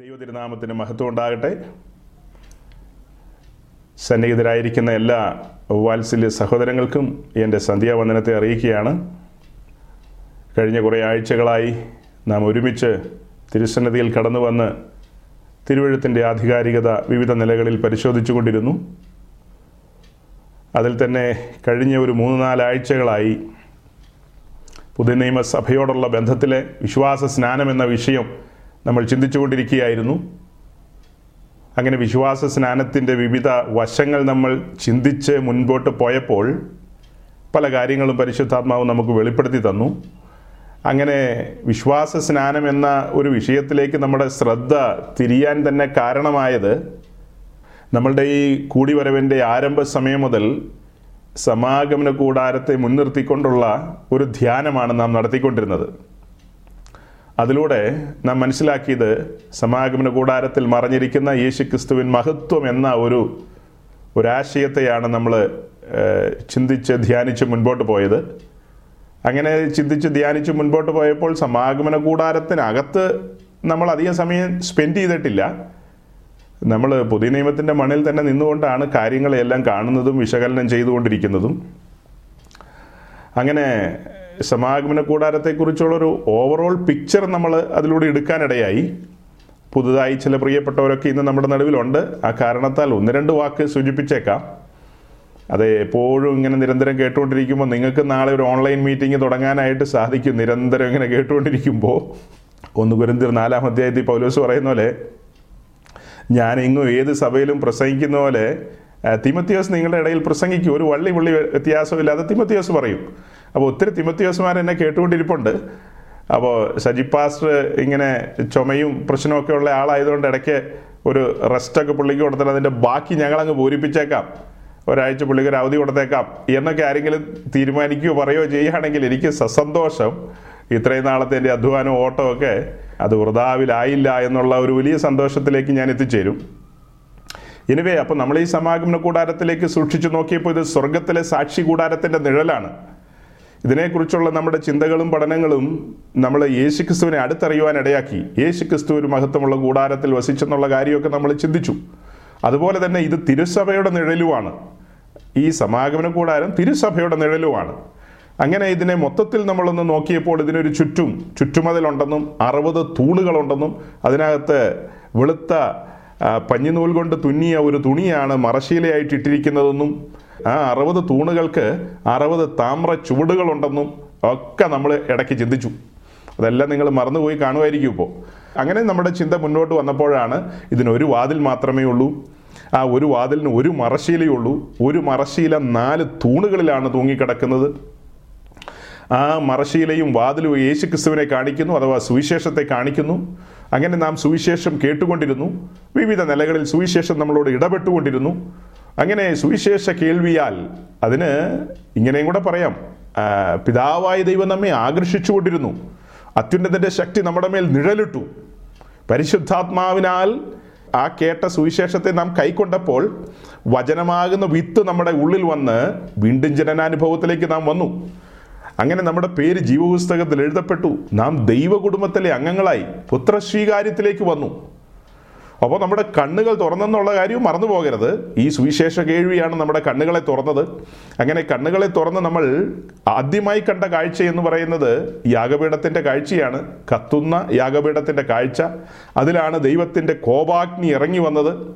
ദൈവതിരുനാമത്തിന് മഹത്വം ഉണ്ടാകട്ടെ സന്നിഹിതരായിരിക്കുന്ന എല്ലാ വാത്സല്യ സഹോദരങ്ങൾക്കും എന്റെ സന്ധ്യാവന്ദനത്തെ അറിയിക്കുകയാണ്. കഴിഞ്ഞ കുറേ ആഴ്ചകളായി നാം ഒരുമിച്ച് തിരുസന്നിധിയിൽ കടന്നു വന്ന് തിരുവഴുത്തിന്റെ ആധികാരികത വിവിധ നിലകളിൽ പരിശോധിച്ചു കൊണ്ടിരുന്നു അതിൽ തന്നെ കഴിഞ്ഞ ഒരു മൂന്ന് നാലാഴ്ചകളായി പുതിയ നിയമസഭയോടുള്ള ബന്ധത്തിലെ വിശ്വാസ സ്നാനം എന്ന വിഷയം നമ്മൾ ചിന്തിച്ചുകൊണ്ടിരിക്കുകയായിരുന്നു. അങ്ങനെ വിശ്വാസ സ്നാനത്തിന്റെ വിവിധ വശങ്ങൾ നമ്മൾ ചിന്തിച്ച് മുൻപോട്ട് പോയപ്പോൾ പല കാര്യങ്ങളും പരിശുദ്ധാത്മാവ് നമുക്ക് വെളിപ്പെടുത്തി തന്നു. അങ്ങനെ വിശ്വാസ സ്നാനം എന്ന ഒരു വിഷയത്തിലേക്ക് നമ്മുടെ ശ്രദ്ധ തിരിയാൻ തന്നെ കാരണമായത് നമ്മളുടെ ഈ കൂടിവരവിന്റെ ആരംഭ സമയം മുതൽ സമാഗമന കൂടാരത്തെ മുൻനിർത്തിക്കൊണ്ടുള്ള ഒരു ധ്യാനമാണ് നാം നടത്തിക്കൊണ്ടിരുന്നത്. അതിലൂടെ നാം മനസ്സിലാക്കിയത് സമാഗമന കൂടാരത്തിൽ മറഞ്ഞിരിക്കുന്ന യേശു ക്രിസ്തുവിൻ മഹത്വം എന്ന ഒരു ഒരാശയത്തെയാണ് നമ്മൾ ചിന്തിച്ച് ധ്യാനിച്ച് മുൻപോട്ട് പോയത്. അങ്ങനെ ചിന്തിച്ച് ധ്യാനിച്ച് മുൻപോട്ട് പോയപ്പോൾ സമാഗമന കൂടാരത്തിനകത്ത് നമ്മൾ അധികം സമയം സ്പെൻഡ് ചെയ്തിട്ടില്ല. നമ്മൾ പുതിയ നിയമത്തിന്റെ മണ്ണിൽ തന്നെ നിന്നുകൊണ്ടാണ് കാര്യങ്ങളെല്ലാം കാണുന്നതും വിശകലനം ചെയ്തുകൊണ്ടിരിക്കുന്നതും. അങ്ങനെ സമാഗമന കൂടാരത്തെക്കുറിച്ചുള്ളൊരു ഓവറോൾ പിക്ചർ നമ്മൾ അതിലൂടെ എടുക്കാനിടയായി. പുതുതായി ചില പ്രിയപ്പെട്ടവരൊക്കെ ഇന്ന് നമ്മുടെ നടുവിലുണ്ട്. ആ കാരണത്താൽ ഒന്ന് രണ്ട് വാക്ക് സൂചിപ്പിച്ചേക്കാം. അത് എപ്പോഴും ഇങ്ങനെ നിരന്തരം കേട്ടുകൊണ്ടിരിക്കുമ്പോൾ നിങ്ങൾക്ക് നാളെ ഒരു ഓൺലൈൻ മീറ്റിംഗ് തുടങ്ങാനായിട്ട് സാധിക്കും. നിരന്തരം ഇങ്ങനെ കേട്ടുകൊണ്ടിരിക്കുമ്പോൾ. ഒന്ന് ഗുരുന്തിർ നാലാം അധ്യായത്തിൽ പൗലോസ് പറയുന്ന പോലെ ഞാൻ ഇങ്ങും ഏത് സഭയിലും പ്രസംഗിക്കുന്ന പോലെ തിമത്തിയോസ് നിങ്ങളുടെ ഇടയിൽ പ്രസംഗിക്കും. ഒരു വള്ളി പുള്ളി വ്യത്യാസമില്ലാതെ തിമത്തിയോസ് പറയും. അപ്പോൾ ഒത്തിരി തിമത്തിയോസുമാർ എന്നെ കേട്ടുകൊണ്ടിരിപ്പുണ്ട്. അപ്പോൾ സജി പാസ്റ്റർ ഇങ്ങനെ ചുമയും പ്രശ്നമൊക്കെ ഉള്ള ആളായതുകൊണ്ട് ഇടയ്ക്ക് ഒരു റെസ്റ്റൊക്കെ പുള്ളിക്ക് കൊടുത്താൽ അതിന്റെ ബാക്കി ഞങ്ങളങ്ങ് പൂരിപ്പിച്ചേക്കാം. ഒരാഴ്ച പുള്ളിക്ക് ഒരു അവധി കൊടുത്തേക്കാം. എന്നൊക്കെ ആരെങ്കിലും തീരുമാനിക്കുകയോ പറയുകയോ ചെയ്യുകയാണെങ്കിൽ എനിക്ക് സസന്തോഷം. ഇത്രയും നാളത്തെ എന്റെ അധ്വാനം ഓട്ടമൊക്കെ അത് വൃതാവിലായില്ല എന്നുള്ള ഒരു വലിയ സന്തോഷത്തിലേക്ക് ഞാൻ എത്തിച്ചേരും. എനിവേ അപ്പോൾ നമ്മൾ ഈ സമാഗമന കൂടാരത്തിലേക്ക് സൂക്ഷിച്ചു നോക്കിയപ്പോൾ ഇത് സ്വർഗത്തിലെ സാക്ഷി കൂടാരത്തിന്റെ നിഴലാണ്. ഇതിനെക്കുറിച്ചുള്ള നമ്മുടെ ചിന്തകളും പഠനങ്ങളും നമ്മൾ യേശു ക്രിസ്തുവിനെ അടുത്തറിയുവാൻ ഇടയാക്കി. യേശു ക്രിസ്തു ഒരു മഹത്വമുള്ള കൂടാരത്തിൽ വസിച്ചെന്നുള്ള കാര്യമൊക്കെ നമ്മൾ ചിന്തിച്ചു. അതുപോലെ തന്നെ ഇത് തിരുസഭയുടെ നിഴലുമാണ്. ഈ സമാഗമന കൂടാരം തിരുസഭയുടെ നിഴലുമാണ്. അങ്ങനെ ഇതിനെ മൊത്തത്തിൽ നമ്മളൊന്ന് നോക്കിയപ്പോൾ ഇതിനൊരു ചുറ്റും ചുറ്റുമതിലുണ്ടെന്നും അറുപത് തൂണുകളുണ്ടെന്നും അതിനകത്ത് വെളുത്ത പഞ്ഞിനൂൽ കൊണ്ട് തുന്നിയ ഒരു തുണിയാണ് മറശീലയായിട്ട് ഇട്ടിരിക്കുന്നതെന്നും ആ അറുപത് തൂണുകൾക്ക് അറുപത് താമ്ര ചുവടുകളുണ്ടെന്നും ഒക്കെ നമ്മൾ ഇടയ്ക്ക് ചിന്തിച്ചു. അതെല്ലാം നിങ്ങൾ മറന്നുപോയി കാണുമായിരിക്കും ഇപ്പോൾ അങ്ങനെ നമ്മുടെ ചിന്ത മുന്നോട്ട് വന്നപ്പോഴാണ് ഇതിനൊരു വാതിൽ മാത്രമേ ഉള്ളൂ. ആ ഒരു വാതിലിന് ഒരു മറശീലയുള്ളൂ ഒരു മറശീല നാല് തൂണുകളിലാണ് തൂങ്ങിക്കിടക്കുന്നത്. ആ മറശീലയും വാതിലും യേശു ക്രിസ്തുവിനെ കാണിക്കുന്നു അഥവാ സുവിശേഷത്തെ കാണിക്കുന്നു. അങ്ങനെ നാം സുവിശേഷം കേട്ടുകൊണ്ടിരുന്നു. വിവിധ നിലകളിൽ സുവിശേഷം നമ്മളോട് ഇടപെട്ടുകൊണ്ടിരുന്നു. അങ്ങനെ സുവിശേഷ കേൾവിയാൽ അതിന് ഇങ്ങനെയും കൂടെ പറയാം. പിതാവായ ദൈവം നമ്മെ ആകർഷിച്ചുകൊണ്ടിരുന്നു. അത്യുന്നതന്റെ ശക്തി നമ്മുടെ മേൽ നിഴലിട്ടു. പരിശുദ്ധാത്മാവിനാൽ ആ കേട്ട സുവിശേഷത്തെ നാം കൈക്കൊണ്ടപ്പോൾ വചനമാകുന്ന വിത്ത് നമ്മുടെ ഉള്ളിൽ വന്ന് വീണ്ടും ജനനാനുഭവത്തിലേക്ക് നാം വന്നു. അങ്ങനെ നമ്മുടെ പേര് ജീവപുസ്തകത്തിൽ എഴുതപ്പെട്ടു. നാം ദൈവ കുടുംബത്തിലെ അംഗങ്ങളായി പുത്രസ്വീകാര്യത്തിലേക്ക് വന്നു. അപ്പോൾ നമ്മുടെ കണ്ണുകൾ തുറന്നെന്നുള്ള കാര്യവും മറന്നു പോകരുത്. ഈ സുവിശേഷ കേൾവിയാണ് നമ്മുടെ കണ്ണുകളെ തുറന്നത്. അങ്ങനെ കണ്ണുകളെ തുറന്ന് നമ്മൾ ആദ്യമായി കണ്ട കാഴ്ച എന്ന് പറയുന്നത് യാഗപീഠത്തിന്റെ കാഴ്ചയാണ്. കത്തുന്ന യാഗപീഠത്തിന്റെ കാഴ്ച. അതിലാണ് ദൈവത്തിന്റെ കോപാഗ്നി ഇറങ്ങി വന്നത്.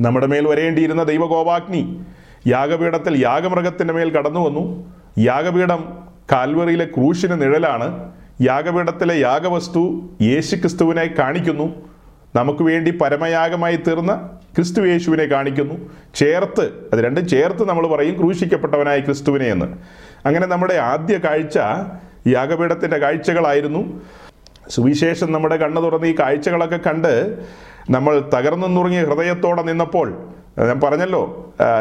നമ്മുടെ മേൽ വരേണ്ടിയിരുന്ന ദൈവകോപാഗ്നി യാഗപീഠത്തിൽ യാഗമൃഗത്തിന്റെ മേൽ കടന്നു വന്നു. യാഗപീഠം കാൽവറിയിലെ ക്രൂശിന് നിഴലാണ്. യാഗപീഠത്തിലെ യാഗവസ്തു യേശു ക്രിസ്തുവിനെ കാണിക്കുന്നു. നമുക്ക് വേണ്ടി പരമയാഗമായി തീർന്ന ക്രിസ്തു യേശുവിനെ കാണിക്കുന്നു. ചേർത്ത് അത് രണ്ടും ചേർത്ത് നമ്മൾ പറയും ക്രൂശിക്കപ്പെട്ടവനായ ക്രിസ്തുവിനെ എന്ന്. അങ്ങനെ നമ്മുടെ ആദ്യ കാഴ്ച യാഗപീഠത്തിന്റെ കാഴ്ചകളായിരുന്നു. സുവിശേഷം നമ്മുടെ കണ്ണു തുറന്ന് ഈ കാഴ്ചകളൊക്കെ കണ്ട് നമ്മൾ തകർന്നു നുറുങ്ങിയ ഹൃദയത്തോടെ നിന്നപ്പോൾ ഞാൻ പറഞ്ഞല്ലോ.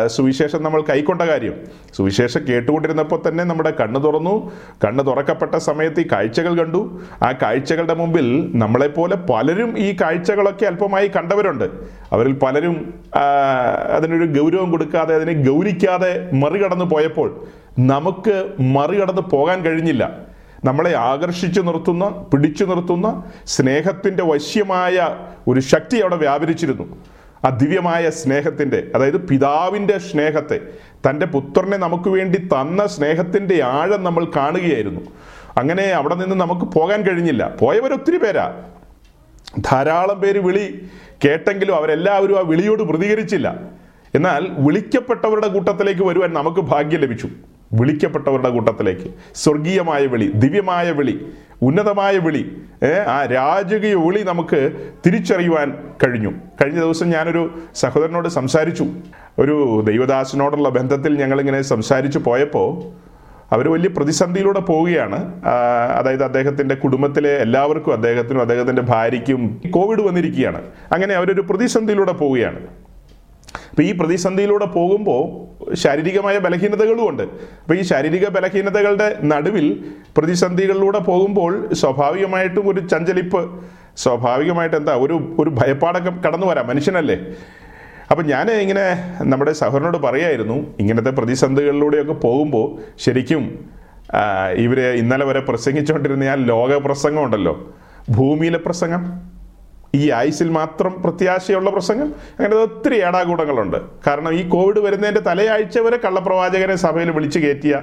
സുവിശേഷം നമ്മൾ കൈക്കൊണ്ട കാര്യം. സുവിശേഷം കേട്ടുകൊണ്ടിരുന്നപ്പോൾ തന്നെ നമ്മുടെ കണ്ണ് തുറന്നു. കണ്ണ് തുറക്കപ്പെട്ട സമയത്ത് ഈ കാഴ്ചകൾ കണ്ടു. ആ കാഴ്ചകളുടെ മുമ്പിൽ നമ്മളെപ്പോലെ പലരും ഈ കാഴ്ചകളൊക്കെ അല്പമായി കണ്ടവരുണ്ട്. അവരിൽ പലരും അതിനൊരു ഗൗരവം കൊടുക്കാതെ അതിനെ ഗൗരിക്കാതെ മറികടന്നു പോയപ്പോൾ നമുക്ക് മറികടന്ന് പോകാൻ കഴിഞ്ഞില്ല. നമ്മളെ ആകർഷിച്ചു നിർത്തുന്ന പിടിച്ചു നിർത്തുന്ന സ്നേഹത്തിന്റെ വശ്യമായ ഒരു ശക്തി അവിടെ വ്യാപരിച്ചിരുന്നു. ആ ദിവ്യമായ സ്നേഹത്തിന്റെ അതായത് പിതാവിന്റെ സ്നേഹത്തെ തന്റെ പുത്രനെ നമുക്ക് വേണ്ടി തന്ന സ്നേഹത്തിന്റെ ആഴം നമ്മൾ കാണുകയായിരുന്നു. അങ്ങനെ അവിടെ നിന്ന് നമുക്ക് പോകാൻ കഴിഞ്ഞില്ല. പോയവരൊത്തിരി പേരാ. ധാരാളം പേര് വിളി കേട്ടെങ്കിലും അവരെല്ലാവരും ആ വിളിയോട് പ്രതികരിച്ചില്ല. എന്നാൽ വിളിക്കപ്പെട്ടവരുടെ കൂട്ടത്തിലേക്ക് വരുവാൻ നമുക്ക് ഭാഗ്യം ലഭിച്ചു. വിളിക്കപ്പെട്ടവരുടെ കൂട്ടത്തിലേക്ക്. സ്വർഗീയമായ വിളി ദിവ്യമായ വിളി ഉന്നതമായ വിളി ആ രാജകീയ വിളി നമുക്ക് തിരിച്ചറിയുവാൻ കഴിഞ്ഞു. കഴിഞ്ഞ ദിവസം ഞാനൊരു സഹോദരനോട് സംസാരിച്ചു. ഒരു ദൈവദാസനോടുള്ള ബന്ധത്തിൽ ഞങ്ങളിങ്ങനെ സംസാരിച്ചു പോയപ്പോൾ അവർ വലിയ പ്രതിസന്ധിയിലൂടെ പോവുകയാണ്. അതായത് അദ്ദേഹത്തിന്റെ കുടുംബത്തിലെ എല്ലാവർക്കും അദ്ദേഹത്തിനും അദ്ദേഹത്തിന്റെ ഭാര്യയ്ക്കും കോവിഡ് വന്നിരിക്കുകയാണ്. അങ്ങനെ അവരൊരു പ്രതിസന്ധിയിലൂടെ പോവുകയാണ്. അപ്പോൾ ഈ പ്രതിസന്ധിയിലൂടെ പോകുമ്പോൾ ശാരീരികമായ ബലഹീനതകളും ഉണ്ട്. അപ്പോൾ ഈ ശാരീരിക ബലഹീനതകളുടെ നടുവിൽ പ്രതിസന്ധികളിലൂടെ പോകുമ്പോൾ സ്വാഭാവികമായിട്ടും ഒരു ചഞ്ചലിപ്പ് സ്വാഭാവികമായിട്ട് എന്താ ഒരു ഒരു ഭയപ്പാടൊക്കെ കടന്നു വരാം. മനുഷ്യനല്ലേ. അപ്പം ഞാൻ ഇങ്ങനെ നമ്മുടെ സഹോദരനോട് പറയായിരുന്നു ഇങ്ങനത്തെ പ്രതിസന്ധികളിലൂടെയൊക്കെ പോകുമ്പോൾ ശരിക്കും ഇവരെ ഇന്നലെ വരെ പ്രസംഗിച്ചുകൊണ്ടിരുന്ന ആ ലോക പ്രസംഗം ഉണ്ടല്ലോ. ഭൂമിയിലെ പ്രസംഗം. ഈ ആയുസിൽ മാത്രം പ്രത്യാശയുള്ള പ്രസംഗം? അങ്ങനെ ഒത്തിരി ഏടാകൂടങ്ങളുണ്ട്. കാരണം ഈ കോവിഡ് വരുന്നതിന്റെ തലയാഴ്ച വരെ കള്ളപ്രവാചകനെ സഭയിൽ വിളിച്ചു കയറ്റിയ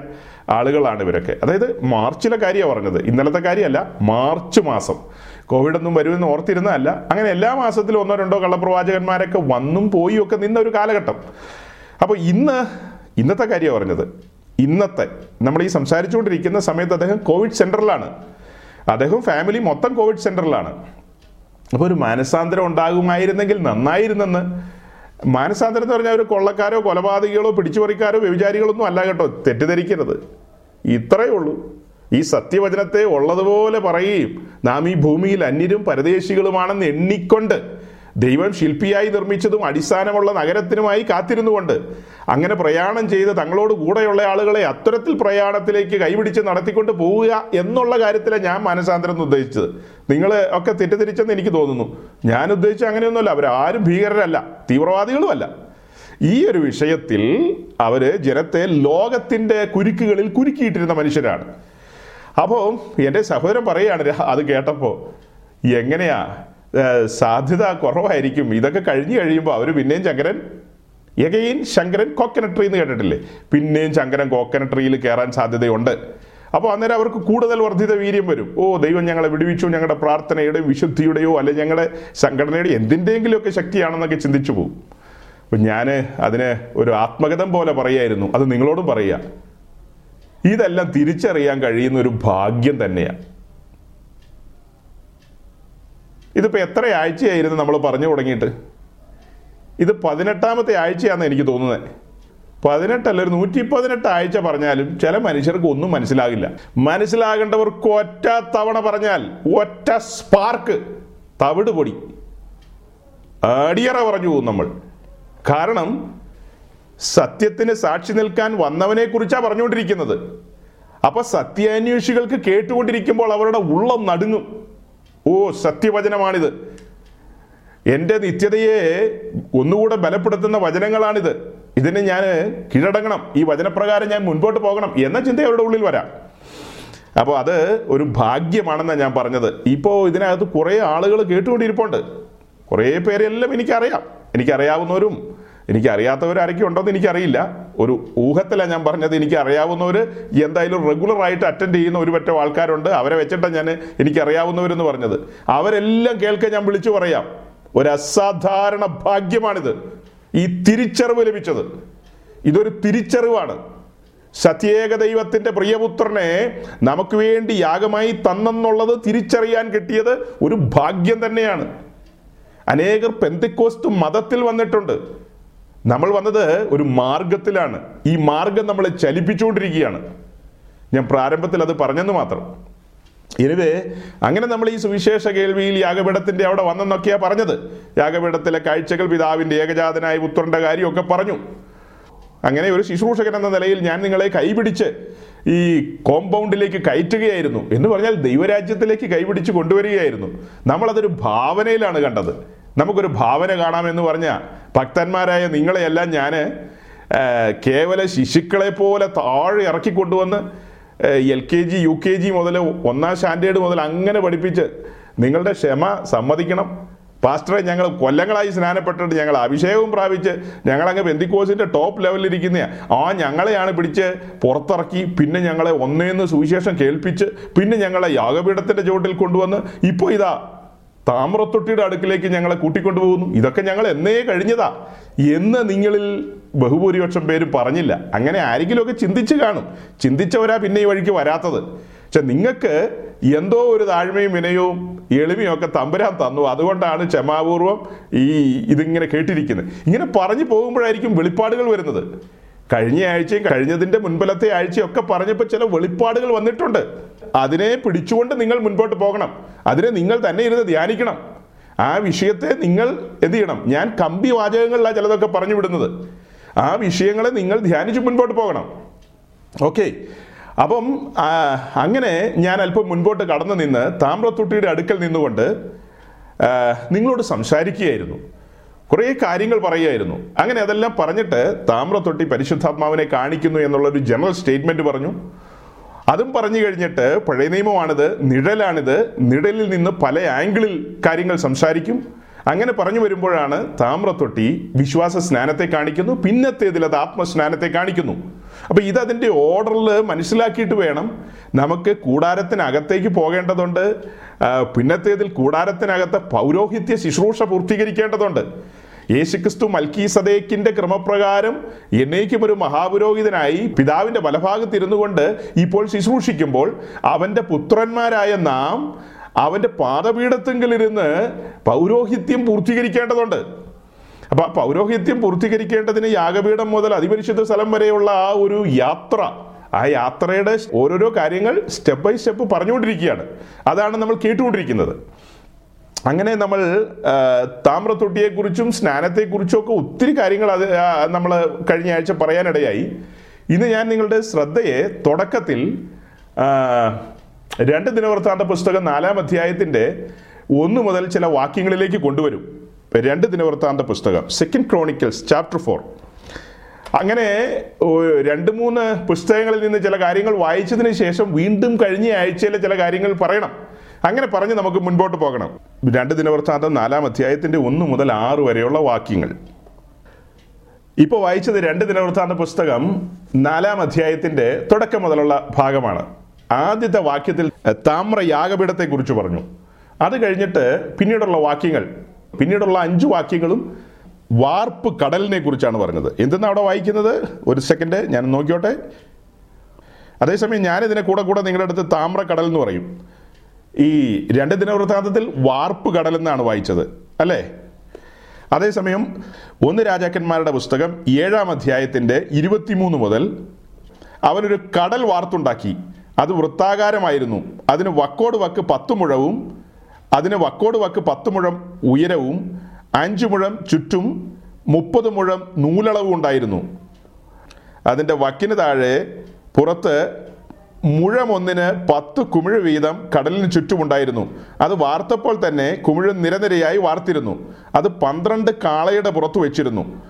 ആളുകളാണ് ഇവരൊക്കെ. അതായത് മാർച്ചിലെ കാര്യമാണ് പറഞ്ഞത്. ഇന്നലത്തെ കാര്യമല്ല മാർച്ച് മാസം. കോവിഡ് ഒന്നും വരുമെന്ന് ഓർത്തിരുന്നതല്ല. അങ്ങനെ എല്ലാ മാസത്തിലും ഒന്നോ രണ്ടോ കള്ളപ്രവാചകന്മാരൊക്കെ വന്നും പോയും ഒക്കെ നിന്ന ഒരു കാലഘട്ടം. അപ്പോൾ ഇന്ന് ഇന്നത്തെ കാര്യമാണ് പറഞ്ഞത്. ഇന്നത്തെ നമ്മൾ ഈ സംസാരിച്ചുകൊണ്ടിരിക്കുന്ന സമയത്ത് അദ്ദേഹം കോവിഡ് സെന്ററിലാണ് അദ്ദേഹം ഫാമിലി മൊത്തം കോവിഡ് സെന്ററിലാണ് അപ്പോൾ ഒരു മാനസാന്തരം ഉണ്ടാകുമായിരുന്നെങ്കിൽ നന്നായിരുന്നെന്ന്. മാനസാന്തരം എന്ന് പറഞ്ഞാൽ ഒരു കൊള്ളക്കാരോ കൊലപാതകികളോ പിടിച്ചുപറിക്കാരോ വ്യഭിചാരികളൊന്നും അല്ല കേട്ടോ തെറ്റിദ്ധരിക്കരുത്. ഇത്രയേ ഉള്ളൂ. ഈ സത്യവചനത്തെ ഉള്ളതുപോലെ പറയുകയും നാം ഈ ഭൂമിയിൽ അന്യരും പരദേശികളുമാണെന്ന് എണ്ണിക്കൊണ്ട് ദൈവം ശില്പിയായി നിർമ്മിച്ചതും അടിസ്ഥാനമുള്ള നഗരത്തിനുമായി കാത്തിരുന്നുകൊണ്ട് അങ്ങനെ പ്രയാണം ചെയ്ത് തങ്ങളോട് കൂടെയുള്ള ആളുകളെ അത്തരത്തിൽ പ്രയാണത്തിലേക്ക് കൈപിടിച്ച് നടത്തിക്കൊണ്ട് പോവുക എന്നുള്ള കാര്യത്തിലാണ് ഞാൻ മാനസാന്തരം എന്ന് ഉദ്ദേശിച്ചത് നിങ്ങൾ ഒക്കെ തെറ്റിദ്ധരിച്ചെന്ന് എനിക്ക് തോന്നുന്നു. ഞാൻ ഉദ്ദേശിച്ച അങ്ങനെയൊന്നുമല്ല. അവരാരും ഭീകരരല്ല. തീവ്രവാദികളുമല്ല. ഈ ഒരു വിഷയത്തിൽ അവർ ജനത്തെ ലോകത്തിന്റെ കുരുക്കുകളിൽ കുരുക്കിയിട്ടിരുന്ന മനുഷ്യരാണ്. അപ്പോൾ എന്റെ സഹോദരൻ പറയുകയാണ് അത് കേട്ടപ്പോൾ എങ്ങനെയാ സാധ്യത കുറവായിരിക്കും. ഇതൊക്കെ കഴിഞ്ഞു കഴിയുമ്പോൾ അവർ പിന്നെയും Shankaran again Shankaran coconut tree എന്ന് കേട്ടിട്ടില്ലേ? പിന്നെയും ശങ്കരൻ കോക്കനട്ട് ട്രീയിൽ കയറാൻ സാധ്യതയുണ്ട്. അപ്പോൾ അന്നേരം അവർക്ക് കൂടുതൽ വർദ്ധിത വീര്യം വരും. ഓ ദൈവം ഞങ്ങളെ വിടുവിച്ചു ഞങ്ങളുടെ പ്രാർത്ഥനയുടെയും വിശുദ്ധിയുടെയോ അല്ലെ ഞങ്ങളുടെ സംഘടനയുടെ എന്തിന്റെയെങ്കിലുമൊക്കെ ശക്തിയാണെന്നൊക്കെ ചിന്തിച്ചു പോകും അപ്പം ഞാൻ അതിന് ഒരു ആത്മഗതം പോലെ പറയായിരുന്നു. അത് നിങ്ങളോടും പറയുക ഇതെല്ലാം തിരിച്ചറിയാൻ കഴിയുന്ന ഒരു ഭാഗ്യം തന്നെയാണ് ഇതിപ്പോ എത്ര ആഴ്ചയായിരുന്നു നമ്മൾ പറഞ്ഞു തുടങ്ങിയിട്ട്? ഇത് പതിനെട്ടാമത്തെ ആഴ്ചയാണെന്ന് എനിക്ക് തോന്നുന്നത് പതിനെട്ടല്ല ഒരു നൂറ്റി പതിനെട്ട് ആഴ്ച പറഞ്ഞാലും ചില മനുഷ്യർക്ക് ഒന്നും മനസ്സിലാകില്ല. മനസ്സിലാകേണ്ടവർക്ക് ഒറ്റ തവണ പറഞ്ഞാൽ ഒറ്റ സ്പാർക്ക് തവിട് പൊടി. അടിയറ പറഞ്ഞു പോകും നമ്മൾ. കാരണം സത്യത്തിന് സാക്ഷി നിൽക്കാൻ വന്നവനെ കുറിച്ചാണ് പറഞ്ഞുകൊണ്ടിരിക്കുന്നത്. അപ്പൊ സത്യാന്വേഷികൾക്ക് കേട്ടുകൊണ്ടിരിക്കുമ്പോൾ അവരുടെ ഉള്ളം നടുങ്ങും. ഓ സത്യവചനമാണിത്. എന്റെ നിത്യതയെ ഒന്നുകൂടെ ബലപ്പെടുത്തുന്ന വചനങ്ങളാണിത്. ഇതിന് ഞാൻ കീഴടങ്ങണം. ഈ വചനപ്രകാരം ഞാൻ മുൻപോട്ട് പോകണം എന്ന ചിന്ത അവരുടെ ഉള്ളിൽ വരാം. അപ്പോൾ അത് ഒരു ഭാഗ്യമാണെന്നാണ് ഞാൻ പറഞ്ഞത്. ഇപ്പോൾ ഇതിനകത്ത് കുറേ ആളുകൾ കേട്ടുകൊണ്ടിരിപ്പുണ്ട്. കുറേ പേരെല്ലാം എനിക്കറിയാം. എനിക്കറിയാവുന്നവരും എനിക്കറിയാത്തവർ ആരൊക്കെ ഉണ്ടോയെന്ന് എനിക്കറിയില്ല. ഒരു ഊഹത്തിലാണ് ഞാൻ പറഞ്ഞത് എനിക്ക് അറിയാവുന്നവർ എന്തായാലും റെഗുലറായിട്ട് അറ്റൻഡ് ചെയ്യുന്ന ഒരു പറ്റം ആൾക്കാരുണ്ട്. അവരെ വെച്ചിട്ടാണ് ഞാൻ എനിക്കറിയാവുന്നവരെന്ന് പറഞ്ഞത്. അവരെല്ലാം കേൾക്കാൻ ഞാൻ വിളിച്ചു പറയാം. ഒരു അസാധാരണ ഭാഗ്യമാണിത്. ഈ തിരിച്ചറിവ് ലഭിച്ചത്. ഇതൊരു തിരിച്ചറിവാണ്. സത്യേക ദൈവത്തിന്റെ പ്രിയപുത്രനെ നമുക്ക് വേണ്ടി യാഗമായി തന്നെന്നുള്ളത് തിരിച്ചറിയാൻ കിട്ടിയത് ഒരു ഭാഗ്യം തന്നെയാണ്. അനേകർ പെന്തിക്കോസ്റ്റ് മതത്തിൽ വന്നിട്ടുണ്ട്. നമ്മൾ വന്നത് ഒരു മാർഗത്തിലാണ്. ഈ മാർഗം നമ്മളെ ചലിപ്പിച്ചുകൊണ്ടിരിക്കുകയാണ്. ഞാൻ പ്രാരംഭത്തിൽ അത് പറഞ്ഞെന്ന് മാത്രം. എനിവേ അങ്ങനെ നമ്മൾ ഈ സുവിശേഷ കേൾവിയിൽ യാഗപീഠത്തിന്റെ അവിടെ വന്നെന്നൊക്കെയാ പറഞ്ഞത്. യാഗപീഠത്തിലെ കാഴ്ചകൾ പിതാവിന്റെ ഏകജാതനായ പുത്രന്റെ കാര്യമൊക്കെ പറഞ്ഞു. അങ്ങനെ ഒരു ശുശ്രൂഷകൻ എന്ന നിലയിൽ ഞാൻ നിങ്ങളെ കൈപിടിച്ച് ഈ കോമ്പൗണ്ടിലേക്ക് കയറ്റുകയായിരുന്നു. എന്ന് പറഞ്ഞാൽ ദൈവരാജ്യത്തിലേക്ക് കൈപിടിച്ച് കൊണ്ടുവരികയായിരുന്നു. നമ്മളതൊരു ഭാവനയിലാണ് കണ്ടത്. നമുക്കൊരു ഭാവന കാണാമെന്ന് പറഞ്ഞ ഭക്തന്മാരായ നിങ്ങളെയെല്ലാം ഞാൻ കേവല ശിശുക്കളെ പോലെ താഴെ ഇറക്കി കൊണ്ടുവന്ന് L K G U K G മുതൽ ഒന്നാം സ്റ്റാൻഡേർഡ് മുതൽ അങ്ങനെ പഠിപ്പിച്ച് നിങ്ങളുടെ ക്ഷമ സമ്മതിക്കണം. പാസ്റ്ററെ ഞങ്ങൾ കൊല്ലങ്ങളായി സ്നാനപ്പെട്ടിട്ട് ഞങ്ങൾ അഭിഷേകവും പ്രാപിച്ച് ഞങ്ങളങ്ങ് ബന്ദിക്കോസിന്റെ ടോപ്പ് ലെവലിലിരിക്കുന്ന ആ ഞങ്ങളെയാണ് പിടിച്ച് പുറത്തിറക്കി പിന്നെ ഞങ്ങളെ ഒന്നേന്ന് സുവിശേഷം കേൾപ്പിച്ച് പിന്നെ ഞങ്ങളെ യാഗപീഠത്തിന്റെ ചുവട്ടിൽ കൊണ്ടുവന്ന് ഇപ്പോൾ ഇതാ താമ്രത്തൊട്ടിയുടെ അടുക്കിലേക്ക് ഞങ്ങളെ കൂട്ടിക്കൊണ്ടുപോകുന്നു ഇതൊക്കെ ഞങ്ങൾ എന്നേ കഴിഞ്ഞതാ. എന്ന് നിങ്ങളിൽ ബഹുഭൂരിപക്ഷം പേരും പറഞ്ഞില്ല. അങ്ങനെ ആരെങ്കിലുമൊക്കെ ചിന്തിച്ച് കാണും. ചിന്തിച്ചവരാ പിന്നെ ഈ വഴിക്ക് വരാത്തത്. പക്ഷെ നിങ്ങൾക്ക് എന്തോ ഒരു താഴ്മയും വിനയവും എളിമയും ഒക്കെ തമ്പുരാൻ തന്നു. അതുകൊണ്ടാണ് ക്ഷമാപൂർവം ഈ ഇതിങ്ങനെ കേട്ടിരിക്കുന്നത്. ഇങ്ങനെ പറഞ്ഞു പോകുമ്പോഴായിരിക്കും വെളിപ്പാടുകൾ വരുന്നത്. കഴിഞ്ഞ ആഴ്ചയും കഴിഞ്ഞതിന്റെ മുൻപലത്തെ ആഴ്ചയും ഒക്കെ പറഞ്ഞപ്പോൾ ചില വെളിപ്പാടുകൾ വന്നിട്ടുണ്ട്. അതിനെ പിടിച്ചുകൊണ്ട് നിങ്ങൾ മുൻപോട്ട് പോകണം. അതിനെ നിങ്ങൾ തന്നെ ഇരുന്ന് ധ്യാനിക്കണം. ആ വിഷയത്തെ നിങ്ങൾ എന്ത് ചെയ്യണം? ഞാൻ കമ്പി വാചകങ്ങളിലാണ് ചിലതൊക്കെ പറഞ്ഞു വിടുന്നത്. ആ വിഷയങ്ങളെ നിങ്ങൾ ധ്യാനിച്ച് മുൻപോട്ട് പോകണം. ഓക്കെ. അപ്പം അങ്ങനെ ഞാൻ അല്പം മുൻപോട്ട് കടന്നു നിന്ന് താമ്രത്തൊട്ടിയുടെ അടുക്കൽ നിന്നുകൊണ്ട് നിങ്ങളോട് സംസാരിക്കുകയായിരുന്നു. കുറേ കാര്യങ്ങൾ പറയുകയായിരുന്നു. അങ്ങനെ അതെല്ലാം പറഞ്ഞിട്ട് താമ്രത്തൊട്ടി പരിശുദ്ധാത്മാവിനെ കാണിക്കുന്നു എന്നുള്ളൊരു ജനറൽ സ്റ്റേറ്റ്മെന്റ് പറഞ്ഞു. അതും പറഞ്ഞു കഴിഞ്ഞിട്ട് പഴയ നിയമമാണിത്. നിഴലാണിത്. നിഴലിൽ നിന്ന് പല ആംഗിളിൽ കാര്യങ്ങൾ സംസാരിക്കും. അങ്ങനെ പറഞ്ഞു വരുമ്പോഴാണ് താമ്രത്തൊട്ടി വിശ്വാസ സ്നാനത്തെ കാണിക്കുന്നു. പിന്നത്തേതിൽ അത് ആത്മസ്നാനത്തെ കാണിക്കുന്നു. അപ്പൊ ഇത് അതിന്റെ ഓർഡറിൽ മനസ്സിലാക്കിയിട്ട് വേണം. നമുക്ക് കൂടാരത്തിനകത്തേക്ക് പോകേണ്ടതുണ്ട്. പിന്നത്തേതിൽ കൂടാരത്തിനകത്തെ പൗരോഹിത്യ ശുശ്രൂഷ പൂർത്തീകരിക്കേണ്ടതുണ്ട്. യേശുക്രിസ്തു മൽക്കി സദേക്കിന്റെ ക്രമപ്രകാരം എന്നേക്കും ഒരു മഹാപുരോഹിതനായി പിതാവിന്റെ വലഭാഗത്ത് ഇരുന്നു കൊണ്ട് ഇപ്പോൾ ശുശ്രൂഷിക്കുമ്പോൾ അവന്റെ പുത്രന്മാരായ നാം അവന്റെ പാദപീഠത്തെങ്കിലിരുന്ന് പൗരോഹിത്യം പൂർത്തീകരിക്കേണ്ടതുണ്ട്. അപ്പൊ ആ പൗരോഹിത്യം പൂർത്തീകരിക്കേണ്ടതിന് യാഗപീഠം മുതൽ അതിപരിശുദ്ധ സ്ഥലം വരെയുള്ള ആ ഒരു യാത്ര ആ യാത്രയുടെ ഓരോരോ കാര്യങ്ങൾ സ്റ്റെപ്പ് ബൈ സ്റ്റെപ്പ് പറഞ്ഞുകൊണ്ടിരിക്കുകയാണ്. അതാണ് നമ്മൾ കേട്ടുകൊണ്ടിരിക്കുന്നത്. അങ്ങനെ നമ്മൾ താമ്രത്തൊട്ടിയെക്കുറിച്ചും സ്നാനത്തെക്കുറിച്ചും ഒക്കെ ഒത്തിരി കാര്യങ്ങൾ അത് നമ്മൾ കഴിഞ്ഞ ആഴ്ച പറയാനിടയായി. ഇന്ന് ഞാൻ നിങ്ങളുടെ ശ്രദ്ധയെ തുടക്കത്തിൽ രണ്ട് ദിനവൃത്താന്ത പുസ്തകം നാലാം അധ്യായത്തിന്റെ ഒന്ന് മുതൽ ചില വാക്യങ്ങളിലേക്ക് കൊണ്ടുവരും. രണ്ട് ദിനവൃത്താന്ത പുസ്തകം സെക്കൻഡ് ക്രോണിക്കൽസ് ചാപ്റ്റർ ഫോർ അങ്ങനെ രണ്ട് മൂന്ന് പുസ്തകങ്ങളിൽ നിന്ന് ചില കാര്യങ്ങൾ വായിച്ചതിന് ശേഷം വീണ്ടും കഴിഞ്ഞ ആഴ്ചയിലെ ചില കാര്യങ്ങൾ പറയണം. അങ്ങനെ പറഞ്ഞ് നമുക്ക് മുൻപോട്ട് പോകണം. രണ്ട് ദിനവൃത്താന്തം നാലാം അധ്യായത്തിന്റെ ഒന്ന് മുതൽ ആറ് വരെയുള്ള വാക്യങ്ങൾ. ഇപ്പൊ വായിച്ചത് രണ്ട് ദിനവൃത്താന്ത പുസ്തകം നാലാം അധ്യായത്തിന്റെ തുടക്കം മുതലുള്ള ഭാഗമാണ്. ആദ്യത്തെ വാക്യത്തിൽ താമ്ര യാഗപീഠത്തെ കുറിച്ച് പറഞ്ഞു. അത് കഴിഞ്ഞിട്ട് പിന്നീടുള്ള വാക്യങ്ങൾ പിന്നീടുള്ള അഞ്ച് വാക്യങ്ങളും വാർപ്പ് കടലിനെ കുറിച്ചാണ് പറഞ്ഞത്. എന്തെന്നാണ് അവിടെ വായിക്കുന്നത്? ഒരു സെക്കൻഡ് ഞാൻ നോക്കിയോട്ടെ അതേസമയം ഞാനിതിനെ കൂടെ കൂടെ നിങ്ങളുടെ അടുത്ത് താമ്ര കടൽ എന്ന് പറയും. ഈ രണ്ട് ദിനവൃത്താന്തത്തിൽ വാർപ്പ് കടൽ എന്നാണ് വായിച്ചത് അല്ലേ? അതേസമയം ഒന്ന് രാജാക്കന്മാരുടെ പുസ്തകം ഏഴാം അധ്യായത്തിന്റെ ഇരുപത്തിമൂന്ന് മുതൽ അവനൊരു കടൽ വാർത്തുണ്ടാക്കി. അത് വൃത്താകാരമായിരുന്നു. അതിന് വക്കോട് വക്ക് പത്ത് മുഴവും അതിന് വക്കോട് വക്ക് പത്ത് മുഴം ഉയരവും അഞ്ച് മുഴം ചുറ്റും മുപ്പത് മുഴം നൂലളവും ഉണ്ടായിരുന്നു. അതിന്റെ വക്കിന് താഴെ പുറത്ത് മുഴമൊന്നിന് പത്ത് കുമിഴ് വീതം കടലിന് ചുറ്റുമുണ്ടായിരുന്നു. അത് വാർത്തപ്പോൾ തന്നെ കുമിഴ് നിരനിരയായി വാർത്തിരുന്നു. അത് പന്ത്രണ്ട് കാളയുടെ പുറത്ത് വെച്ചിരുന്നു.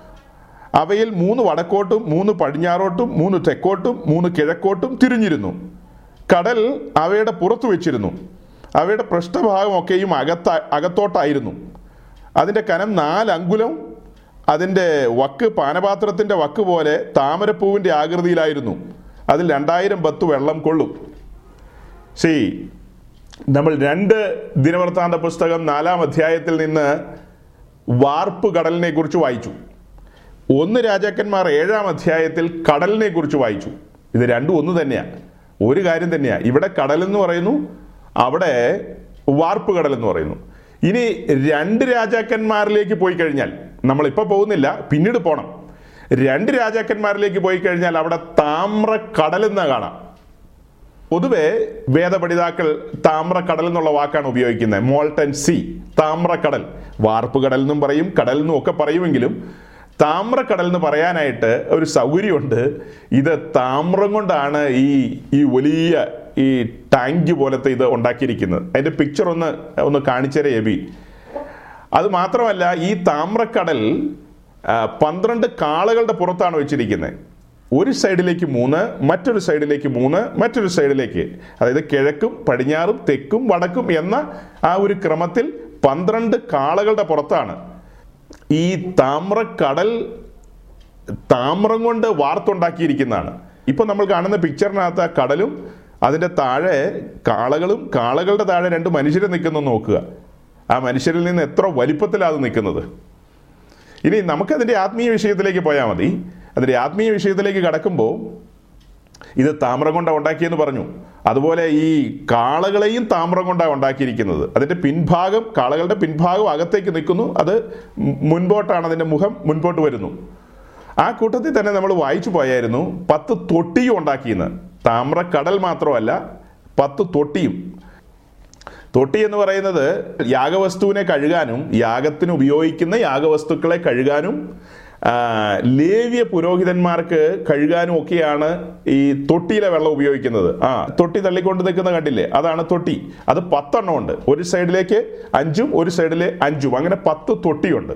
അവയിൽ മൂന്ന് വടക്കോട്ടും മൂന്ന് പടിഞ്ഞാറോട്ടും മൂന്ന് തെക്കോട്ടും മൂന്ന് കിഴക്കോട്ടും തിരിഞ്ഞിരുന്നു. കടൽ അവയുടെ പുറത്തു വെച്ചിരുന്നു. അവയുടെ പൃഷ്ഠഭാഗമൊക്കെയും അകത്ത അകത്തോട്ടായിരുന്നു. അതിന്റെ കനം നാല് അങ്കുലം അതിന്റെ വക്ക് പാനപാത്രത്തിന്റെ വക്ക് പോലെ താമരപ്പൂവിന്റെ ആകൃതിയിലായിരുന്നു. അതിൽ രണ്ടായിരം പത്ത് വെള്ളം കൊള്ളും. ശരി നമ്മൾ രണ്ട് ദിനവൃത്താന്ത പുസ്തകം നാലാം അധ്യായത്തിൽ നിന്ന് വാർപ്പ് കടലിനെ കുറിച്ച് വായിച്ചു. ഒന്ന് രാജാക്കന്മാർ ഏഴാം അധ്യായത്തിൽ കടലിനെ കുറിച്ച് വായിച്ചു. ഇത് രണ്ടും ഒന്ന് തന്നെയാണ് ഒരു കാര്യം തന്നെയാണ് ഇവിടെ കടൽ എന്ന് പറയുന്നു അവിടെ വാർപ്പ് കടൽ എന്ന് പറയുന്നു. ഇനി രണ്ട് രാജാക്കന്മാരിലേക്ക് പോയി കഴിഞ്ഞാൽ നമ്മളിപ്പോൾ പോകുന്നില്ല പിന്നീട് പോണം. രണ്ട് രാജാക്കന്മാരിലേക്ക് പോയി കഴിഞ്ഞാൽ അവിടെ താമ്ര കടൽ എന്ന് കാണാം. പൊതുവെ വേദപഠിതാക്കൾ കടൽ എന്നുള്ള വാക്കാണ് ഉപയോഗിക്കുന്നത്. മോൾട്ടൻ സി വാർപ്പ് കടൽ എന്നും പറയും കടൽ എന്നും ഒക്കെ പറയുമെങ്കിലും താമ്രക്കടൽ എന്ന് പറയാനായിട്ട് ഒരു സൗകര്യമുണ്ട്. ഇത് താമ്രം കൊണ്ടാണ് ഈ ഈ വലിയ ഈ ടാങ്ക് പോലത്തെ ഇത് ഉണ്ടാക്കിയിരിക്കുന്നത്. അതിന്റെ പിക്ചർ ഒന്ന് ഒന്ന് കാണിച്ചേരെ എബി. അത് മാത്രമല്ല ഈ താമ്രക്കടൽ പന്ത്രണ്ട് കാളകളുടെ പുറത്താണ് വെച്ചിരിക്കുന്നത്. ഒരു സൈഡിലേക്ക് മൂന്ന് മറ്റൊരു സൈഡിലേക്ക് മൂന്ന് മറ്റൊരു സൈഡിലേക്ക്. അതായത് കിഴക്കും പടിഞ്ഞാറും തെക്കും വടക്കും എന്ന ആ ഒരു ക്രമത്തിൽ പന്ത്രണ്ട് കാളകളുടെ പുറത്താണ്. ഈ താമ്രക്കടൽ താമ്രം കൊണ്ട് വാർത്തുണ്ടാക്കിയിരിക്കുന്നതാണ്. ഇപ്പോൾ നമ്മൾ കാണുന്ന പിക്ചറിനകത്ത് ആ കടലും അതിന്റെ താഴെ കാളകളും കാളകളുടെ താഴെ രണ്ട് മനുഷ്യരെ നിൽക്കുന്നു നോക്കുക. ആ മനുഷ്യരിൽ നിന്ന് എത്ര വലിപ്പത്തിലാണ് അത് നിൽക്കുന്നത്? ഇനി നമുക്കതിന്റെ ആത്മീയ വിഷയത്തിലേക്ക് പോയാൽ മതി. അതിന്റെ ആത്മീയ വിഷയത്തിലേക്ക് കടക്കുമ്പോൾ ഇത് താമ്രം കൊണ്ടാണ് ഉണ്ടാക്കിയെന്ന് പറഞ്ഞു. അതുപോലെ ഈ കാളകളെയും താമ്രം കൊണ്ടാണ് ഉണ്ടാക്കിയിരിക്കുന്നത്. അതിന്റെ പിൻഭാഗം കാളകളുടെ പിൻഭാഗം അകത്തേക്ക് നിൽക്കുന്നു. അത് മുൻപോട്ടാണ് അതിന്റെ മുഖം മുൻപോട്ട് വരുന്നു. ആ കൂട്ടത്തിൽ തന്നെ നമ്മൾ വായിച്ചു പോയായിരുന്നു പത്ത് തൊട്ടിയും ഉണ്ടാക്കിയെന്ന്. താമ്രക്കടൽ മാത്രമല്ല പത്ത് തൊട്ടിയും. തൊട്ടി എന്ന് പറയുന്നത് യാഗവസ്തുവിനെ കഴുകാനും യാഗത്തിന് ഉപയോഗിക്കുന്ന യാഗവസ്തുക്കളെ കഴുകാനും ലേവ്യ പുരോഹിതന്മാർക്ക് കഴുകാനും ഒക്കെയാണ് ഈ തൊട്ടിയിലെ വെള്ളം ഉപയോഗിക്കുന്നത്. ആ തൊട്ടി തള്ളിക്കൊണ്ട് നിൽക്കുന്ന കണ്ടില്ലേ? അതാണ് തൊട്ടി. അത് പത്തെണ്ണം ഉണ്ട് ഒരു സൈഡിലേക്ക് അഞ്ചും ഒരു സൈഡിലെ അഞ്ചും. അങ്ങനെ പത്ത് തൊട്ടിയുണ്ട്.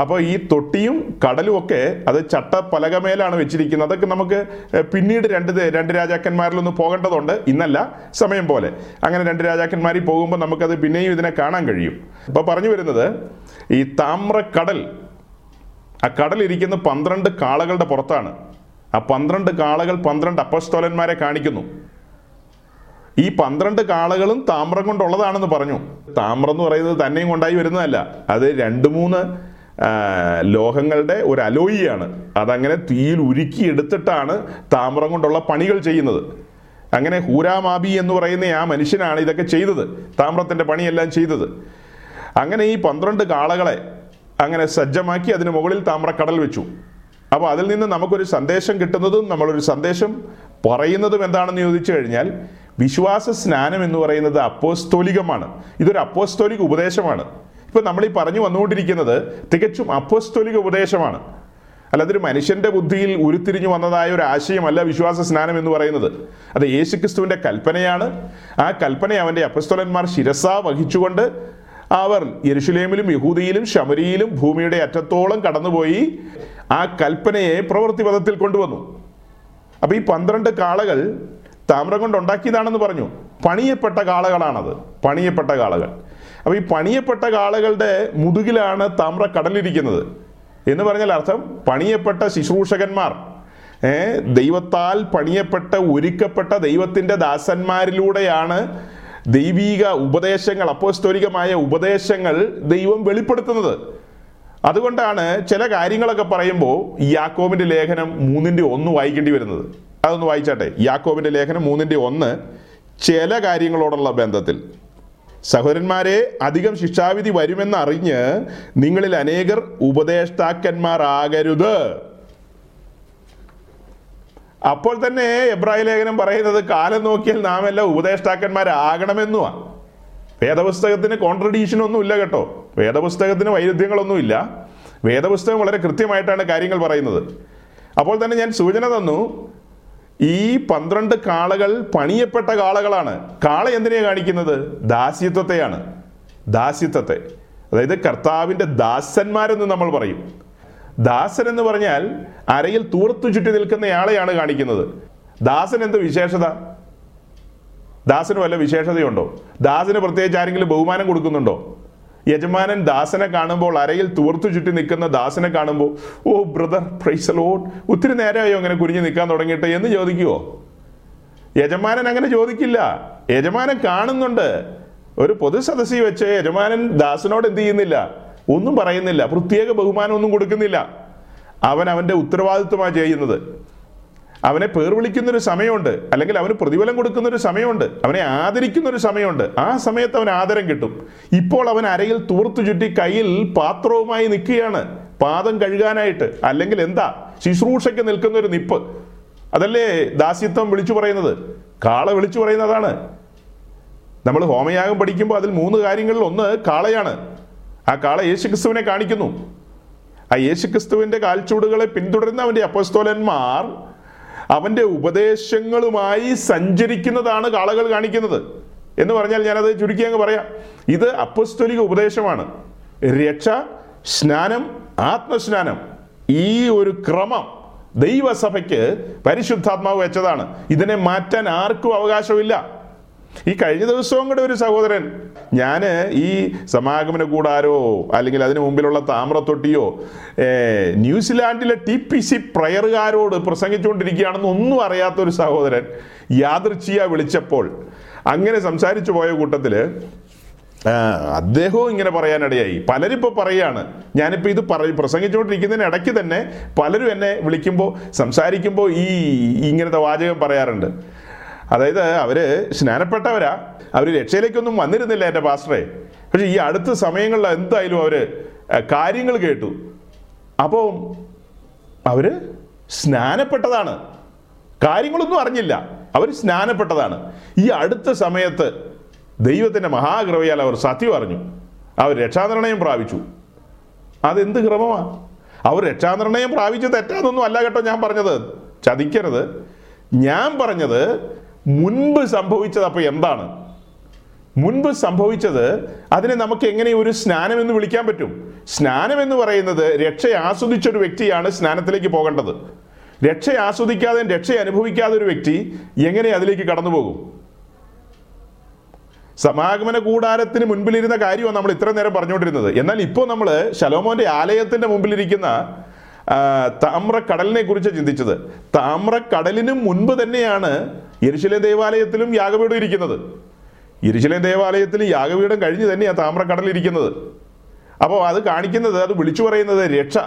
അപ്പോൾ ഈ തൊട്ടിയും കടലും ഒക്കെ അത് ചട്ട പലകമേലാണ് വെച്ചിരിക്കുന്നത്. അതൊക്കെ നമുക്ക് പിന്നീട് രണ്ട് രണ്ട് രാജാക്കന്മാരിലൊന്ന് പോകേണ്ടതുണ്ട്. ഇന്നല്ല സമയം പോലെ. അങ്ങനെ രണ്ട് രാജാക്കന്മാരിൽ പോകുമ്പോൾ നമുക്കത് പിന്നെയും ഇതിനെ കാണാൻ കഴിയും. അപ്പോൾ പറഞ്ഞു വരുന്നത് ഈ താമ്രക്കടൽ ആ കടലിരിക്കുന്ന പന്ത്രണ്ട് കാളകളുടെ പുറത്താണ്. ആ പന്ത്രണ്ട് കാളകൾ പന്ത്രണ്ട് അപ്പസ്തോലന്മാരെ കാണിക്കുന്നു. ഈ പന്ത്രണ്ട് കാളകളും താമ്രം കൊണ്ടുള്ളതാണെന്ന് പറഞ്ഞു. താമ്രം എന്ന് പറയുന്നത് തന്നെയും കൊണ്ടായി വരുന്നതല്ല. അത് രണ്ട് മൂന്ന് ലോഹങ്ങളുടെ ഒരു അലോയിയാണ്. അതങ്ങനെ തീയിൽ ഉരുക്കി എടുത്തിട്ടാണ് താമ്രം കൊണ്ടുള്ള പണികൾ ചെയ്യുന്നത്. അങ്ങനെ ഹൂരാമാബി എന്ന് പറയുന്ന ആ മനുഷ്യനാണ് ഇതൊക്കെ ചെയ്തത്. താമ്രത്തിന്റെ പണിയെല്ലാം ചെയ്തത്. അങ്ങനെ ഈ പന്ത്രണ്ട് കാളകളെ അങ്ങനെ സജ്ജമാക്കി അതിന് മുകളിൽ താമ്രക്കടൽ വെച്ചു. അപ്പോൾ അതിൽ നിന്ന് നമുക്കൊരു സന്ദേശം കിട്ടുന്നതും നമ്മളൊരു സന്ദേശം പറയുന്നതും എന്താണെന്ന് ചോദിച്ചു കഴിഞ്ഞാൽ വിശ്വാസ സ്നാനം എന്ന് പറയുന്നത് അപ്പോസ്തോലികമാണ്. ഇതൊരു അപ്പോസ്തോലിക ഉപദേശമാണ്. ഇപ്പൊ നമ്മൾ ഈ പറഞ്ഞു വന്നുകൊണ്ടിരിക്കുന്നത് തികച്ചും അപ്പസ്തോലിക ഉപദേശമാണ്. അല്ല അതൊരു മനുഷ്യന്റെ ബുദ്ധിയിൽ ഉരുത്തിരിഞ്ഞു വന്നതായ ഒരു ആശയമല്ല വിശ്വാസ സ്നാനം എന്ന് പറയുന്നത്. അത് യേശുക്രിസ്തുവിന്റെ കൽപ്പനയാണ്. ആ കൽപ്പന അവന്റെ അപ്പസ്തോലന്മാർ ശിരസ വഹിച്ചുകൊണ്ട് അവർ യെരുഷലേമിലും യഹൂദിയിലും ശമരിയിലും ഭൂമിയുടെ അറ്റത്തോളം കടന്നുപോയി ആ കൽപ്പനയെ പ്രവൃത്തി പദത്തിൽ കൊണ്ടുവന്നു. അപ്പൊ ഈ പന്ത്രണ്ട് കാളകൾ താമ്രം കൊണ്ട് ഉണ്ടാക്കിയതാണെന്ന് പറഞ്ഞു. പണിയപ്പെട്ട കാളകളാണത്. പണിയപ്പെട്ട കാളകൾ. അപ്പൊ ഈ പണിയപ്പെട്ട കാളകളുടെ മുതുകിലാണ് താമ്ര കടലിരിക്കുന്നത്. എന്ന് പറഞ്ഞാൽ അർത്ഥം പണിയപ്പെട്ട ശുശ്രൂഷകന്മാർ ദൈവത്താൽ പണിയപ്പെട്ട ഒരുക്കപ്പെട്ട ദൈവത്തിന്റെ ദാസന്മാരിലൂടെയാണ് ദൈവീക ഉപദേശങ്ങൾ അപ്പോസ്തോലികമായ ഉപദേശങ്ങൾ ദൈവം വെളിപ്പെടുത്തുന്നത്. അതുകൊണ്ടാണ് ചില കാര്യങ്ങളൊക്കെ പറയുമ്പോൾ യാക്കോബിന്റെ ലേഖനം മൂന്നിന്റെ ഒന്ന് വായിക്കേണ്ടി വരുന്നത്. അതൊന്ന് വായിച്ചാട്ടെ. യാക്കോബിന്റെ ലേഖനം മൂന്നിന്റെ ഒന്ന് ചില കാര്യങ്ങളോടുള്ള ബന്ധത്തിൽ. സഹോദരന്മാരെ അധികം ശിക്ഷാവിധി വരുമെന്ന് അറിഞ്ഞ് നിങ്ങളിൽ അനേകർ ഉപദേഷ്ടാക്കന്മാരാകരുത്. അപ്പോൾ തന്നെ എബ്രാഹിം ലേഖനം പറയുന്നത് കാലം നോക്കിയാൽ നാം എല്ലാം ഉപദേഷ്ടാക്കന്മാരാകണമെന്നുമാ വേദപുസ്തകത്തിന് കോൺട്രഡീഷൻ ഒന്നും ഇല്ല കേട്ടോ. വേദപുസ്തകത്തിന് വൈരുദ്ധ്യങ്ങളൊന്നുമില്ല. വേദപുസ്തകം വളരെ കൃത്യമായിട്ടാണ് കാര്യങ്ങൾ പറയുന്നത്. അപ്പോൾ തന്നെ ഞാൻ സൂചന തന്നു ഈ പന്ത്രണ്ട് കാളകൾ പണിയപ്പെട്ട കാളകളാണ്. കാള എന്തിനെയാണ് കാണിക്കുന്നത്? ദാസ്യത്വത്തെയാണ്. ദാസ്യത്വത്തെ. അതായത് കർത്താവിന്റെ ദാസന്മാരെന്ന് നമ്മൾ പറയും. ദാസൻ എന്ന് പറഞ്ഞാൽ അരയിൽ തൂർത്തു ചുറ്റി നിൽക്കുന്നയാളെയാണ് കാണിക്കുന്നത്. ദാസൻ എന്ത് വിശേഷത? ദാസന് വല്ല വിശേഷതയുണ്ടോ? ദാസന് പ്രത്യേകിച്ച് ആരെങ്കിലും ബഹുമാനം കൊടുക്കുന്നുണ്ടോ? യജമാനൻ ദാസനെ കാണുമ്പോൾ അരയിൽ തൂർത്തു ചുറ്റി നിൽക്കുന്ന ദാസനെ കാണുമ്പോൾ ഓ ബ്രദർ പ്രൈസ് ലോഡ് ഒത്തിരി നേരമായോ അങ്ങനെ കുരിഞ്ഞു നിൽക്കാൻ തുടങ്ങിയിട്ട് എന്ന് ചോദിക്കുവോ? യജമാനൻ അങ്ങനെ ചോദിക്കില്ല. യജമാനൻ കാണുന്നുണ്ട്. ഒരു പൊതു സദസ്സിൽ വെച്ച് യജമാനൻ ദാസനോട് എന്ത് ചെയ്യുന്നില്ല? ഒന്നും പറയുന്നില്ല. പ്രത്യേക ബഹുമാനം ഒന്നും കൊടുക്കുന്നില്ല. അവൻ അവന്റെ ഉത്തരവാദിത്വമാണ് ചെയ്യുന്നത്. അവനെ പേർ വിളിക്കുന്ന ഒരു സമയമുണ്ട് അല്ലെങ്കിൽ അവന് പ്രതിഫലം കൊടുക്കുന്ന ഒരു സമയമുണ്ട് അവനെ ആദരിക്കുന്ന ഒരു സമയമുണ്ട്. ആ സമയത്ത് അവൻ ആദരം കിട്ടും. ഇപ്പോൾ അവൻ അരയിൽ തൂർത്തു ചുറ്റി കയ്യിൽ പാത്രവുമായി നിൽക്കുകയാണ്. പാദം കഴുകാനായിട്ട് അല്ലെങ്കിൽ എന്താ ശുശ്രൂഷയ്ക്ക് നിൽക്കുന്ന ഒരു നിപ്പ്. അതല്ലേ ദാസ്യത്വം വിളിച്ചു പറയുന്നത്? കാള വിളിച്ചു പറയുന്നതാണ്. നമ്മൾ ഹോമയാഗം പഠിക്കുമ്പോൾ അതിൽ മൂന്ന് കാര്യങ്ങളിൽ ഒന്ന് കാളയാണ്. ആ കാള യേശുക്രിസ്തുവിനെ കാണിക്കുന്നു. ആ യേശുക്രിസ്തുവിന്റെ കാൽച്ചൂടുകളെ പിന്തുടരുന്ന അവന്റെ അപ്പസ്തോലന്മാർ അവന്റെ ഉപദേശങ്ങളുമായി സഞ്ചരിക്കുന്നതാണ് കാളകൾ കാണിക്കുന്നത്. എന്ന് പറഞ്ഞാൽ ഞാനത് ചുരുക്കി അങ്ങ് പറയാം. ഇത് അപ്പസ്തോലിക ഉപദേശമാണ്. രക്ഷ സ്നാനം ആത്മസ്നാനം ഈ ഒരു ക്രമം ദൈവസഭയ്ക്ക് പരിശുദ്ധാത്മാവ് വെച്ചതാണ്. ഇതിനെ മാറ്റാൻ ആർക്കും അവകാശമില്ല. ഈ കഴിഞ്ഞ ദിവസവും കൂടെ ഒരു സഹോദരൻ ഞാൻ ഈ സമാഗമന കൂടാരോ അല്ലെങ്കിൽ അതിന് മുമ്പിലുള്ള താമ്രത്തൊട്ടിയോ ന്യൂസിലാൻഡിലെ ടി പി സി പ്രയറുകാരോട് പ്രസംഗിച്ചുകൊണ്ടിരിക്കുകയാണെന്ന് ഒന്നും അറിയാത്ത ഒരു സഹോദരൻ യാദൃച്ഛിയ വിളിച്ചപ്പോൾ അങ്ങനെ സംസാരിച്ചു പോയ കൂട്ടത്തിൽ അദ്ദേഹവും ഇങ്ങനെ പറയാനിടയായി. പലരും ഇപ്പോൾ പറയാണ് ഞാനിപ്പോൾ ഇത് പറ പ്രസംഗിച്ചുകൊണ്ടിരിക്കുന്നതിന് ഇടയ്ക്ക് തന്നെ പലരും എന്നെ വിളിക്കുമ്പോൾ സംസാരിക്കുമ്പോൾ ഈ ഇങ്ങനത്തെ വാചകം പറയാറുണ്ട്. അതായത് അവർ സ്നാനപ്പെട്ടവരാ. അവർ രക്ഷയിലേക്കൊന്നും വന്നിരുന്നില്ല എന്റെ പാസ്റ്ററെ. പക്ഷെ ഈ അടുത്ത സമയങ്ങളിൽ എന്തായാലും അവർ കാര്യങ്ങൾ കേട്ടു. അപ്പോൾ അവർ സ്നാനപ്പെട്ടതാണ്. കാര്യങ്ങളൊന്നും അറിഞ്ഞില്ല. അവർ സ്നാനപ്പെട്ടതാണ്. ഈ അടുത്ത സമയത്ത് ദൈവത്തിന്റെ മഹാകൃപയാൽ അവർ സത്യം അറിഞ്ഞു. അവർ രക്ഷാനിർണയം പ്രാപിച്ചു. അതെന്ത് ക്രമമാ? അവർ രക്ഷാനിർണയം പ്രാപിച്ചത് തെറ്റാന്നൊന്നും അല്ല കേട്ടോ ഞാൻ പറഞ്ഞത്. ചതിക്കരുത്. ഞാൻ പറഞ്ഞത് മുൻപ് സംഭവിച്ചത് അപ്പൊ എന്താണ്? മുൻപ് സംഭവിച്ചത് അതിനെ നമുക്ക് എങ്ങനെ ഒരു സ്നാനം എന്ന് വിളിക്കാൻ പറ്റും? സ്നാനം എന്ന് പറയുന്നത് രക്ഷ ആസ്വദിച്ച ഒരു വ്യക്തിയാണ് സ്നാനത്തിലേക്ക് പോകേണ്ടത്. രക്ഷ ആസ്വദിക്കാതെ രക്ഷ അനുഭവിക്കാതെ ഒരു വ്യക്തി എങ്ങനെ അതിലേക്ക് കടന്നു പോകും സമാഗമന കൂടാരത്തിന് മുൻപിലിരുന്ന കാര്യമാണ് നമ്മൾ ഇത്ര നേരം പറഞ്ഞുകൊണ്ടിരുന്നത്. എന്നാൽ ഇപ്പോൾ നമ്മൾ ശലോമോന്റെ ആലയത്തിന്റെ മുമ്പിലിരിക്കുന്ന താമ്രക്കടലിനെ കുറിച്ച് ചിന്തിച്ചത്. താമ്രക്കടലിനും മുൻപ് തന്നെയാണ് യെരുശലേം ദേവാലയത്തിലും യാഗപീഠം ഇരിക്കുന്നത്. യെരുശലേം ദേവാലയത്തിൽ യാഗപീഠം കഴിഞ്ഞ് തന്നെയാണ് താമ്രക്കടൽ ഇരിക്കുന്നത്. അപ്പോൾ അത് കാണിക്കുന്നത് അത് വിളിച്ചു പറയുന്നത് രക്ഷ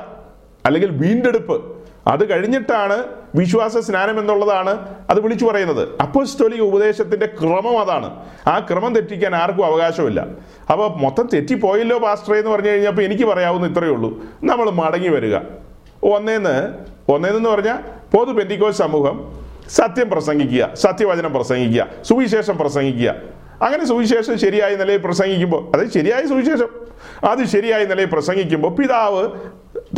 അല്ലെങ്കിൽ വീണ്ടെടുപ്പ്. അത് കഴിഞ്ഞിട്ടാണ് വിശ്വാസ സ്നാനം എന്നുള്ളതാണ് അത് വിളിച്ചു പറയുന്നത്. അപ്പോസ്റ്റോലിക ഉപദേശത്തിന്റെ ക്രമം അതാണ്. ആ ക്രമം തെറ്റിക്കാൻ ആർക്കും അവകാശമില്ല. അപ്പോൾ മൊത്തം തെറ്റിപ്പോയല്ലോ പാസ്റ്റർ എന്ന് പറഞ്ഞു കഴിഞ്ഞപ്പോൾ എനിക്ക് പറയാവുന്ന ഇത്രയേ ഉള്ളൂ. നമ്മൾ മടങ്ങി വരിക. ഒന്നേന്ന് ഒന്നേന്ന് പറഞ്ഞാൽ പൊതു പെന്തിക്കോസ് സമൂഹം സത്യം പ്രസംഗിക്കുക സത്യവചനം പ്രസംഗിക്കുക സുവിശേഷം പ്രസംഗിക്കുക. അങ്ങനെ സുവിശേഷം ശരിയായ നിലയിൽ പ്രസംഗിക്കുമ്പോൾ അത് ശരിയായ സുവിശേഷം. അത് ശരിയായ നിലയിൽ പ്രസംഗിക്കുമ്പോൾ പിതാവ്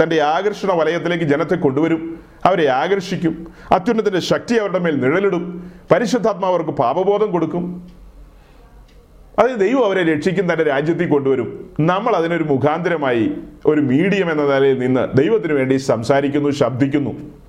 തന്റെ ആകർഷണ വലയത്തിലേക്ക് ജനത്തെ കൊണ്ടുവരും. അവരെ ആകർഷിക്കും. അത്യുന്നതിന്റെ ശക്തി അവരുടെ മേൽ നിഴലിടും. പരിശുദ്ധാത്മാവ് അവർക്ക് പാപബോധം കൊടുക്കും. അത് ദൈവം അവരെ രക്ഷിക്കും തന്റെ രാജ്യത്തിൽ കൊണ്ടുവരും. നമ്മൾ അതിനൊരു മുഖാന്തരമായി ഒരു മീഡിയം എന്ന നിലയിൽ നിന്ന് ദൈവത്തിന് വേണ്ടി സംസാരിക്കുന്നു ശബ്ദിക്കുന്നു.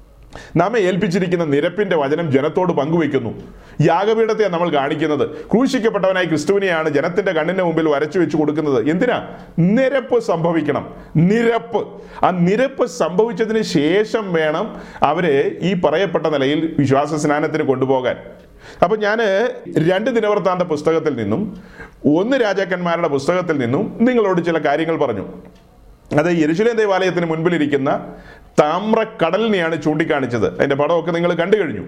നമ്മെ ഏൽപ്പിച്ചിരിക്കുന്ന നിരപ്പിന്റെ വചനം ജനത്തോട് പങ്കുവെക്കുന്നു യാഗപീഠത്തെ നമ്മൾ കാണിക്കുന്നത്. ക്രൂശിക്കപ്പെട്ടവനായി ക്രിസ്തുവിനെയാണ് ജനത്തിന്റെ കണ്ണിന്റെ മുമ്പിൽ വരച്ചു വെച്ച് കൊടുക്കുന്നത്. എന്തിനാ? നിരപ്പ് സംഭവിക്കണം. നിരപ്പ്. ആ നിരപ്പ് സംഭവിച്ചതിന് ശേഷം വേണം അവരെ ഈ പറയപ്പെട്ട നിലയിൽ വിശ്വാസ സ്നാനത്തിന് കൊണ്ടുപോകാൻ. അപ്പൊ ഞാൻ രണ്ട് ദിനവൃത്താന്ത പുസ്തകത്തിൽ നിന്നും ഒന്ന് രാജാക്കന്മാരുടെ പുസ്തകത്തിൽ നിന്നും നിങ്ങളോട് ചില കാര്യങ്ങൾ പറഞ്ഞു. അത് യെരുശലേം ദേവാലയത്തിന് മുൻപിലിരിക്കുന്ന താമ്രക്കടലിനെയാണ് ചൂണ്ടിക്കാണിച്ചത്. അതിന്റെ പടമൊക്കെ നിങ്ങൾ കണ്ടു കഴിഞ്ഞു.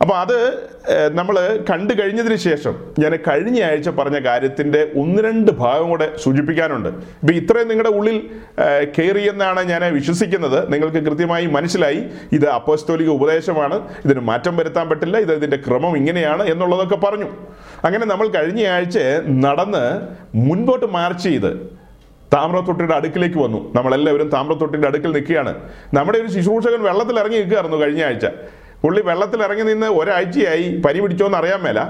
അപ്പോൾ അത് നമ്മൾ കണ്ടു കഴിഞ്ഞതിന് ശേഷം ഞാൻ കഴിഞ്ഞ ആഴ്ച പറഞ്ഞ കാര്യത്തിന്റെ ഒന്ന് രണ്ട് ഭാഗം കൂടെ സൂചിപ്പിക്കാനുണ്ട്. ഇപ്പം ഇത്രയും നിങ്ങളുടെ ഉള്ളിൽ കയറിയെന്നാണ് ഞാൻ വിശ്വസിക്കുന്നത്. നിങ്ങൾക്ക് കൃത്യമായി മനസ്സിലായി. ഇത് അപ്പോസ്തോലിക ഉപദേശമാണ്. ഇതിന് മാറ്റം വരുത്താൻ പറ്റില്ല. ഇത് ഇതിന്റെ ക്രമം ഇങ്ങനെയാണ് എന്നുള്ളതൊക്കെ പറഞ്ഞു. അങ്ങനെ നമ്മൾ കഴിഞ്ഞ ആഴ്ച നടന്ന് മുൻപോട്ട് മാർച്ച് ചെയ്ത് താമ്രത്തൊട്ടിയുടെ അടുക്കിലേക്ക് വന്നു. നമ്മളെല്ലാവരും താമ്രത്തൊട്ടിയുടെ അടുക്കിൽ നിൽക്കുകയാണ്. നമ്മുടെ ഒരു ശുശ്രൂഷകൻ വെള്ളത്തിൽ ഇറങ്ങി നിൽക്കുകയായിരുന്നു കഴിഞ്ഞ ആഴ്ച. പുള്ളി വെള്ളത്തിൽ ഇറങ്ങി നിന്ന് ഒരാഴ്ചയായി പനി പിടിച്ചോന്ന് അറിയാൻ മേല.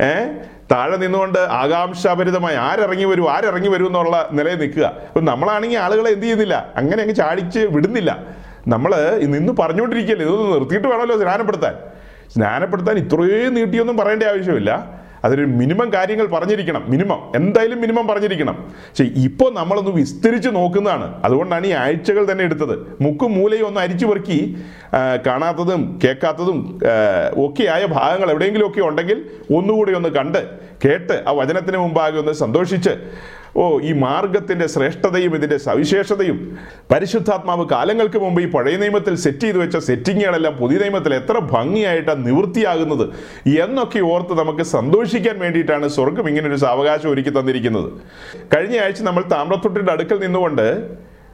ഏ? താഴെ നിന്നുകൊണ്ട് ആകാംക്ഷാഭരിതമായി ആരിറങ്ങി വരും ആരിറങ്ങി വരും എന്നുള്ള നിലയിൽ നിൽക്കുക. അപ്പം നമ്മളാണെങ്കിൽ ആളുകളെ എന്ത് ചെയ്യുന്നില്ല. അങ്ങനെ അങ്ങ് ചാടിച്ച് വിടുന്നില്ല. നമ്മൾ നിന്ന് പറഞ്ഞുകൊണ്ടിരിക്കുകയല്ലേ ഇതൊന്ന് നിർത്തിയിട്ട് വേണമല്ലോ സ്നാനപ്പെടുത്താൻ. സ്നാനപ്പെടുത്താൻ ഇത്രയും നീട്ടിയൊന്നും പറയേണ്ട ആവശ്യമില്ല. അതൊരു മിനിമം കാര്യങ്ങൾ പറഞ്ഞിരിക്കണം. മിനിമം. എന്തായാലും മിനിമം പറഞ്ഞിരിക്കണം. പക്ഷെ ഇപ്പോൾ നമ്മളൊന്ന് വിസ്തരിച്ച് നോക്കുന്നതാണ്. അതുകൊണ്ടാണ് ഈ ആഴ്ചകൾ തന്നെ എടുത്തത്. മുക്കും മൂലയും ഒന്ന് അരിച്ചു പെറുക്കി കാണാത്തതും കേൾക്കാത്തതും ആയ ഭാഗങ്ങൾ എവിടെയെങ്കിലും ഒക്കെ ഉണ്ടെങ്കിൽ ഒന്നുകൂടി ഒന്ന് കണ്ട് കേട്ട് ആ വചനത്തിന് മുമ്പാകെ ഒന്ന് സന്തോഷിച്ച് ഓ ഈ മാർഗത്തിന്റെ ശ്രേഷ്ഠതയും ഇതിന്റെ സവിശേഷതയും പരിശുദ്ധാത്മാവ് കാലങ്ങൾക്ക് മുമ്പ് ഈ പഴയ നിയമത്തിൽ സെറ്റ് ചെയ്തു വെച്ച സെറ്റിങ്ങുകളെല്ലാം പുതിയ നിയമത്തിൽ എത്ര ഭംഗിയായിട്ടാണ് നിവൃത്തിയാകുന്നത് എന്നൊക്കെ ഓർത്ത് നമുക്ക് സന്തോഷിക്കാൻ വേണ്ടിയിട്ടാണ് സ്വർഗം ഇങ്ങനെ ഒരു സാവകാശം ഒരുക്കി തന്നിരിക്കുന്നത്. കഴിഞ്ഞ ആഴ്ച നമ്മൾ താമ്രത്തൊട്ടിന്റെ അടുക്കൽ നിന്നുകൊണ്ട്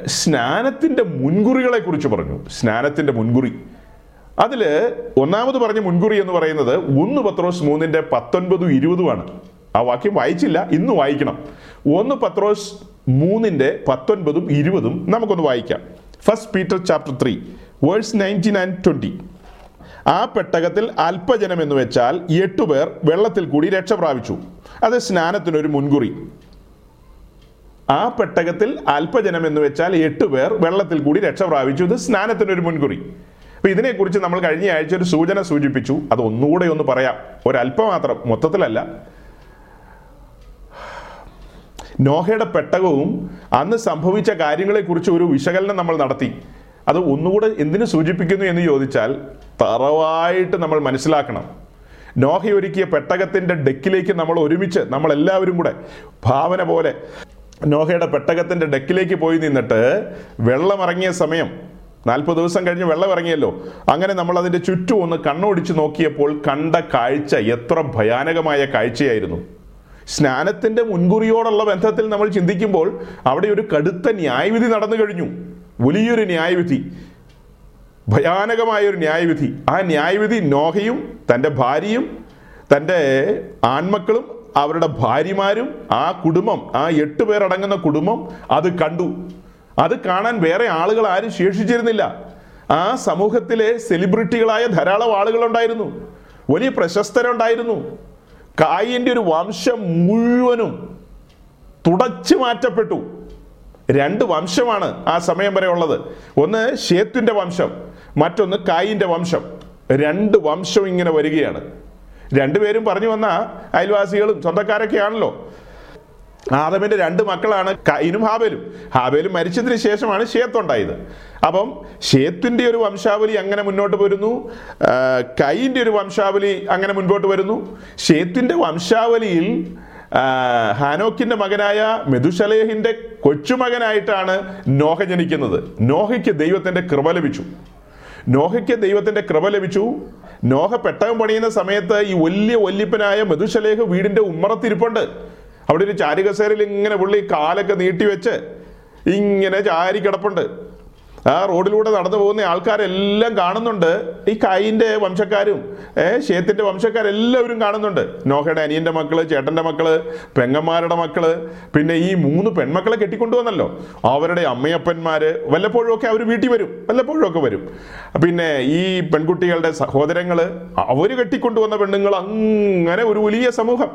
സ്നാനത്തിന്റെ മുൻകുറികളെ കുറിച്ച് പറഞ്ഞു. സ്നാനത്തിന്റെ മുൻകുറി. അതിൽ ഒന്നാമത് പറഞ്ഞ മുൻകുറി എന്ന് പറയുന്നത് ഒന്ന് പത്രോസ് മൂന്നിന്റെ പത്തൊൻപതും ഇരുപതുമാണ്. ആ വാക്യം വായിച്ചില്ല ഇന്ന് വായിക്കണം. ഒന്ന് പത്രോസ് മൂന്നിന്റെ പത്തൊൻപതും ഇരുപതും നമുക്കൊന്ന് വായിക്കാം. First Peter chapter three verse nineteen and twenty ആ പെട്ടകത്തിൽ അല്പജനം എന്ന് വെച്ചാൽ എട്ടുപേർ വെള്ളത്തിൽ കൂടി രക്ഷ പ്രാപിച്ചു. അത് സ്നാനത്തിനൊരു മുൻകുറി. ആ പെട്ടകത്തിൽ അല്പജനം എന്ന് വെച്ചാൽ എട്ടുപേർ വെള്ളത്തിൽ കൂടി രക്ഷ പ്രാപിച്ചു. ഇത് സ്നാനത്തിനൊരു മുൻകുറി. അപ്പോൾ ഇതിനെക്കുറിച്ച് നമ്മൾ കഴിഞ്ഞ ആഴ്ച ഒരു സൂചന സൂചിപ്പിച്ചു. അത് ഒന്നുകൂടെ ഒന്ന് പറയാം. ഒരല്പം മാത്രം മൊത്തത്തിലല്ല. നോഹയുടെ പെട്ടകവും അന്ന് സംഭവിച്ച കാര്യങ്ങളെക്കുറിച്ച് ഒരു വിശകലനം നമ്മൾ നടത്തി. അത് ഒന്നുകൂടെ എന്തിനു സൂചിപ്പിക്കുന്നു എന്ന് ചോദിച്ചാൽ തറവായിട്ട് നമ്മൾ മനസ്സിലാക്കണം. നോഹ ഒരുക്കിയ പെട്ടകത്തിന്റെ ഡെക്കിലേക്ക് നമ്മൾ ഒരുമിച്ച് നമ്മൾ എല്ലാവരും കൂടെ ഭാവന പോലെ നോഹയുടെ പെട്ടകത്തിന്റെ ഡെക്കിലേക്ക് പോയി നിന്നിട്ട് വെള്ളമിറങ്ങിയ സമയം നാൽപ്പത് ദിവസം കഴിഞ്ഞ് വെള്ളം ഇറങ്ങിയല്ലോ. അങ്ങനെ നമ്മൾ അതിന്റെ ചുറ്റും ഒന്ന് കണ്ണോടിച്ച് നോക്കിയപ്പോൾ കണ്ട കാഴ്ച എത്ര ഭയാനകമായ കാഴ്ചയായിരുന്നു. സ്നാനത്തിന്റെ മുൻകുറിയോടുള്ള ബന്ധത്തിൽ നമ്മൾ ചിന്തിക്കുമ്പോൾ അവിടെ ഒരു കടുത്ത ന്യായവിധി നടന്നു കഴിഞ്ഞു. വലിയൊരു ന്യായവിധി. ഭയാനകമായ ഒരു ന്യായവിധി. ആ ന്യായവിധി നോഹയും തന്റെ ഭാര്യയും തന്റെ ആൺമക്കളും അവരുടെ ഭാര്യമാരും ആ കുടുംബം ആ എട്ട് പേരടങ്ങുന്ന കുടുംബം അത് കണ്ടു. അത് കാണാൻ വേറെ ആളുകൾ ആരും ശേഷിച്ചിരുന്നില്ല. ആ സമൂഹത്തിലെ സെലിബ്രിറ്റികളായ ധാരാളം ആളുകളുണ്ടായിരുന്നു. വലിയ പ്രശസ്തരുണ്ടായിരുന്നു. കായിന്റെ ഒരു വംശം മുഴുവനും തുടച്ചു മാറ്റപ്പെട്ടു. രണ്ട് വംശമാണ് ആ സമയം വരെ ഉള്ളത്. ഒന്ന് ഷേത്തിന്റെ വംശം മറ്റൊന്ന് കായിന്റെ വംശം. രണ്ട് വംശം ഇങ്ങനെ വരികയാണ്. രണ്ടുപേരും പറഞ്ഞു വന്ന അയൽവാസികളും സ്വന്തക്കാരൊക്കെ ആണല്ലോ ആദമിന്റെ രണ്ട് മക്കളാണ് കൈനും ഹാബേലും. ഹാബേലും മരിച്ചതിന് ശേഷമാണ് ഷേത്ത് ഉണ്ടായത്. അപ്പം ഷേത്തിന്റെ ഒരു വംശാവലി അങ്ങനെ മുന്നോട്ട് വരുന്നു കൈന്റെ ഒരു വംശാവലി അങ്ങനെ മുൻപോട്ട് വരുന്നു. ഷേത്തിന്റെ വംശാവലിയിൽ ഹാനോക്കിന്റെ മകനായ മെതുശലേഹിന്റെ കൊച്ചുമകനായിട്ടാണ് നോഹ ജനിക്കുന്നത്. നോഹയ്ക്ക് ദൈവത്തിന്റെ കൃപ ലഭിച്ചു. നോഹയ്ക്ക് ദൈവത്തിന്റെ കൃപ ലഭിച്ചു. നോഹ പെട്ടകം പണിയുന്ന സമയത്ത് ഈ വലിയ വല്യപ്പനായ മെതുശലേഹ് വീടിന്റെ ഉമ്മറത്തിരിപ്പുണ്ട്. അവിടെ ഒരു ചാരികസേരയിൽ ഇങ്ങനെ പുള്ളി കാലൊക്കെ നീട്ടിവെച്ച് ഇങ്ങനെ ചാരി കിടപ്പുണ്ട് ആ റോഡിലൂടെ നടന്നു പോകുന്ന ആൾക്കാരെല്ലാം കാണുന്നുണ്ട്. ഈ കൈന്റെ വംശക്കാരും ഏ ഷേത്തിന്റെ വംശക്കാരെല്ലാവരും കാണുന്നുണ്ട്. നോഹയുടെ അനിയന്റെ മക്കൾ ചേട്ടന്റെ മക്കൾ പെങ്ങന്മാരുടെ മക്കൾ പിന്നെ ഈ മൂന്ന് പെൺമക്കളെ കെട്ടിക്കൊണ്ടുവന്നല്ലോ അവരുടെ അമ്മയപ്പന്മാര് വല്ലപ്പോഴും ഒക്കെ അവർ വീട്ടിൽ വരും വല്ലപ്പോഴും ഒക്കെ വരും. പിന്നെ ഈ പെൺകുട്ടികളുടെ സഹോദരങ്ങൾ അവർ കെട്ടിക്കൊണ്ടുവന്ന പെണ്ണുങ്ങൾ അങ്ങനെ ഒരു വലിയ സമൂഹം.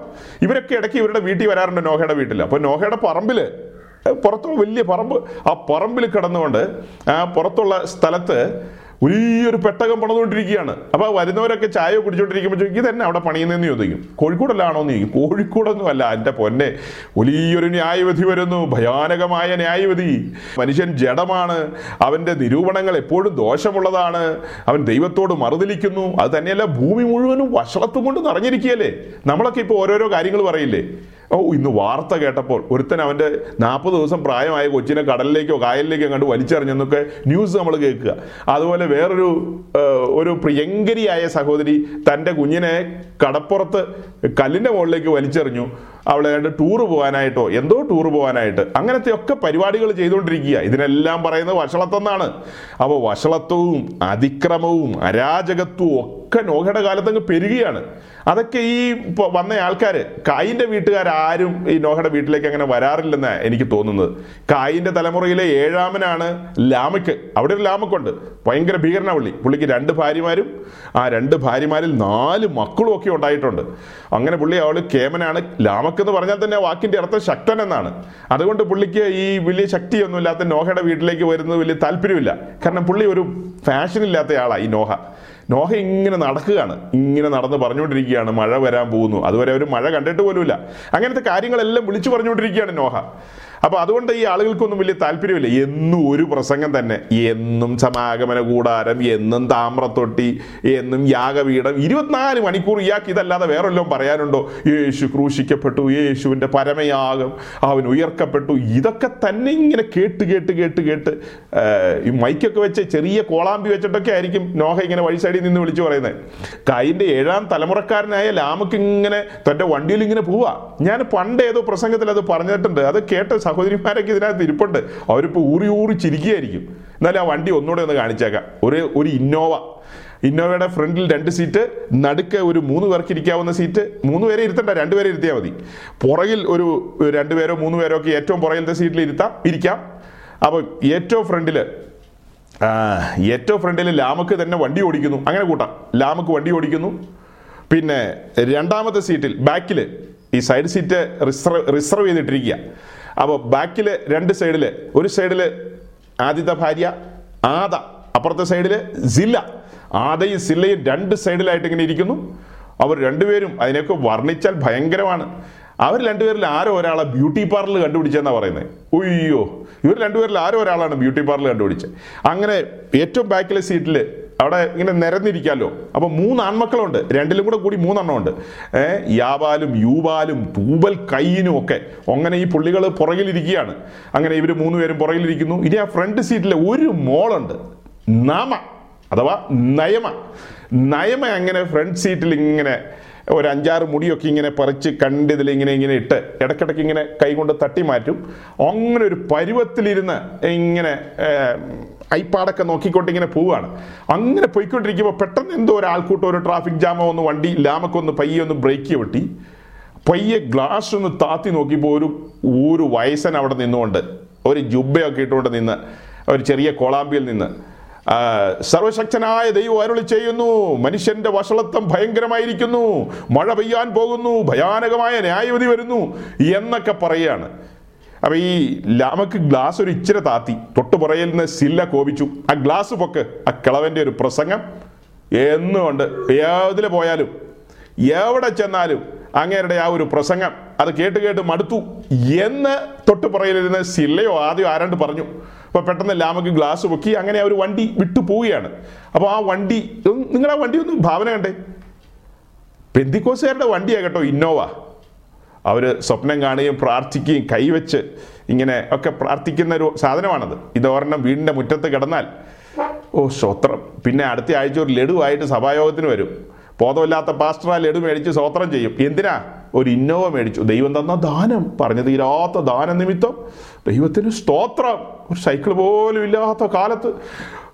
ഇവരൊക്കെ ഇടയ്ക്ക് ഇവരുടെ വീട്ടിൽ വരാറുണ്ട് നോഹയുടെ വീട്ടിൽ അപ്പോൾ നോഹയുടെ പറമ്പിൽ പുറത്ത് വലിയ പറമ്പ്. ആ പറമ്പിൽ കിടന്നുകൊണ്ട് ആ പുറത്തുള്ള സ്ഥലത്ത് വലിയൊരു പെട്ടകം പണിതുകൊണ്ടിരിക്കുകയാണ്. അപ്പോൾ വരുന്നവരൊക്കെ ചായ കുടിച്ചുകൊണ്ടിരിക്കുമ്പോൾ ചോദിക്കും ഇതന്നെ തന്നെ അവിടെ പണിയുന്നതെന്ന് ചോദിക്കും? കോഴിക്കോടല്ലാണോ? എന്ന് ചോദിക്കും. കോഴിക്കോടൊന്നും അല്ല എന്റെ പൊന്നെ വലിയൊരു ന്യായവിധി വരുന്നു ഭയാനകമായ ന്യായവിധി. മനുഷ്യൻ ജഡമാണ് അവന്റെ നിരൂപണങ്ങൾ എപ്പോഴും ദോഷമുള്ളതാണ് അവൻ ദൈവത്തോട് മറുതലിക്കുന്നു അത് തന്നെയല്ല ഭൂമി മുഴുവനും വഷളത്തും കൊണ്ട് നിറഞ്ഞിരിക്കുകയല്ലേ? നമ്മളൊക്കെ ഇപ്പോൾ ഓരോരോ കാര്യങ്ങൾ പറയില്ലേ? ഓ ഇന്ന് വാർത്ത കേട്ടപ്പോൾ ഒരുത്തൻ അവന്റെ നാൽപ്പത് ദിവസം പ്രായമായ കൊച്ചിനെ കടലിലേക്കോ കായലിലേക്കോ കണ്ട് വലിച്ചെറിഞ്ഞെന്നൊക്കെ ന്യൂസ് നമ്മൾ കേൾക്കുക. അതുപോലെ വേറൊരു ഒരു പ്രിയങ്കരിയായ സഹോദരി തന്റെ കുഞ്ഞിനെ കടപ്പുറത്ത് കല്ലിന്റെ മുകളിലേക്ക് വലിച്ചെറിഞ്ഞു. അവളെ കണ്ട് ടൂറ് പോകാനായിട്ടോ എന്തോ ടൂർ പോകാനായിട്ട് അങ്ങനത്തെ ഒക്കെ പരിപാടികൾ ചെയ്തുകൊണ്ടിരിക്കുക. ഇതിനെല്ലാം പറയുന്നത് വഷളത്തെന്നാണ് അപ്പോൾ വഷളത്വവും അതിക്രമവും അരാജകത്വവും ഒക്കെ നോഹയുടെ കാലത്തങ്ങ് പെരുകയാണ്. അതൊക്കെ ഈ വന്ന ആൾക്കാർ കായിന്റെ വീട്ടുകാരും ഈ നോഹയുടെ വീട്ടിലേക്ക് അങ്ങനെ വരാറില്ലെന്ന് എനിക്ക് തോന്നുന്നത്. കായിന്റെ തലമുറയിലെ ഏഴാമനാണ് ലാമക്ക് അവിടെ ഒരു ലാമക്കുണ്ട്. ഭയങ്കര ഭീകരണവള്ളി പുള്ളിക്ക് രണ്ട് ഭാര്യമാരും ആ രണ്ട് ഭാര്യമാരിൽ നാല് മക്കളും ഒക്കെ ഉണ്ടായിട്ടുണ്ട്. അങ്ങനെ പുള്ളി അവൾ കേമനാണ് ലാമക്ക് എന്ന് പറഞ്ഞാൽ തന്നെ വാക്കിന്റെ അർത്ഥം ശക്തൻ എന്നാണ്. അതുകൊണ്ട് പുള്ളിക്ക് ഈ വലിയ ശക്തിയൊന്നും ഇല്ലാത്ത നോഹയുടെ വീട്ടിലേക്ക് വരുന്നത് വലിയ താല്പര്യമില്ല. കാരണം പുള്ളി ഒരു ഫാഷൻ ഇല്ലാത്ത ആളാണ് ഈ നോഹ. നോഹ ഇങ്ങനെ നടക്കുകയാണ്. ഇങ്ങനെ നടന്ന് പറഞ്ഞുകൊണ്ടിരിക്കുകയാണ്. മഴ വരാൻ പോകുന്നു. അതുവരെ ഒരു മഴ കണ്ടിട്ട് പോലുമില്ല. അങ്ങനത്തെ കാര്യങ്ങളെല്ലാം വിളിച്ചു പറഞ്ഞുകൊണ്ടിരിക്കുകയാണ് നോഹ. അപ്പൊ അതുകൊണ്ട് ഈ ആളുകൾക്കൊന്നും വലിയ താല്പര്യമില്ല. എന്നും ഒരു പ്രസംഗം തന്നെ. എന്നും സമാഗമന കൂടാരം എന്നും താമ്രത്തൊട്ടി എന്നും യാഗപീഠം. ഇരുപത്തിനാല് മണിക്കൂർ ഇയാൾക്ക് ഇതല്ലാതെ വേറെ വല്ലതും പറയാനുണ്ടോ? യേശു ക്രൂശിക്കപ്പെട്ടു യേശുവിന്റെ പരമയാഗം അവൻ ഉയർക്കപ്പെട്ടു. ഇതൊക്കെ തന്നെ ഇങ്ങനെ കേട്ട് കേട്ട് കേട്ട് കേട്ട് ഈ മൈക്കൊക്കെ വെച്ച് ചെറിയ കോളാമ്പി വെച്ചിട്ടൊക്കെ ആയിരിക്കും നോഹ ഇങ്ങനെ വഴി സൈഡിൽ നിന്ന് വിളിച്ചു പറയുന്നത് കൈന്റെ ഏഴാം തലമുറക്കാരനായ ലാമക്ക് ഇങ്ങനെ തന്റെ വണ്ടിയിൽ ഇങ്ങനെ പോവാ. ഞാൻ പണ്ട് ഏതോ പ്രസംഗത്തിൽ അത് പറഞ്ഞിട്ടുണ്ട്. അത് കേട്ട സഹോദരിമാരൊക്കെ ഇതിനകത്ത് ഇരിപ്പുണ്ട്. അവരിപ്പോൾ ഊറി ഊറി ചിരിക്കുകയായിരിക്കും. എന്നാലും ആ വണ്ടി ഒന്നുകൂടെ ഒന്ന് കാണിച്ചേക്കാം. ഒരു ഒരു ഇന്നോവ. ഇന്നോവയുടെ ഫ്രണ്ടിൽ രണ്ട് സീറ്റ് നടുക്ക് ഒരു മൂന്ന് പേർക്ക് ഇരിക്കാവുന്ന സീറ്റ്. മൂന്ന് പേരെ ഇരുത്തണ്ട രണ്ടുപേരെ ഇരുത്തിയാൽ മതി. പുറകിൽ ഒരു രണ്ടുപേരോ മൂന്ന് പേരോ ഒക്കെ ഏറ്റവും പുറകിലത്തെ സീറ്റിൽ ഇരുത്താം ഇരിക്കാം. അപ്പോൾ ഏറ്റവും ഫ്രണ്ടിൽ ഏറ്റവും ഫ്രണ്ടിൽ ലാമക്ക് തന്നെ വണ്ടി ഓടിക്കുന്നു. അങ്ങനെ കൂട്ടാം. ലാമക്ക് വണ്ടി ഓടിക്കുന്നു. പിന്നെ രണ്ടാമത്തെ സീറ്റിൽ ബാക്കിൽ ഈ സൈഡ് സീറ്റ് റിസർവ് റിസർവ് ചെയ്തിട്ടിരിക്കുക. അപ്പോൾ ബാക്കിൽ രണ്ട് സൈഡിൽ ഒരു സൈഡിൽ ആദ്യത്തെ ഭാര്യ ആദ. അപ്പുറത്തെ സൈഡിൽ സില്ല ആദയും സില്ലയും രണ്ട് സൈഡിലായിട്ട് ഇങ്ങനെ ഇരിക്കുന്നു. അവർ രണ്ടുപേരും അതിനെയൊക്കെ വർണിച്ചാൽ ഭയങ്കരമാണ്. അവർ രണ്ടുപേരിൽ ആരോ ഒരാളെ ബ്യൂട്ടി പാർലർ കണ്ടുപിടിച്ചെന്നാണ് പറയുന്നത് ഉയ്യോ. ഇവർ രണ്ടുപേരിൽ ആരോ ഒരാളാണ് ബ്യൂട്ടി പാർലർ കണ്ടുപിടിച്ചത് അങ്ങനെ ഏറ്റവും ബാക്കിലെ സീറ്റിൽ അവിടെ ഇങ്ങനെ നിരന്നിരിക്കാമല്ലോ അപ്പൊ മൂന്ന് ആൺമക്കളുണ്ട്. രണ്ടിലും കൂടെ കൂടി മൂന്നെണ്ണം ഉണ്ട് ഏഹ് യാവാലും യൂവാലും തൂബൽ കയ്യിനും ഒക്കെ. അങ്ങനെ ഈ പുള്ളികൾ പുറകിലിരിക്കുകയാണ്. അങ്ങനെ ഇവർ മൂന്നുപേരും പുറകിലിരിക്കുന്നു. ഇനി ആ ഫ്രണ്ട് സീറ്റിലെ ഒരു മോളുണ്ട്. നാമ അഥവാ നയമ. നയമ അങ്ങനെ ഫ്രണ്ട് സീറ്റിൽ ഇങ്ങനെ ഒരു അഞ്ചാറ് മുടിയൊക്കെ ഇങ്ങനെ പറിച്ച് കണ്ടിതിൽ ഇങ്ങനെ ഇങ്ങനെ ഇട്ട് ഇടയ്ക്കിടയ്ക്ക് ഇങ്ങനെ കൈകൊണ്ട് തട്ടി മാറ്റും. അങ്ങനെ ഒരു പരുവത്തിലിരുന്ന് ഇങ്ങനെ ഏർ, ഐപ്പാടൊക്കെ നോക്കിക്കൊണ്ട് ഇങ്ങനെ പോവുകയാണ്. അങ്ങനെ പോയിക്കൊണ്ടിരിക്കുമ്പോൾ പെട്ടെന്ന് എന്തോ ഒരു ആൾക്കൂട്ടം ഒരു ട്രാഫിക് ജാമോ ഒന്ന് വണ്ടി ലാമക്കൊന്ന് പയ്യെ ഒന്ന് ബ്രേക്ക് വെട്ടി. പയ്യെ ഗ്ലാസ് ഒന്ന് താത്തി നോക്കിയപ്പോൾ ഒരു ഒരു വയസ്സൻ അവിടെ നിന്നുകൊണ്ട് ഒരു ജുബയൊക്കെ ഇട്ടുകൊണ്ട് നിന്ന് ഒരു ചെറിയ കോളാമ്പിയിൽ നിന്ന് സർവശക്തനായ ദൈവം അരുളി ചെയ്യുന്നു മനുഷ്യന്റെ വഷളത്വം ഭയങ്കരമായിരിക്കുന്നു മഴ പെയ്യാൻ പോകുന്നു ഭയാനകമായ ന്യായവിധി വരുന്നു എന്നൊക്കെ പറയുകയാണ്. അപ്പൊ ഈ ലാമക്ക് ഗ്ലാസ് ഒരു ഇച്ചിരി താത്തി. തൊട്ട് പുറയിൽ നിന്ന് സില്ല കോപിച്ചു. ആ ഗ്ലാസ് പൊക്ക്. ആ കിളവന്റെ ഒരു പ്രസംഗം. എന്നുകൊണ്ട് ഏതിൽ പോയാലും എവിടെ ചെന്നാലും അങ്ങേരുടെ ആ ഒരു പ്രസംഗം അത് കേട്ട് കേട്ട് മടുത്തു. എന്ന് തൊട്ട് പുറയിലിരുന്ന് സില്ലയോ ആദ്യം ആരാണ്ട് പറഞ്ഞു. അപ്പൊ പെട്ടെന്ന് ലാമക്ക് ഗ്ലാസ് പൊക്കി അങ്ങനെ ആ ഒരു വണ്ടി വിട്ടു പോവുകയാണ്. അപ്പോൾ ആ വണ്ടി നിങ്ങൾ ആ വണ്ടി ഒന്ന് ഭാവന കണ്ടേ? പെന്തിക്കോസുകാരുടെ വണ്ടിയാ കേട്ടോ ഇന്നോവ. അവർ സ്വപ്നം കാണുകയും പ്രാർത്ഥിക്കുകയും കൈവച്ച് ഇങ്ങനെ ഒക്കെ പ്രാർത്ഥിക്കുന്ന ഒരു സാധനമാണത്. ഇത് ഒരെണ്ണം വീടിന്റെ മുറ്റത്ത് കിടന്നാൽ ഓ സ്വത്രം പിന്നെ അടുത്ത ആഴ്ച ഒരു ലഡുവായിട്ട് സഭായോഗത്തിന് വരും. ബോധമില്ലാത്ത പാസ്റ്റർ ആ ലഡു മേടിച്ച് സ്വോത്രം ചെയ്യും. എന്തിനാ? ഒരു ഇന്നോവ മേടിച്ചു. ദൈവം തന്ന ദാനം. പറഞ്ഞു തീരാത്ത ദാന നിമിത്തം ദൈവത്തിന് സ്തോത്രം. ഒരു സൈക്കിൾ പോലും ഇല്ലാത്ത കാലത്ത്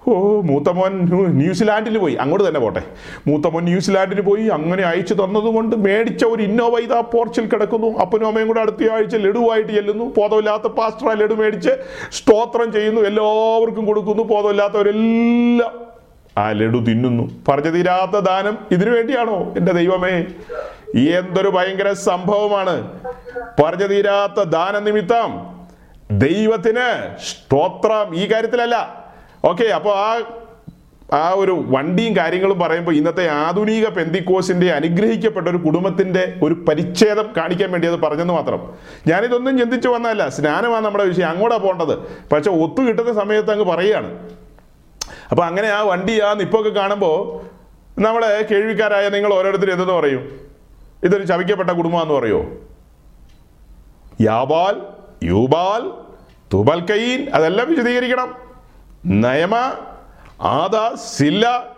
ഓ മൂത്തമോൻ ന്യൂസിലാൻഡിൽ പോയി. അങ്ങോട്ട് തന്നെ പോട്ടെ. മൂത്തമോൻ ന്യൂസിലാൻഡിൽ പോയി. അങ്ങനെ അയച്ചു തന്നതുകൊണ്ട് മേടിച്ച ഒരു ഇന്നോവ ഇതാ പോർച്ചിൽ കിടക്കുന്നു. അപ്പനും അമ്മയും കൂടെ അടുത്ത ആഴ്ച ലഡുവായിട്ട് ചെല്ലുന്നു. ബോധമില്ലാത്ത പാസ്റ്റർ ലഡു മേടിച്ച് സ്തോത്രം ചെയ്യുന്നു. എല്ലാവർക്കും കൊടുക്കുന്നു. ബോധമില്ലാത്തവരെല്ലാം ആ ലഡു തിന്നുന്നു. പറഞ്ഞു തീരാത്ത ദാനം ഇതിനു വേണ്ടിയാണോ? എന്റെ ദൈവമേ എന്തൊരു ഭയങ്കര സംഭവമാണ്. പറഞ്ഞു തീരാത്ത ദാന നിമിത്തം ദൈവത്തിന് സ്തോത്രം. ഈ കാര്യത്തിലല്ല ഓക്കെ അപ്പോൾ ആ ആ ഒരു വണ്ടിയും കാര്യങ്ങളും പറയുമ്പോൾ ഇന്നത്തെ ആധുനിക പെന്തിക്കോസിന്റെ അനുഗ്രഹിക്കപ്പെട്ട ഒരു കുടുംബത്തിന്റെ ഒരു പരിച്ഛേദം കാണിക്കാൻ വേണ്ടി അത് പറഞ്ഞെന്ന് മാത്രം. ഞാനിതൊന്നും ചിന്തിച്ചു വന്നതല്ല. സ്നാനമാണ് നമ്മുടെ വിഷയം. അങ്ങോട്ടാ പോകേണ്ടത്. പക്ഷെ ഒത്തു കിട്ടുന്ന സമയത്ത് അങ്ങ് പറയുകയാണ്. അപ്പൊ അങ്ങനെ ആ വണ്ടി ആ നിപ്പൊക്കെ കാണുമ്പോൾ നമ്മളെ കേൾവിക്കാരായ നിങ്ങൾ ഓരോരുത്തരും എന്തെന്ന് പറയും? ഇതൊരു ചവിക്കപ്പെട്ട കുടുംബമാണെന്ന് പറയുമോ യാബാൽ യൂബാൽ തുബൽ തുബൽക്കൈൻ അതെല്ലാം വിശദീകരിക്കണം. നയമ ആദ സില്ല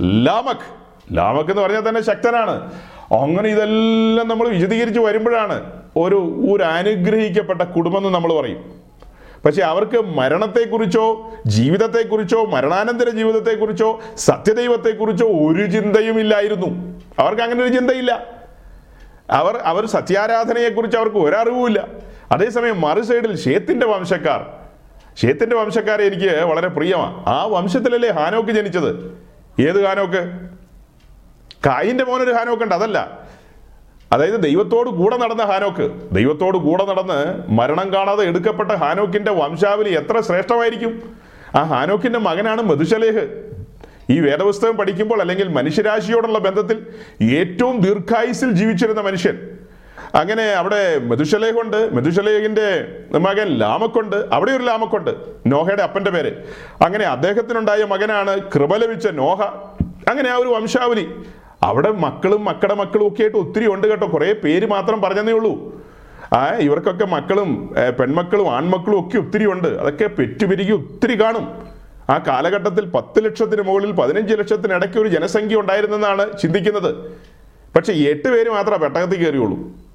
ലാമക്. ലാമക് എന്ന് പറഞ്ഞാൽ തന്നെ ശക്തനാണ്. അങ്ങനെ ഇതെല്ലാം നമ്മൾ വിശദീകരിച്ച് വരുമ്പോഴാണ് ഒരു ഒരു അനുഗ്രഹിക്കപ്പെട്ട കുടുംബം എന്ന് നമ്മൾ പറയും. പക്ഷെ അവർക്ക് മരണത്തെക്കുറിച്ചോ ജീവിതത്തെക്കുറിച്ചോ മരണാനന്തര ജീവിതത്തെക്കുറിച്ചോ സത്യദൈവത്തെക്കുറിച്ചോ ഒരു ചിന്തയും ഇല്ലായിരുന്നു. അവർക്ക് അങ്ങനെ ഒരു ചിന്തയില്ല. അവർ അവർ സത്യാരാധനയെക്കുറിച്ച് അവർക്ക് ഒരറിവുമില്ല. അതേസമയം മറു സൈഡിൽ ഷേത്തിന്റെ വംശക്കാർ ഷേത്തിന്റെ വംശക്കാരെ എനിക്ക് വളരെ പ്രിയമാണ്. ആ വംശത്തിലല്ലേ ഹാനോക്ക് ജനിച്ചത്? ഏത് ഹാനോക്ക്? കായിന്റെ മോനൊരു ഹാനോക്ക് ഉണ്ട് അതല്ല. അതായത് ദൈവത്തോട് കൂടെ നടന്ന ഹാനോക്ക്. ദൈവത്തോട് കൂടെ നടന്ന് മരണം കാണാതെ എടുക്കപ്പെട്ട ഹാനോക്കിന്റെ വംശാവലി എത്ര ശ്രേഷ്ഠമായിരിക്കും? ആ ഹാനോക്കിന്റെ മകനാണ് മധുശലേഹ് ഈ വേദപുസ്തകം പഠിക്കുമ്പോൾ അല്ലെങ്കിൽ മനുഷ്യരാശിയോടുള്ള ബന്ധത്തിൽ ഏറ്റവും ദീർഘായുസിൽ ജീവിച്ചിരുന്ന മനുഷ്യൻ. അങ്ങനെ അവിടെ മെതുശലേഖുണ്ട് മെതുശലേഖിന്റെ മകൻ ലാമക്കുണ്ട്. അവിടെ ഒരു ലാമക്കുണ്ട്. നോഹയുടെ അപ്പന്റെ പേര്. അങ്ങനെ അദ്ദേഹത്തിനുണ്ടായ മകനാണ് കൃപ ലഭിച്ച നോഹ. അങ്ങനെ ആ ഒരു വംശാവലി. അവിടെ മക്കളും മക്കളുടെ മക്കളും ഒക്കെ ആയിട്ട് ഒത്തിരി ഉണ്ട് കേട്ടോ. കുറേ പേര് മാത്രം പറഞ്ഞതേ ഉള്ളൂ. ആ ഇവർക്കൊക്കെ മക്കളും പെൺമക്കളും ആൺമക്കളും ഒക്കെ ഒത്തിരി ഉണ്ട്. അതൊക്കെ പെറ്റുപിരികി ഒത്തിരി കാണും. ആ കാലഘട്ടത്തിൽ പത്ത് ലക്ഷത്തിന് മുകളിൽ പതിനഞ്ച് ലക്ഷത്തിനിടയ്ക്ക് ഒരു ജനസംഖ്യ ഉണ്ടായിരുന്നെന്നാണ് ചിന്തിക്കുന്നത്. പക്ഷെ എട്ട് പേര് മാത്രമേ പെട്ടകത്തിൽ കയറിയുള്ളൂ.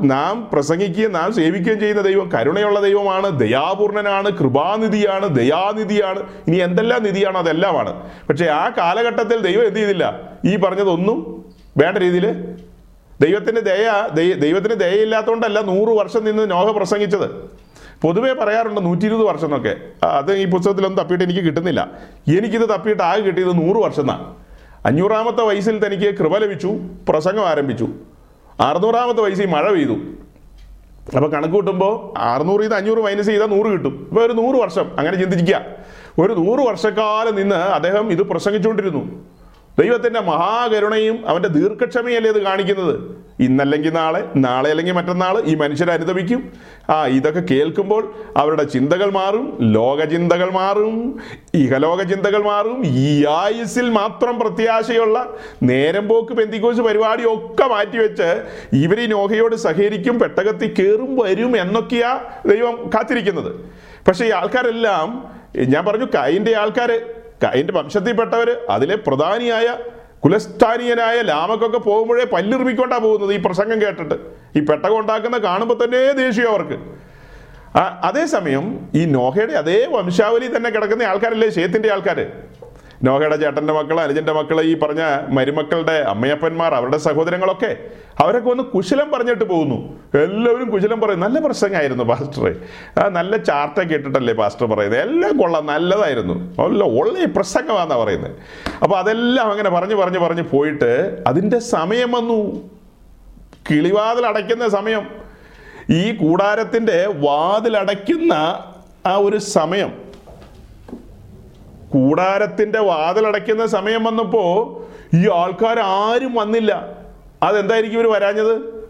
നാം പ്രസംഗിക്കുകയും നാം സേവിക്കുകയും ചെയ്യുന്ന ദൈവം കരുണയുള്ള ദൈവമാണ് ദയാപൂർണനാണ് കൃപാനിധിയാണ് ദയാനിധിയാണ്. ഇനി എന്തെല്ലാം നിധിയാണ്? അതെല്ലാമാണ്. പക്ഷേ ആ കാലഘട്ടത്തിൽ ദൈവം എന്ത് ചെയ്തില്ല? ഈ പറഞ്ഞതൊന്നും വേണ്ട രീതിയിൽ ദൈവത്തിന്റെ ദയ ദൈവത്തിന് ദയയില്ലാത്തതുകൊണ്ടല്ല നൂറ് വർഷം നിന്ന് നോഹ പ്രസംഗിച്ചത്. പൊതുവെ പറയാറുണ്ട് നൂറ്റി ഇരുപത് വർഷം എന്നൊക്കെ. അത് ഈ പുസ്തകത്തിലൊന്നും തപ്പിയിട്ട് എനിക്ക് കിട്ടുന്നില്ല. എനിക്കിത് തപ്പിയിട്ട് ആകെ കിട്ടിയത് നൂറ് വർഷം എന്നാണ്. അഞ്ഞൂറാമത്തെ വയസ്സിൽ തനിക്ക് കൃപ ലഭിച്ചു പ്രസംഗം ആരംഭിച്ചു. അറുന്നൂറാമത്തെ വയസ്സിൽ മഴ പെയ്തു. അപ്പോൾ കണക്ക് കൂട്ടുമ്പോൾ അറുന്നൂറ് ചെയ്ത് അഞ്ഞൂറ് മൈനസ് ചെയ്താൽ നൂറ് കിട്ടും. ഇപ്പോൾ ഒരു നൂറ് വർഷം അങ്ങനെ ചിന്തിക്കുക ഒരു നൂറ് വർഷക്കാലം നിന്ന് അദ്ദേഹം ഇത് പ്രസംഗിച്ചുകൊണ്ടിരുന്നു. ദൈവത്തിന്റെ മഹാകരുണയും അവന്റെ ദീർഘക്ഷമയല്ലേ ഇത് കാണിക്കുന്നത്? ഇന്നല്ലെങ്കിൽ നാളെ നാളെ അല്ലെങ്കിൽ മറ്റന്നാൾ ഈ മനുഷ്യരെ അനുദപിക്കും. ആ ഇതൊക്കെ കേൾക്കുമ്പോൾ അവരുടെ ചിന്തകൾ മാറും ലോകചിന്തകൾ മാറും ഇഹലോക ചിന്തകൾ മാറും. ഈ ആയുസിൽ മാത്രം പ്രത്യാശയുള്ള നേരം പോക്ക് പെന്തിക്കോസ് പരിപാടി ഒക്കെ മാറ്റിവെച്ച് ഇവർ നോഹയോട് സഹകരിക്കും പെട്ടകത്തിൽ കയറും വരും എന്നൊക്കെയാ ദൈവം കാത്തിരിക്കുന്നത്. പക്ഷേ ഈ ആൾക്കാരെല്ലാം ഞാൻ പറഞ്ഞു കൈന്റെ ആൾക്കാർ കൈന്റെ വംശത്തിൽപ്പെട്ടവർ അതിലെ പ്രധാനിയായ കുലസ്ഥാനീയനായ ലാമക്കൊക്കെ പോകുമ്പോഴേ പല്ലിറുമിക്കൊണ്ടാ പോകുന്നത് ഈ പ്രസംഗം കേട്ടിട്ട്. ഈ പെട്ടകം ഉണ്ടാക്കുന്ന കാണുമ്പോൾ തന്നെ ദേഷ്യം അവർക്ക്. അതേസമയം ഈ നോഹയുടെ അതേ വംശാവലി തന്നെ കിടക്കുന്ന ആൾക്കാരല്ലേ ശേത്തിന്റെ ആൾക്കാർ നോഹയുടെ ചേട്ടന്റെ മക്കൾ അനുജന്റെ മക്കൾ ഈ പറഞ്ഞ മരുമക്കളുടെ അമ്മയപ്പന്മാർ അവരുടെ സഹോദരങ്ങളൊക്കെ അവരൊക്കെ ഒന്ന് കുശലം പറഞ്ഞിട്ട് പോകുന്നു. എല്ലാവരും കുശലം പറയും നല്ല പ്രസംഗമായിരുന്നു പാസ്റ്ററെ. ആ നല്ല ചാർട്ടൊക്കെ കേട്ടിട്ടല്ലേ പാസ്റ്റർ പറയുന്നത്? എല്ലാം കൊള്ളാം നല്ലതായിരുന്നു. അല്ല ഉള്ള പ്രസംഗമാണെന്നാണ് പറയുന്നത്. അപ്പോൾ അതെല്ലാം അങ്ങനെ പറഞ്ഞു പറഞ്ഞു പറഞ്ഞു പോയിട്ട് അതിന്റെ സമയം വന്നു. കിളിവാതിൽ അടയ്ക്കുന്ന സമയം. ഈ കൂടാരത്തിന്റെ വാതിലടയ്ക്കുന്ന ആ ഒരു സമയം. കൂടാരത്തിന്റെ വാതിലടയ്ക്കുന്ന സമയം വന്നപ്പോൾ ഈ ആൾക്കാർ ആരും വന്നില്ല. അതെന്തായിരിക്കും ഇവർ വരാഞ്ഞത്?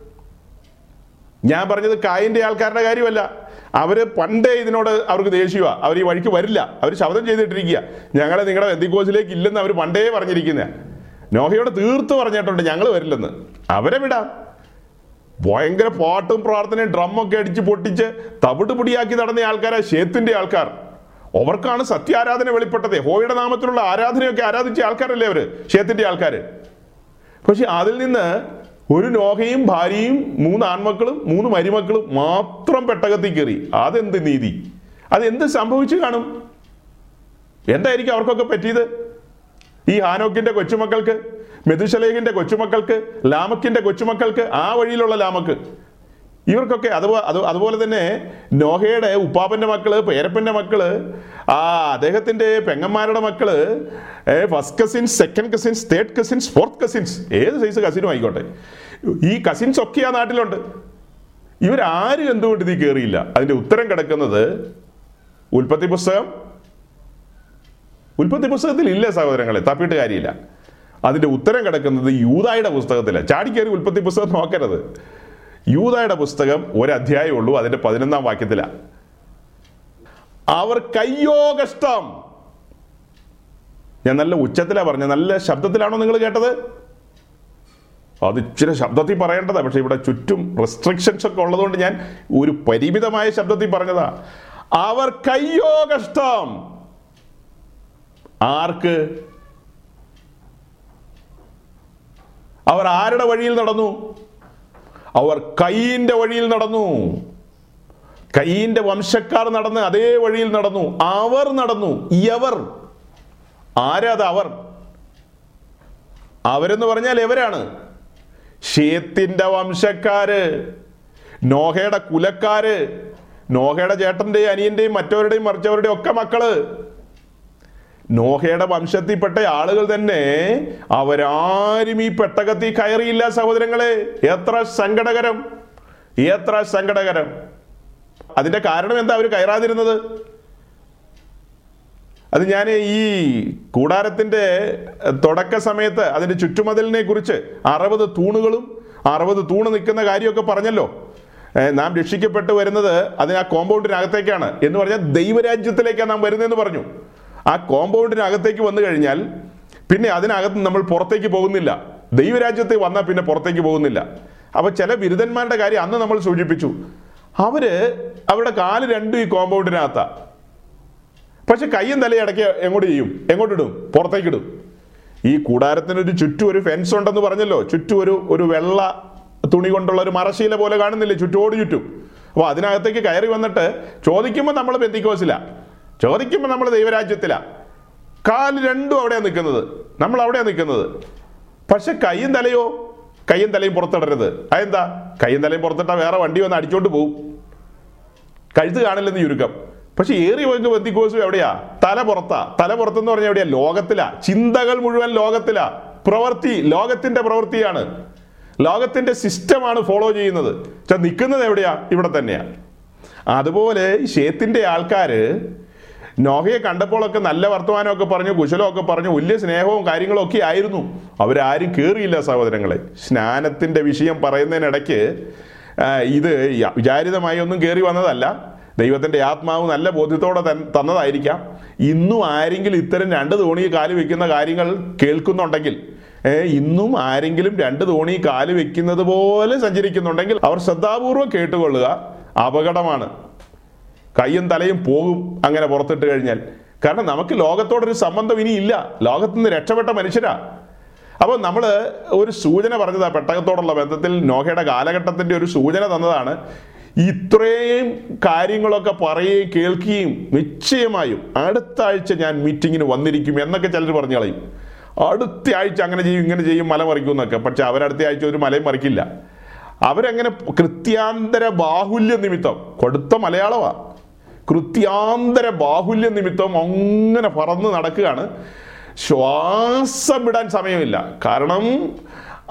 ഞാൻ പറഞ്ഞത് കായിന്റെ ആൾക്കാരുടെ കാര്യമല്ല. അവർ പണ്ടേ ഇതിനോട് അവർക്ക് ദേഷ്യമാണ് അവർ ഈ വഴിക്ക് വരില്ല. അവർ ശബ്ദം ചെയ്തിട്ടിരിക്കുക. ഞങ്ങളെ നിങ്ങളുടെ വെന്തിക്കോസിലേക്ക് ഇല്ലെന്ന് അവർ പണ്ടേ പറഞ്ഞിരിക്കുന്ന. നോഹയോട് തീർത്ത് പറഞ്ഞിട്ടുണ്ട് ഞങ്ങൾ വരില്ലെന്ന്. അവരെ വിടാം. ഭയങ്കര പാട്ടും പ്രാർത്ഥനയും ഡ്രമ്മൊക്കെ അടിച്ച് പൊട്ടിച്ച് തവിട് പൊടിയാക്കി നടന്ന ആൾക്കാരാ ആൾക്കാർ. അവർക്കാണ് സത്യാരാധന വെളിപ്പെട്ടത്. ഹോയുടെ നാമത്തിലുള്ള ആരാധനയൊക്കെ ആരാധിച്ച ആൾക്കാരല്ലേ അവർ ക്ഷേത്രത്തിന്റെ ആൾക്കാർ പക്ഷെ അതിൽ നിന്ന് ഒരു നോഹയും ഭാര്യയും മൂന്ന് ആൺമക്കളും മൂന്ന് മരുമക്കളും മാത്രം പെട്ടകത്തിൽ കയറി. അതെന്ത് നീതി? അതെന്ത് സംഭവിച്ചു കാണും? എന്തായിരിക്കും അവർക്കൊക്കെ പറ്റിയത്? ഈ ഹാനോക്കിന്റെ കൊച്ചുമക്കൾക്ക് മെതുശലേഖിന്റെ കൊച്ചുമക്കൾക്ക് ലാമക്കിന്റെ കൊച്ചുമക്കൾക്ക് ആ വഴിയിലുള്ള ലാമക്ക് ഇവർക്കൊക്കെ അതുപോലെ അത് അതുപോലെ തന്നെ നോഹയുടെ ഉപ്പാപ്പന്റെ മക്കൾ പേരപ്പന്റെ മക്കൾ ആ അദ്ദേഹത്തിന്റെ പെങ്ങന്മാരുടെ മക്കൾ first cousins second cousins third cousins fourth cousins ഏത് സൈസ് കസിനും ആയിക്കോട്ടെ. ഈ കസിൻസ് ഒക്കെ ആ നാട്ടിലുണ്ട്. ഇവരാരും എന്തുകൊണ്ട് ഇതിൽ കയറിയില്ല അതിന്റെ ഉത്തരം കിടക്കുന്നത് ഉൽപ്പത്തി പുസ്തകം. ഉൽപ്പത്തി പുസ്തകത്തിൽ ഇല്ല സഹോദരങ്ങളെ തപ്പിയിട്ട് കാര്യമില്ല. അതിന്റെ ഉത്തരം കിടക്കുന്നത് യൂതായുടെ പുസ്തകത്തിലാണ്. ചാടിക്കേറി ഉൽപ്പത്തി പുസ്തകം നോക്കരുത്. യൂതായുടെ പുസ്തകം ഒരധ്യായമേ ഉള്ളൂ അതിന്റെ പതിനൊന്നാം വാക്യത്തിലാണ് അവർ കയ്യോകഷ്ടം. ഞാൻ നല്ല ഉച്ചത്തിലാണ് പറഞ്ഞത് നല്ല ശബ്ദത്തിലാണോ നിങ്ങൾ കേട്ടത്? അത് ഇച്ചിരി ശബ്ദത്തിൽ പറയേണ്ടതാ പക്ഷേ ഇവിടെ ചുറ്റും റെസ്ട്രിക്ഷൻസ് ഒക്കെ ഉള്ളതുകൊണ്ട് ഞാൻ ഒരു പരിമിതമായ ശബ്ദത്തിൽ പറഞ്ഞതാ. അവർ കയ്യോ കഷ്ടം ആർക്ക്? അവർ ആരുടെ വഴിയിൽ നടന്നു? അവർ കൈയിന്റെ വഴിയിൽ നടന്നു. കൈയിന്റെ വംശക്കാർ നടന്ന് അതേ വഴിയിൽ നടന്നു. അവർ നടന്നു. യവർ ആരാത് അവർ? അവരെന്ന് പറഞ്ഞാൽ എവരാണ്? ഷേത്തിന്റെ വംശക്കാര് നോഹയുടെ കുലക്കാര് നോഹയുടെ ചേട്ടന്റെയും അനിയന്റെയും മറ്റവരുടെയും മറിച്ചവരുടെയും ഒക്കെ മക്കൾ. നോഹയുടെ വംശത്തിൽപ്പെട്ട ആളുകൾ തന്നെ അവരാരും ഈ പെട്ടകത്തിൽ കയറിയില്ല സഹോദരങ്ങളെ. എത്ര സങ്കടകരം. എത്ര സങ്കടകരം. അതിന്റെ കാരണം എന്താ അവർ കയറാതിരുന്നത്? അത് ഞാൻ ഈ കൂടാരത്തിന്റെ തുടക്ക സമയത്ത് അതിന്റെ ചുറ്റുമതിലിനെ കുറിച്ച് അറുപത് തൂണുകളും അറുപത് തൂണ് നിൽക്കുന്ന കാര്യമൊക്കെ പറഞ്ഞല്ലോ. നാം രക്ഷിക്കപ്പെട്ട് വരുന്നത് അതിന് ആ കോമ്പൗണ്ടിനകത്തേക്കാണ് എന്ന് പറഞ്ഞാൽ ദൈവരാജ്യത്തിലേക്കാണ് നാം വരുന്നതെന്ന് പറഞ്ഞു. ആ കോമ്പൗണ്ടിനകത്തേക്ക് വന്നു കഴിഞ്ഞാൽ പിന്നെ അതിനകത്ത് നമ്മൾ പുറത്തേക്ക് പോകുന്നില്ല. ദൈവരാജ്യത്തെ വന്നാൽ പിന്നെ പുറത്തേക്ക് പോകുന്നില്ല. അപ്പൊ ചില ബിരുദന്മാരുടെ കാര്യം അന്ന് നമ്മൾ സൂചിപ്പിച്ചു. അവർ അവരുടെ കാൽ രണ്ടും ഈ കോമ്പൗണ്ടിനകത്താ. പക്ഷെ കയ്യും തലയും ഇടയ്ക്ക് എങ്ങോട്ട് ചെയ്യും? പുറത്തേക്ക് ഇടും. ഈ കൂടാരത്തിനൊരു ചുറ്റും ഒരു ഫെൻസ് ഉണ്ടെന്ന് പറഞ്ഞല്ലോ. ചുറ്റും ഒരു ഒരു വെള്ള തുണി കൊണ്ടുള്ള ഒരു മറശീല പോലെ കാണുന്നില്ലേ? ചുറ്റോട് ചുറ്റും. അപ്പോൾ അതിനകത്തേക്ക് കയറി വന്നിട്ട് ചോദിക്കുമ്പോൾ നമ്മൾ ബന്ധിക്കോസില. ചോദിക്കുമ്പോൾ നമ്മൾ ദൈവരാജ്യത്തിലാ. കാൽ രണ്ടും അവിടെയാണ് നിൽക്കുന്നത്. നമ്മൾ അവിടെയാണ് നിൽക്കുന്നത്. പക്ഷെ കയ്യും തലയോ? കയ്യും തലയും പുറത്തിടരുത്. അതെന്താ? കയ്യും തലയും പുറത്തിട്ടാൽ വേറെ വണ്ടി വന്ന് അടിച്ചോണ്ട് പോവും. കഴുത്ത് കാണില്ലെന്ന് ചുരുക്കം പക്ഷെ ഏറി പോയി ബന്ധിക്കോസും എവിടെയാ? തല പുറത്താ. തല പുറത്തെന്ന് പറഞ്ഞാൽ എവിടെയാ? ലോകത്തിലാ. ചിന്തകൾ മുഴുവൻ ലോകത്തിലാ. പ്രവൃത്തി ലോകത്തിന്റെ പ്രവൃത്തിയാണ്. ലോകത്തിന്റെ സിസ്റ്റമാണ് ഫോളോ ചെയ്യുന്നത്. പക്ഷെ നിൽക്കുന്നത് എവിടെയാ? ഇവിടെ തന്നെയാ. അതുപോലെ ഈ ഷേത്തിന്റെ ആൾക്കാർ നോഹയെ കണ്ടപ്പോഴൊക്കെ നല്ല വർത്തമാനമൊക്കെ പറഞ്ഞു കുശലമൊക്കെ പറഞ്ഞു വലിയ സ്നേഹവും കാര്യങ്ങളും ഒക്കെ ആയിരുന്നു. അവരാരും കയറിയില്ല സഹോദരങ്ങളെ. സ്നാനത്തിന്റെ വിഷയം പറയുന്നതിനിടയ്ക്ക് ഇത് വിചാരിതമായി ഒന്നും കയറി വന്നതല്ല. ദൈവത്തിന്റെ ആത്മാവ് നല്ല ബോധ്യത്തോടെ തന്നതായിരിക്കാം. ഇന്നും ആരെങ്കിലും ഇത്തരം രണ്ട് തോണി കാൽ വെക്കുന്ന കാര്യങ്ങൾ കേൾക്കുന്നുണ്ടെങ്കിൽ ഇന്നും ആരെങ്കിലും രണ്ട് തോണി കാൽ വെക്കുന്നത് പോലെ സഞ്ചരിക്കുന്നുണ്ടെങ്കിൽ അവർ ശ്രദ്ധാപൂർവം കേട്ടുകൊള്ളുക അപകടമാണ്. കയ്യും തലയും പോകും അങ്ങനെ പുറത്തിട്ട് കഴിഞ്ഞാൽ. കാരണം നമുക്ക് ലോകത്തോടൊരു സംബന്ധം ഇനി ഇല്ല. ലോകത്തു നിന്ന് രക്ഷപ്പെട്ട മനുഷ്യരാ. അപ്പോൾ നമ്മൾ ഒരു സൂചന പറഞ്ഞതാ പെട്ടകത്തോടുള്ള ബന്ധത്തിൽ നോഹയുടെ കാലഘട്ടത്തിന്റെ ഒരു സൂചന തന്നതാണ്. ഇത്രയും കാര്യങ്ങളൊക്കെ പറയുകയും കേൾക്കുകയും നിശ്ചയമായും അടുത്ത ആഴ്ച ഞാൻ മീറ്റിങ്ങിന് വന്നിരിക്കും എന്നൊക്കെ ചിലർ പറഞ്ഞു കളയും അടുത്ത ആഴ്ച അങ്ങനെ ചെയ്യും ഇങ്ങനെ ചെയ്യും മല മറിക്കും എന്നൊക്കെ. പക്ഷെ അവരടുത്ത ആഴ്ച ഒരു മലയും മറിക്കില്ല. അവരങ്ങനെ കൃത്യാന്തര ബാഹുല്യ നിമിത്തം കൊടുത്ത മലയാളമാ. കൃത്യാന്തര ബാഹുല്യ നിമിത്തം അങ്ങനെ പറന്ന് നടക്കുകയാണ്. ശ്വാസം വിടാൻ സമയമില്ല. കാരണം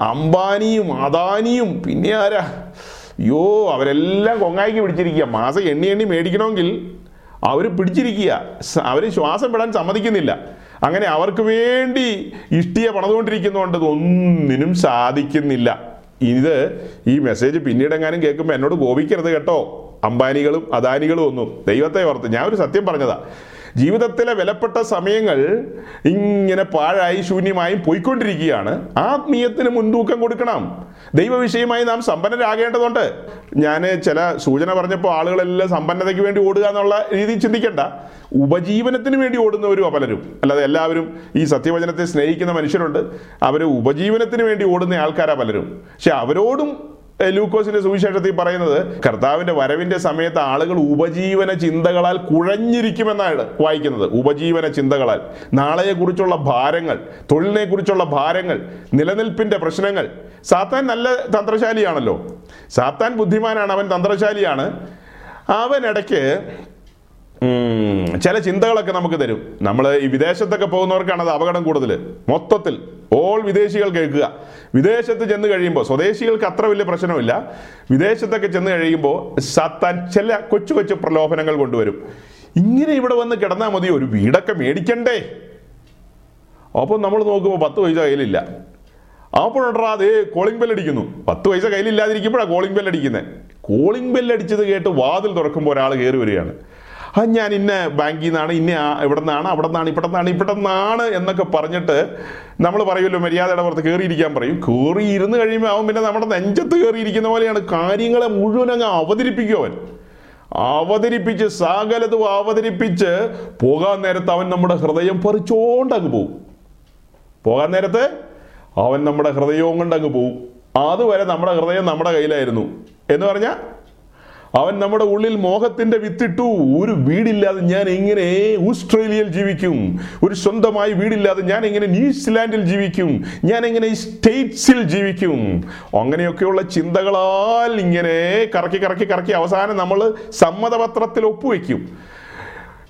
അംബാനിയും അദാനിയും പിന്നെ ആരാ? അയ്യോ അവരെല്ലാം കൊങ്ങായിക്ക് പിടിച്ചിരിക്കുക. മാസം എണ്ണി എണ്ണി മേടിക്കണമെങ്കിൽ അവർ പിടിച്ചിരിക്കുക. അവർ ശ്വാസം വിടാൻ സമ്മതിക്കുന്നില്ല. അങ്ങനെ അവർക്ക് വേണ്ടി ഇഷ്ടിയെ പണതുകൊണ്ടിരിക്കുന്നതുകൊണ്ട് ഒന്നിനും സാധിക്കുന്നില്ല. ഇത് ഈ മെസ്സേജ് പിന്നീട് എങ്ങാനും കേൾക്കുമ്പോൾ എന്നോട് കോപിക്കരുത് കേട്ടോ. അംബാനികളും അദാനികളും ഒന്നും. ദൈവത്തെ ഓർത്ത് ഞാൻ ഒരു സത്യം പറഞ്ഞതാ. ജീവിതത്തിലെ വിലപ്പെട്ട സമയങ്ങൾ ഇങ്ങനെ പാഴായി ശൂന്യമായും പോയിക്കൊണ്ടിരിക്കുകയാണ്. ആത്മീയത്തിന് മുൻതൂക്കം കൊടുക്കണം. ദൈവവിഷയമായി നാം സമ്പന്നരാകേണ്ടതുണ്ട്. ഞാൻ ചില സൂചന പറഞ്ഞപ്പോൾ ആളുകളെല്ലാം സമ്പന്നതയ്ക്ക് വേണ്ടി ഓടുക എന്നുള്ള രീതിയിൽ ചിന്തിക്കേണ്ട. ഉപജീവനത്തിന് വേണ്ടി ഓടുന്നവരും പലരും. അല്ലാതെ എല്ലാവരും ഈ സത്യവചനത്തെ സ്നേഹിക്കുന്ന മനുഷ്യരുണ്ട്. അവർ ഉപജീവനത്തിന് വേണ്ടി ഓടുന്ന ആൾക്കാരാ പലരും. പക്ഷെ അവരോടും ലൂക്കോസിന്റെ സുവിശേഷത്തിൽ പറയുന്നത് കർത്താവിന്റെ വരവിന്റെ സമയത്ത് ആളുകൾ ഉപജീവന ചിന്തകളാൽ കുഴഞ്ഞിരിക്കുമെന്നാണ് വായിക്കുന്നത്. ഉപജീവന ചിന്തകളാൽ. നാളെയെക്കുറിച്ചുള്ള ഭാരങ്ങൾ തൊഴിലിനെ കുറിച്ചുള്ള ഭാരങ്ങൾ നിലനിൽപ്പിന്റെ പ്രശ്നങ്ങൾ. സാത്താൻ നല്ല തന്ത്രശാലിയാണല്ലോ. സാത്താൻ ബുദ്ധിമാനാണ് അവൻ തന്ത്രശാലിയാണ്. ഉം, ചില ചിന്തകളൊക്കെ നമുക്ക് തരും. നമ്മൾ ഈ വിദേശത്തൊക്കെ പോകുന്നവർക്കാണ് അത് അപകടം കൂടുതൽ മൊത്തത്തിൽ ഓൾ വിദേശികൾ കേൾക്കുക. വിദേശത്ത് ചെന്ന് കഴിയുമ്പോൾ സ്വദേശികൾക്ക് അത്ര വലിയ പ്രശ്നമില്ല. വിദേശത്തൊക്കെ ചെന്ന് കഴിയുമ്പോൾ സത്താൻ ചില കൊച്ചു കൊച്ചു പ്രലോഭനങ്ങൾ കൊണ്ടുവരും. ഇങ്ങനെ ഇവിടെ വന്ന് കിടന്നാൽ മതി ഒരു വീടൊക്കെ മേടിക്കണ്ടേ? അപ്പോൾ നമ്മൾ നോക്കുമ്പോൾ പത്ത് പൈസ കയ്യിലില്ല. അപ്പോഴാ അതേ കോളിംഗ് ബെല്ലടിക്കുന്നു പത്ത് പൈസ കയ്യിലില്ലാതിരിക്കുമ്പോഴാണ് കോളിംഗ് ബെല്ലടിക്കുന്നത് കോളിംഗ് ബെല്ലടിച്ചത് കേട്ട് വാതിൽ തുറക്കുമ്പോൾ ഒരാൾ കയറി വരികയാണ്. ഞാൻ ഇന്ന ബാങ്കിൽ നിന്നാണ് ഇന്ന ഇവിടെ നിന്നാണ് അവിടെ നിന്നാണ് ഇവിടെ നിന്നാണ് ഇവിടെ നിന്നാണ് എന്നൊക്കെ പറഞ്ഞിട്ട് നമ്മൾ പറയുമല്ലോ മര്യാദയുടെ പുറത്ത് കയറിയിരിക്കാൻ പറയും. കയറി ഇരുന്ന് കഴിയുമ്പോൾ അവൻ പിന്നെ നമ്മുടെ നെഞ്ചത്ത് കയറിയിരിക്കുന്ന പോലെയാണ് കാര്യങ്ങളെ മുഴുവൻ അങ്ങ് അവതരിപ്പിക്കും അവൻ. അവതരിപ്പിച്ച് സകലതും അവതരിപ്പിച്ച് പോകാൻ നേരത്ത് അവൻ നമ്മുടെ ഹൃദയം പറിച്ചോണ്ട് അങ്ങ് പോകും പോകാൻ നേരത്ത് അവൻ നമ്മുടെ ഹൃദയവും കൊണ്ട് അങ്ങ് പോവും. അതുവരെ നമ്മുടെ ഹൃദയം നമ്മുടെ കയ്യിലായിരുന്നു. എന്ന് പറഞ്ഞാൽ അവൻ നമ്മുടെ ഉള്ളിൽ മോഹത്തിന്റെ വിത്തിട്ടു. ഒരു വീടില്ലാതെ ഞാൻ എങ്ങനെ ഓസ്ട്രേലിയയിൽ ജീവിക്കും? ഒരു സ്വന്തമായി വീടില്ലാതെ ഞാൻ എങ്ങനെ ന്യൂസിലാൻഡിൽ ജീവിക്കും? ഞാൻ എങ്ങനെ സ്റ്റേറ്റ്സിൽ ജീവിക്കും? അങ്ങനെയൊക്കെയുള്ള ചിന്തകളാൽ ഇങ്ങനെ കറക്കി കറക്കി കറക്കി അവസാനം നമ്മൾ സമ്മതപത്രത്തിൽ ഒപ്പുവെക്കും.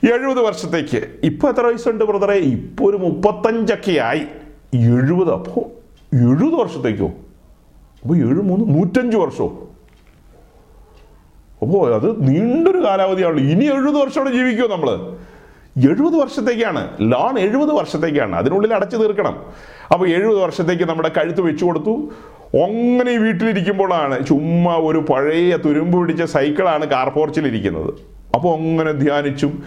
എഴുപത് വർഷത്തേക്ക്. ഇപ്പൊ എത്ര വയസ്സുണ്ട് ബ്രദറെ? ഇപ്പൊ ഒരു മുപ്പത്തഞ്ചൊക്കെ ആയി. എഴുപത് അപ്പോ എഴുപത് വർഷത്തേക്കോ? അപ്പോൾ ഏഴ് മൂന്ന് നൂറ്റഞ്ച് വർഷമോ അപ്പോൾ അത് നീണ്ടൊരു കാലാവധിയാണല്ലോ. ഇനി എഴുപത് വർഷം ജീവിക്കുമോ നമ്മൾ എഴുപത് വർഷത്തേക്കാണ്. ലോൺ എഴുപത് വർഷത്തേക്കാണ്. അതിനുള്ളിൽ അടച്ചു തീർക്കണം. അപ്പോൾ എഴുപത് വർഷത്തേക്ക് നമ്മുടെ കഴുത്ത് വെച്ചു കൊടുത്തു. അങ്ങനെ ഈ വീട്ടിലിരിക്കുമ്പോഴാണ് ചുമ്മാ ഒരു പഴയ തുരുമ്പ് പിടിച്ച സൈക്കിളാണ് കാർ പോർച്ചിലിരിക്കുന്നത് അപ്പോൾ അങ്ങനെ ധ്യാനിച്ചും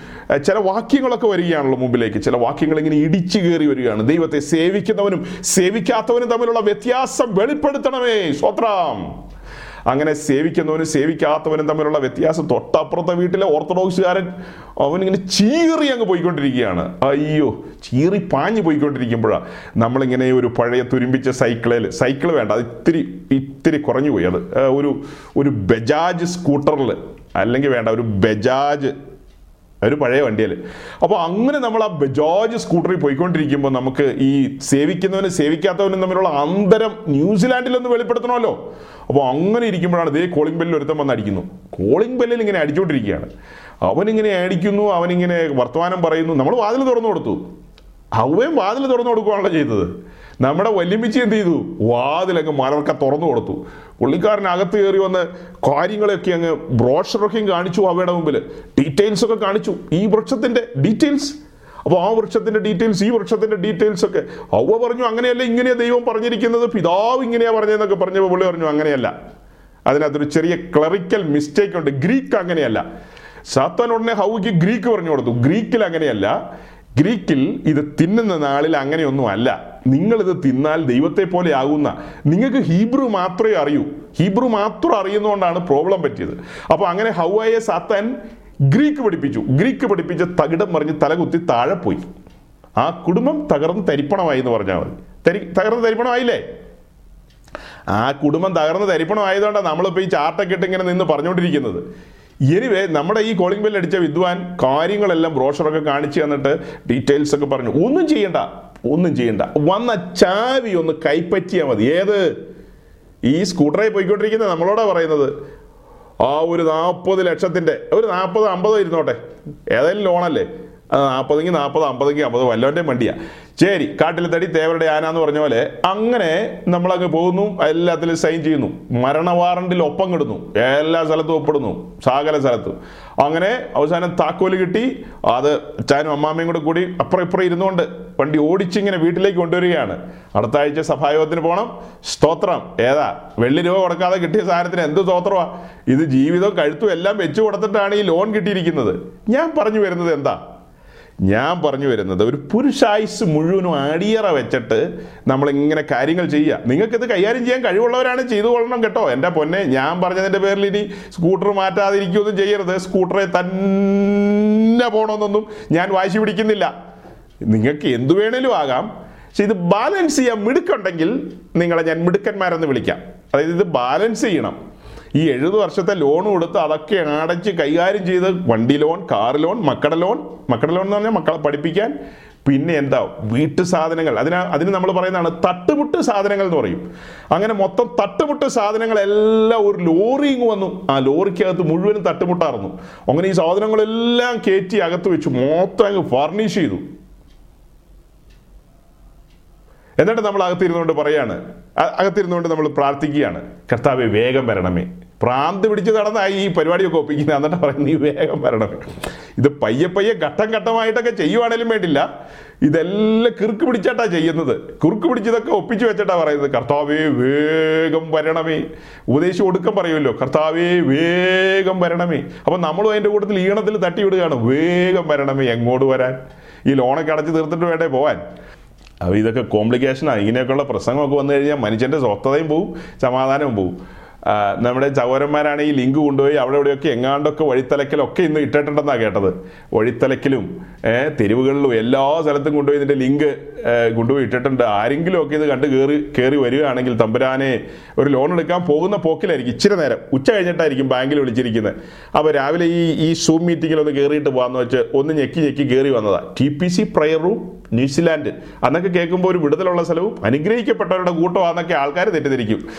ചില വാക്യങ്ങളൊക്കെ വരികയാണല്ലോ മുമ്പിലേക്ക്. ചില വാക്യങ്ങൾ ഇങ്ങനെ ഇടിച്ചു കയറി വരികയാണ്. ദൈവത്തെ സേവിക്കുന്നവനും സേവിക്കാത്തവനും തമ്മിലുള്ള വ്യത്യാസം വെളിപ്പെടുത്തണമേ. സ്വത്രം അങ്ങനെ സേവിക്കുന്നവനും സേവിക്കാത്തവനും തമ്മിലുള്ള വ്യത്യാസം തൊട്ടപ്പുറത്തെ വീട്ടിലെ ഓർത്തഡോക്സുകാരൻ അവനിങ്ങനെ ചീറി അങ്ങ് പോയിക്കൊണ്ടിരിക്കുകയാണ്. അയ്യോ ചീറി പാഞ്ഞു പോയിക്കൊണ്ടിരിക്കുമ്പോഴാണ് നമ്മളിങ്ങനെ ഒരു പഴയ തുരുമ്പിച്ച സൈക്കിളിൽ സൈക്കിൾ വേണ്ട അത് ഇത്തിരി ഇത്തിരി കുറഞ്ഞു പോയി അത് ഒരു ഒരു ബജാജ് സ്കൂട്ടറിൽ അല്ലെങ്കിൽ വേണ്ട ഒരു ബജാജ് ഒരു പഴയ വണ്ടിയിൽ അപ്പോൾ അങ്ങനെ നമ്മൾ ആ ബജാജ് സ്കൂട്ടറിൽ പോയിക്കൊണ്ടിരിക്കുമ്പോൾ നമുക്ക് ഈ സേവിക്കുന്നവനും സേവിക്കാത്തവനും തമ്മിലുള്ള അന്തരം ന്യൂസിലാൻഡിലൊന്ന് വെളിപ്പെടുത്തണമല്ലോ. അപ്പോൾ അങ്ങനെ ഇരിക്കുമ്പോഴാണ് ഇതേ കോളിംഗ് ബെല്ലിൽ ഒരുത്തം വന്ന് അടിക്കുന്നു. കോളിംഗ് ബെല്ലിൽ ഇങ്ങനെ അടിച്ചുകൊണ്ടിരിക്കുകയാണ് അവനിങ്ങനെ അടിക്കുന്നു അവനിങ്ങനെ വർത്തമാനം പറയുന്നു. നമ്മൾ വാതിൽ തുറന്നു കൊടുത്തു. അവയും വാതിൽ തുറന്നു കൊടുക്കുകയാണല്ലോ ചെയ്തത്. നമ്മുടെ വല്യമ്മിച്ചി എന്ത് ചെയ്തു? വാതിലങ്ങ് മലർക്ക തുറന്നു കൊടുത്തു. പുള്ളിക്കാരൻ അകത്ത് കയറി വന്ന് കാര്യങ്ങളൊക്കെ അങ്ങ് ബ്രോഷറൊക്കെ കാണിച്ചു അവയുടെ മുമ്പിൽ ഡീറ്റെയിൽസ് ഒക്കെ കാണിച്ചു. ഈ വൃക്ഷത്തിന്റെ ഡീറ്റെയിൽസ് അപ്പോൾ ആ വൃക്ഷത്തിന്റെ ഡീറ്റെയിൽസ് ഈ വൃക്ഷത്തിന്റെ ഡീറ്റെയിൽസ് ഒക്കെ അവ പറഞ്ഞു അങ്ങനെയല്ല ഇങ്ങനെയാ ദൈവം പറഞ്ഞിരിക്കുന്നത്. പിതാവ് ഇങ്ങനെയാ പറഞ്ഞതെന്നൊക്കെ പറഞ്ഞപ്പോൾ പുള്ളി പറഞ്ഞു അങ്ങനെയല്ല. അതിനകത്തൊരു ചെറിയ ക്ലറിക്കൽ മിസ്റ്റേക്ക് ഉണ്ട്. ഗ്രീക്ക് അങ്ങനെയല്ല. സാത്താൻ ഉടനെ ഹൗക്ക് ഗ്രീക്ക് പറഞ്ഞു കൊടുത്തു. ഗ്രീക്കിൽ അങ്ങനെയല്ല. ഗ്രീക്കിൽ ഇത് തിന്നുന്ന നാളിൽ അങ്ങനെയൊന്നും അല്ല. നിങ്ങളിത് തിന്നാൽ ദൈവത്തെ പോലെ ആകുന്ന നിങ്ങൾക്ക് ഹീബ്രു മാത്രമേ അറിയൂ. ഹീബ്രു മാത്രം അറിയുന്നതുകൊണ്ടാണ് പ്രോബ്ലം പറ്റിയത്. അപ്പോൾ അങ്ങനെ ഹൗവയെ സാത്താൻ ഗ്രീക്ക് പഠിപ്പിച്ചു. ഗ്രീക്ക് പഠിപ്പിച്ച് തകിടം മറിഞ്ഞ് തലകുത്തി താഴെ പോയി. ആ കുടുംബം തകർന്ന് തരിപ്പണമായി എന്ന് പറഞ്ഞാൽ മതി. തരി തകർന്ന് തരിപ്പണമായില്ലേ? ആ കുടുംബം തകർന്ന് തരിപ്പണമായതുകൊണ്ടാണ് നമ്മളിപ്പോൾ ഈ ചാർട്ടൊക്കെ ഇട്ട് ഇങ്ങനെ നിന്ന് പറഞ്ഞുകൊണ്ടിരിക്കുന്നത്. എനിവേ നമ്മുടെ ഈ കോളിംഗ് ബെൽ അടിച്ച വിദ്വാൻ കാര്യങ്ങളെല്ലാം ബ്രോഷറൊക്കെ കാണിച്ചു തന്നിട്ട് ഡീറ്റെയിൽസ് ഒക്കെ പറഞ്ഞു. ഒന്നും ചെയ്യണ്ട. ഒന്നും ചെയ്യണ്ട. വന്ന ചാവി ഒന്ന് കൈപ്പറ്റിയാൽ മതി. ഏത്? ഈ സ്കൂട്ടറായി പോയിക്കൊണ്ടിരിക്കുന്നത് നമ്മളോടാ പറയുന്നത്? ആ ഒരു നാൽപ്പത് ലക്ഷത്തിന്റെ ഒരു നാൽപ്പത് അമ്പതോ ഇരുന്നോട്ടെ. ഏതായാലും ലോണല്ലേ? നാൽപ്പതെങ്കിൽ നാൽപ്പത് അമ്പതെങ്കിൽ അമ്പത് വല്ലവന്റെ വണ്ടിയാ. ശരി കാട്ടിൽ തടി തേവരുടെ ആന എന്ന് പറഞ്ഞ പോലെ അങ്ങനെ നമ്മളങ്ങ് പോകുന്നു എല്ലാത്തിലും സൈൻ ചെയ്യുന്നു. മരണ വാറണ്ടിൽ ഒപ്പം കിടുന്നു എല്ലാ സ്ഥലത്തും ഒപ്പിടുന്നു സകല സ്ഥലത്തും. അങ്ങനെ അവസാനം താക്കോൽ കിട്ടി അത് അച്ഛനും അമ്മാമ്മയും കൂടെ കൂടി അപ്പുറം ഇപ്പുറം ഇരുന്നുകൊണ്ട് വണ്ടി ഓടിച്ചിങ്ങനെ വീട്ടിലേക്ക് കൊണ്ടുവരികയാണ്. അടുത്ത ആഴ്ച സഭായോഗത്തിന് പോകണം സ്തോത്രം. ഏതാ? വെള്ളി രൂപ കൊടുക്കാതെ കിട്ടിയ സാധനത്തിന് എന്ത് സ്തോത്രമാണ് ഇത് ജീവിതവും കഴുത്തും എല്ലാം വെച്ചു കൊടുത്തിട്ടാണ് ഈ ലോൺ കിട്ടിയിരിക്കുന്നത്. ഞാൻ പറഞ്ഞു വരുന്നത് എന്താ? ഞാൻ പറഞ്ഞു വരുന്നത് ഒരു പുരുഷായുസ് മുഴുവനും അടിയറ വെച്ചിട്ട് നമ്മളിങ്ങനെ കാര്യങ്ങൾ ചെയ്യുക. നിങ്ങൾക്കിത് കൈകാര്യം ചെയ്യാൻ കഴിവുള്ളവരാണ് ചെയ്തു കൊള്ളണം കേട്ടോ. എന്റെ പൊന്നെ ഞാൻ പറഞ്ഞതിന്റെ പേരിൽ ഇനി സ്കൂട്ടർ മാറ്റാതിരിക്കുകയൊന്നും ചെയ്യരുത്. സ്കൂട്ടറെ തന്നെ പോകണമെന്നൊന്നും ഞാൻ വാശി പിടിക്കുന്നില്ല. നിങ്ങൾക്ക് എന്തു വേണേലും ആകാം. പക്ഷെ ഇത് ബാലൻസ് ചെയ്യാൻ മിടുക്കുണ്ടെങ്കിൽ നിങ്ങളെ ഞാൻ മിടുക്കന്മാരെന്ന് വിളിക്കാം. അതായത് ഇത് ബാലൻസ് ചെയ്യണം. ഈ എഴുപത് വർഷത്തെ ലോൺ കൊടുത്ത് അതൊക്കെ അടച്ച് കൈകാര്യം ചെയ്ത് വണ്ടി ലോൺ കാർ ലോൺ മക്കളുടെ ലോൺ. മക്കളുടെ ലോൺ എന്ന് പറഞ്ഞാൽ മക്കളെ പഠിപ്പിക്കാൻ. പിന്നെ എന്താ വീട്ടു സാധനങ്ങൾ. അതിന് അതിന് നമ്മൾ പറയുന്നതാണ് തട്ടുമുട്ട് സാധനങ്ങൾ എന്ന് പറയും. അങ്ങനെ മൊത്തം തട്ടുമുട്ട് സാധനങ്ങളെല്ലാം ഒരു ലോറി ഇങ്ങ് വന്നു. ആ ലോറിക്കകത്ത് മുഴുവനും തട്ടുമുട്ടായിരുന്നു അങ്ങനെ ഈ സാധനങ്ങളെല്ലാം കയറ്റി അകത്ത് വെച്ചു മൊത്തം അങ്ങ് ഫർണിഷ് ചെയ്തു. എന്നിട്ട് നമ്മൾ അകത്തിരുന്നുകൊണ്ട് പറയാണ് അകത്തിരുന്നുകൊണ്ട് നമ്മൾ പ്രാർത്ഥിക്കുകയാണ് കർത്താവെ വേഗം വരണമേ. പ്രാന്ത് പിടിച്ച് നടന്നായി ഈ പരിപാടിയൊക്കെ ഒപ്പിക്കുന്നത് എന്നിട്ട് പറയുന്നത് നീ വേഗം വരണം. ഇത് പയ്യെ പയ്യെ ഘട്ടം ഘട്ടമായിട്ടൊക്കെ ചെയ്യുവാണേലും വേണ്ടില്ല. ഇതെല്ലാം കിറുക്ക് പിടിച്ചിട്ടാ ചെയ്യുന്നത്. കുറുക്ക് പിടിച്ചതൊക്കെ ഒപ്പിച്ചു വെച്ചിട്ടാ പറയുന്നത്. കർത്താവേ വേഗം വരണമേ. ഉപദേശം ഒടുക്കം പറയുമല്ലോ കർത്താവേ വേഗം വരണമേ. അപ്പം നമ്മളും അതിന്റെ കൂട്ടത്തിൽ ഈണത്തിൽ തട്ടിവിടുകയാണ് വേഗം വരണമേ എങ്ങോട്ട് വരാൻ? ഈ ലോണൊക്കെ അടച്ച് തീർത്തിട്ട് വേണ്ടേ പോവാൻ? അപ്പോൾ ഇതൊക്കെ കോംപ്ലിക്കേഷനാണ് ഇങ്ങനെയൊക്കെയുള്ള പ്രസംഗമൊക്കെ വന്നു കഴിഞ്ഞാൽ മനുഷ്യന്റെ സ്വസ്ഥതയും പോവും സമാധാനവും പോവും. നമ്മുടെ ചവരന്മാരാണ് ഈ ലിങ്ക് കൊണ്ടുപോയി അവിടെ ഇവിടെയൊക്കെ എങ്ങാണ്ടൊക്കെ വഴിത്തലക്കലൊക്കെ ഇന്ന് ഇട്ടിട്ടുണ്ടെന്നാണ് കേട്ടത്. വഴിത്തലക്കിലും തെരുവുകളിലും എല്ലാ സ്ഥലത്തും കൊണ്ടുപോയി ഇതിന്റെ ലിങ്ക് കൊണ്ടുപോയി ഇട്ടിട്ടുണ്ട്. ആരെങ്കിലും ഒക്കെ ഇത് കണ്ട് കയറി കയറി വരികയാണെങ്കിൽ തമ്പുരാനെ ഒരു ലോൺ എടുക്കാൻ പോകുന്ന പോക്കിലായിരിക്കും. ഇച്ചിരി നേരം ഉച്ച കഴിഞ്ഞിട്ടായിരിക്കും ബാങ്കിൽ വിളിച്ചിരിക്കുന്നത്. അപ്പോൾ രാവിലെ ഈ ഈ സൂം മീറ്റിങ്ങിൽ ഒന്ന് കയറിയിട്ട് പോകാമെന്ന് വെച്ച് ഒന്ന് ഞെക്കി ഞെക്കി കയറി വന്നതാണ് T P C prayer room New Zealand. അന്നൊക്കെ കേൾക്കുമ്പോൾ ഒരു വിടുതലുള്ള സ്ഥലവും അനുഗ്രഹിക്കപ്പെട്ടവരുടെ കൂട്ടമാണെന്നൊക്കെ ആൾക്കാർ തെറ്റിദ്ധരിക്കും.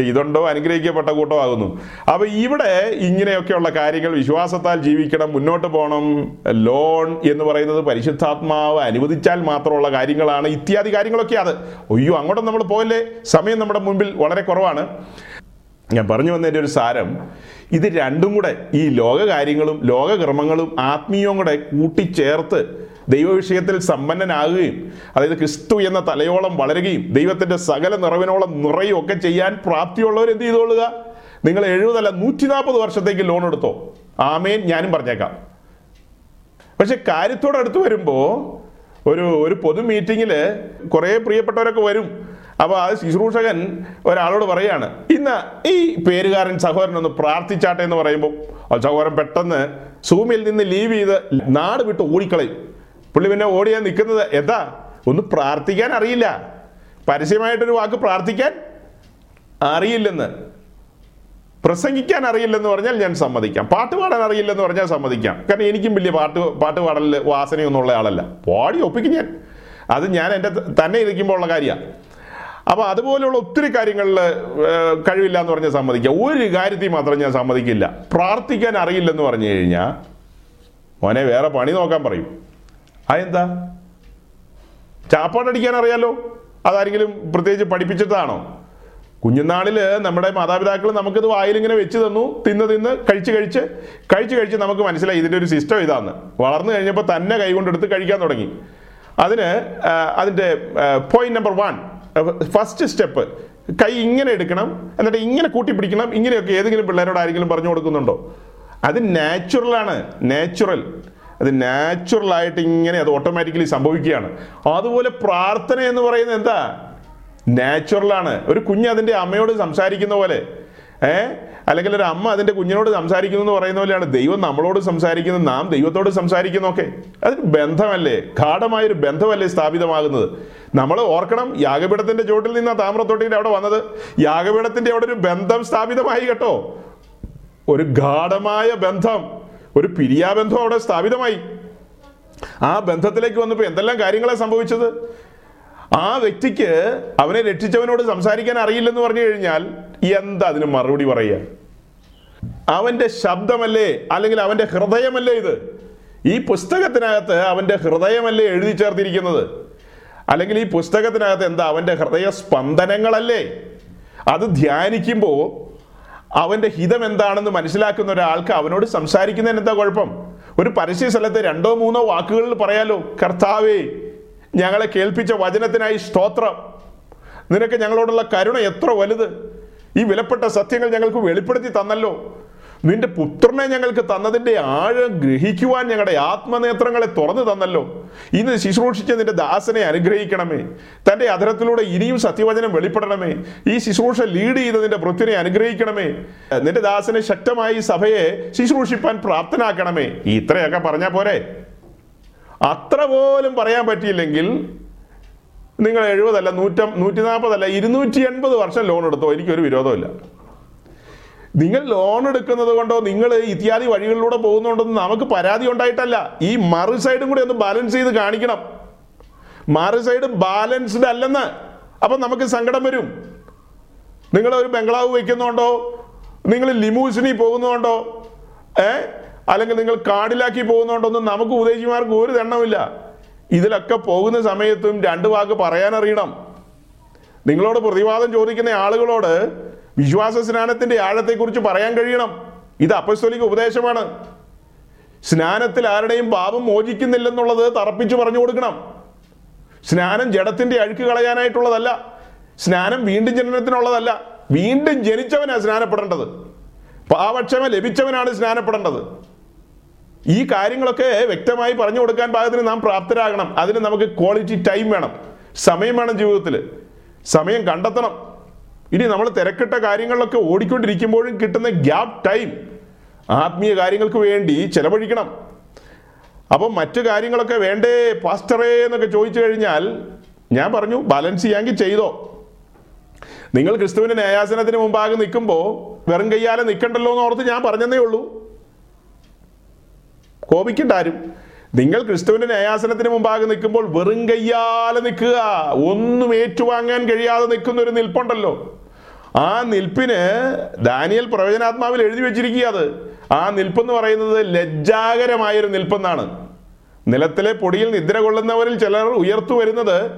ഇതുണ്ടോ? അനുഗ്രഹിക്കപ്പെട്ട കൂട്ടമാകുന്നു. അപ്പോൾ ഇവിടെ ഇങ്ങനെയൊക്കെയുള്ള കാര്യങ്ങൾ വിശ്വാസത്താൽ ജീവിക്കണം മുന്നോട്ട് പോകണം ലോൺ എന്ന് പറയുന്നത് പരിശുദ്ധാത്മാവ് അനുവദിച്ചാൽ മാത്രമുള്ള കാര്യങ്ങളാണ്. ഇത്യാദി കാര്യങ്ങളൊക്കെ അത്. അയ്യോ അങ്ങോട്ടും നമ്മൾ പോയല്ലേ സമയം നമ്മുടെ മുമ്പിൽ വളരെ കുറവാണ്. ഞാൻ പറഞ്ഞു വന്നതിന്റെ ഒരു സാരം ഇത് രണ്ടും കൂടെ ഈ ലോക കാര്യങ്ങളും ലോകകർമ്മങ്ങളും ആത്മീയവും കൂടെ കൂട്ടിച്ചേർത്ത് ദൈവവിഷയത്തിൽ സമ്പന്നനാകുകയും അതായത് ക്രിസ്തു എന്ന തലയോളം വളരുകയും ദൈവത്തിന്റെ സകല നിറവിനോളം നിറയും ഒക്കെ ചെയ്യാൻ പ്രാപ്തിയുള്ളവർ എന്ത് ചെയ്തോളുക? നിങ്ങൾ എഴുപതല്ല നൂറ്റി നാൽപ്പത് വർഷത്തേക്ക് ലോൺ എടുത്തോ? ആമേൻ ഞാനും പറഞ്ഞേക്കാം. പക്ഷെ കാര്യത്തോടടുത്ത് വരുമ്പോൾ ഒരു ഒരു പൊതു മീറ്റിങ്ങിൽ കുറേ പ്രിയപ്പെട്ടവരൊക്കെ വരും. അപ്പോൾ ആ ശുശ്രൂഷകൻ ഒരാളോട് പറയാണ് ഇന്ന് ഈ പേരുകാരൻ സഹോദരൻ ഒന്ന് പ്രാർത്ഥിച്ചാട്ടെ എന്ന് പറയുമ്പോൾ ആ സഹോദരൻ പെട്ടെന്ന് സൂമിൽ നിന്ന് ലീവ് ചെയ്ത് നാട് വിട്ട് ഓടിക്കളയും. പുള്ളി പിന്നെ ഓടിയാൻ നിൽക്കുന്നത് എന്താ? ഒന്ന് പ്രാർത്ഥിക്കാൻ അറിയില്ല. പരസ്യമായിട്ടൊരു വാക്ക് പ്രാർത്ഥിക്കാൻ അറിയില്ലെന്ന്. പ്രസംഗിക്കാൻ അറിയില്ലെന്ന് പറഞ്ഞാൽ ഞാൻ സമ്മതിക്കാം. പാട്ട് പാടാൻ അറിയില്ലെന്ന് പറഞ്ഞാൽ സമ്മതിക്കാം. കാരണം എനിക്കും വലിയ പാട്ട് പാട്ട് പാടലിൽ വാസനയൊന്നും ഉള്ള ആളല്ല. പാടി ഒപ്പിക്കും ഞാൻ. അത് ഞാൻ എന്റെ തന്നെ ഇരിക്കുമ്പോൾ ഉള്ള കാര്യമാണ്. അപ്പോൾ അതുപോലെയുള്ള ഒത്തിരി കാര്യങ്ങളിൽ കഴിവില്ല എന്ന് പറഞ്ഞാൽ സമ്മതിക്കാം. ഒരു കാര്യത്തിൽ മാത്രം ഞാൻ സമ്മതിക്കില്ല. പ്രാർത്ഥിക്കാൻ അറിയില്ലെന്ന് പറഞ്ഞു കഴിഞ്ഞാൽ മോനെ വേറെ പണി നോക്കാൻ പറയും. അതെന്താ? ചാപ്പാടടിക്കാൻ അറിയാലോ? അതാരെങ്കിലും പ്രത്യേകിച്ച് പഠിപ്പിച്ചിട്ടാണോ കുഞ്ഞുനാളിൽ നമ്മുടെ മാതാപിതാക്കൾ നമുക്കിത് വായിലിങ്ങനെ വെച്ച് തന്നു. തിന്ന് തിന്ന് കഴിച്ച് കഴിച്ച്. കഴിച്ച് കഴിച്ച് നമുക്ക് മനസ്സിലായി ഇതിന്റെ ഒരു സിസ്റ്റം ഇതാന്ന്. വളർന്നു കഴിഞ്ഞപ്പോൾ തന്നെ കൈകൊണ്ടെടുത്ത് കഴിക്കാൻ തുടങ്ങി. അതിന് അതിന്റെ point number one first step കൈ ഇങ്ങനെ എടുക്കണം എന്നിട്ട് ഇങ്ങനെ കൂട്ടി പിടിക്കണം ഇങ്ങനെയൊക്കെ ഏതെങ്കിലും പിള്ളേരോട് ആരെങ്കിലും പറഞ്ഞു കൊടുക്കുന്നുണ്ടോ? അത് നാച്ചുറലാണ് നാച്ചുറൽ അത് നാച്ചുറലായിട്ട് ഇങ്ങനെ അത് ഓട്ടോമാറ്റിക്കലി സംഭവിക്കുകയാണ്. അതുപോലെ പ്രാർത്ഥന എന്ന് പറയുന്നത് എന്താ? നാച്ചുറലാണ് ഒരു കുഞ്ഞ് അതിന്റെ അമ്മയോട് സംസാരിക്കുന്ന പോലെ. ഏ? അല്ലെങ്കിൽ ഒരു അമ്മ അതിന്റെ കുഞ്ഞിനോട് സംസാരിക്കുന്നു എന്ന് പറയുന്ന പോലെയാണ് ദൈവം നമ്മളോട് സംസാരിക്കുന്നത് നാം ദൈവത്തോട് സംസാരിക്കുന്നൊക്കെ. അതൊരു ബന്ധമല്ലേ? ഗാഠമായൊരു ബന്ധമല്ലേ സ്ഥാപിതമാകുന്നത്? നമ്മൾ ഓർക്കണം യാഗപീഠത്തിന്റെ ചുവട്ടിൽ നിന്ന് ആ താമ്രത്തൊട്ടിയിൽ അവിടെ വന്നത്. യാഗപീഠത്തിന്റെ അവിടെ ഒരു ബന്ധം സ്ഥാപിതമായി കേട്ടോ. ഒരു ഗാഠമായ ബന്ധം. ഒരു പിരിയാബന്ധം അവിടെ സ്ഥാപിതമായി. ആ ബന്ധത്തിലേക്ക് വന്നപ്പോൾ എന്തെല്ലാം കാര്യങ്ങളാണ് സംഭവിച്ചത്? ആ വ്യക്തിക്ക് അവനെ രക്ഷിച്ചവനോട് സംസാരിക്കാൻ അറിയില്ലെന്ന് പറഞ്ഞു കഴിഞ്ഞാൽ എന്താ അതിന് മറുപടി പറയുക? അവന്റെ ശബ്ദമല്ലേ? അല്ലെങ്കിൽ അവന്റെ ഹൃദയമല്ലേ ഇത്? ഈ പുസ്തകത്തിനകത്ത് അവന്റെ ഹൃദയമല്ലേ എഴുതി ചേർത്തിരിക്കുന്നത്? അല്ലെങ്കിൽ ഈ പുസ്തകത്തിനകത്ത് എന്താ അവന്റെ ഹൃദയ സ്പന്ദനങ്ങളല്ലേ അത് ധ്യാനിക്കുമ്പോൾ അവന്റെ ഹിതം എന്താണെന്ന് മനസ്സിലാക്കുന്ന ഒരാൾക്ക് അവനോട് സംസാരിക്കുന്നതിന് എന്താ കുഴപ്പം? ഒരു പരസ്യ സ്ഥലത്ത് രണ്ടോ മൂന്നോ വാക്കുകളിൽ പറയാലോ കർത്താവേ ഞങ്ങളെ കേൾപ്പിച്ച വചനത്തിനായി സ്തോത്രം. നിനക്ക് ഞങ്ങളോടുള്ള കരുണ എത്ര വലുത്. ഈ വിലപ്പെട്ട സത്യങ്ങൾ ഞങ്ങൾക്ക് വെളിപ്പെടുത്തി തന്നല്ലോ. നിന്റെ പുത്രനെ ഞങ്ങൾക്ക് തന്നതിന്റെ ആഴം ഗ്രഹിക്കുവാൻ ഞങ്ങളുടെ ആത്മനേത്രങ്ങളെ തുറന്നു തന്നല്ലോ. ഇന്ന് ശുശ്രൂഷിച്ച നിന്റെ ദാസനെ അനുഗ്രഹിക്കണമേ. തന്റെ അധരത്തിലൂടെ ഇനിയും സത്യവചനം വെളിപ്പെടണമേ. ഈ ശുശ്രൂഷ ലീഡ് ചെയ്ത് നിന്റെ വൃത്തിനെ അനുഗ്രഹിക്കണമേ. നിന്റെ ദാസനെ ശക്തമായി സഭയെ ശുശ്രൂഷിപ്പാൻ പ്രാപ്തനാക്കണമേ. ഇത്രയൊക്കെ പറഞ്ഞാൽ പോരെ? അത്ര പോലും പറയാൻ പറ്റിയില്ലെങ്കിൽ നിങ്ങൾ എഴുപതല്ല നൂറ്റം നൂറ്റി നാൽപ്പതല്ല ഇരുന്നൂറ്റി എൺപത് വർഷം ലോൺ എടുത്തോ? എനിക്കൊരു വിരോധമില്ല നിങ്ങൾ ലോൺ എടുക്കുന്നത് കൊണ്ടോ നിങ്ങൾ ഇത്യാദി വഴികളിലൂടെ പോകുന്നുണ്ടെന്ന് നമുക്ക് പരാതി ഉണ്ടായിട്ടല്ല. ഈ മറു സൈഡും കൂടി ഒന്ന് ബാലൻസ് ചെയ്ത് കാണിക്കണം. മറു സൈഡ് ബാലൻസ്ഡ് അല്ലെന്ന്. അപ്പം നമുക്ക് സങ്കടം വരും. നിങ്ങൾ ഒരു ബംഗ്ലാവ് വയ്ക്കുന്നുണ്ടോ നിങ്ങൾ ലിമൂസിനി പോകുന്നുണ്ടോ ഏ? അല്ലെങ്കിൽ നിങ്ങൾ കാടിലാക്കി പോകുന്നുണ്ടോന്നും നമുക്ക് ഉദ്ദേശിമാർക്ക് ഒരു ദണ്ണമില്ല ഇതിലൊക്കെ പോകുന്ന സമയത്തും രണ്ട് വാക്ക് പറയാനറിയണം. നിങ്ങളോട് പ്രതിവാദം ചോദിക്കുന്ന ആളുകളോട് വിശ്വാസ സ്നാനത്തിന്റെ ആഴത്തെക്കുറിച്ച് പറയാൻ കഴിയണം. ഇത് അപ്പസ്തോലിക ഉപദേശമാണ്. സ്നാനത്തിൽ ആരുടെയും പാപം മോചിക്കുന്നില്ലെന്നുള്ളത് തറപ്പിച്ചു പറഞ്ഞു കൊടുക്കണം. സ്നാനം ജഡത്തിന്റെ അഴുക്ക് കളയാനായിട്ടുള്ളതല്ല. സ്നാനം വീണ്ടും ജനനത്തിനുള്ളതല്ല. വീണ്ടും ജനിച്ചവനാണ് സ്നാനപ്പെടേണ്ടത്. പാവക്ഷമ ലഭിച്ചവനാണ് സ്നാനപ്പെടേണ്ടത്. ഈ കാര്യങ്ങളൊക്കെ വ്യക്തമായി പറഞ്ഞു കൊടുക്കാൻ പാകത്തിന് നാം പ്രാപ്തരാകണം. അതിന് നമുക്ക് ക്വാളിറ്റി ടൈം വേണം. സമയം വേണം ജീവിതത്തിൽ സമയം കണ്ടെത്തണം. ഇനി നമ്മൾ തിരക്കിട്ട കാര്യങ്ങളിലൊക്കെ ഓടിക്കൊണ്ടിരിക്കുമ്പോഴും കിട്ടുന്ന ഗ്യാപ് ടൈം ആത്മീയ കാര്യങ്ങൾക്ക് വേണ്ടി ചെലവഴിക്കണം. അപ്പം മറ്റു കാര്യങ്ങളൊക്കെ വേണ്ടേ പാസ്റ്ററേ എന്നൊക്കെ ചോദിച്ചു കഴിഞ്ഞാൽ ഞാൻ പറഞ്ഞു ബാലൻസ് ചെയ്യാമെങ്കിൽ ചെയ്തോ. നിങ്ങൾ ക്രിസ്തുവിന്റെ ന്യായാസനത്തിന് മുമ്പാകെ നിൽക്കുമ്പോൾ വെറും കയ്യാലെ നിൽക്കണ്ടല്ലോ എന്ന് ഓർത്ത് ഞാൻ പറഞ്ഞതേ ഉള്ളൂ. കോപിക്കണ്ട ആരും. നിങ്ങൾ ക്രിസ്തുവിന്റെ ന്യായാസനത്തിന് മുമ്പാകെ നിൽക്കുമ്പോൾ വെറും കയ്യാലെ നിൽക്കുക. ഒന്നും ഏറ്റുവാങ്ങാൻ കഴിയാതെ നിൽക്കുന്ന ഒരു നിൽപ്പുണ്ടല്ലോ. ആ നിൽപ്പിന് ദാനിയൽ പ്രവചനാത്മാവിൽ എഴുതി വെച്ചിരിക്കുക അത് ആ നിൽപ്പെന്ന് പറയുന്നത് ലജ്ജാകരമായൊരു നിൽപ്പെന്നാണ്. നിലത്തിലെ പൊടിയിൽ നിദ്ര കൊള്ളുന്നവരിൽ ചിലർ ഉയർത്തു വരുന്നത്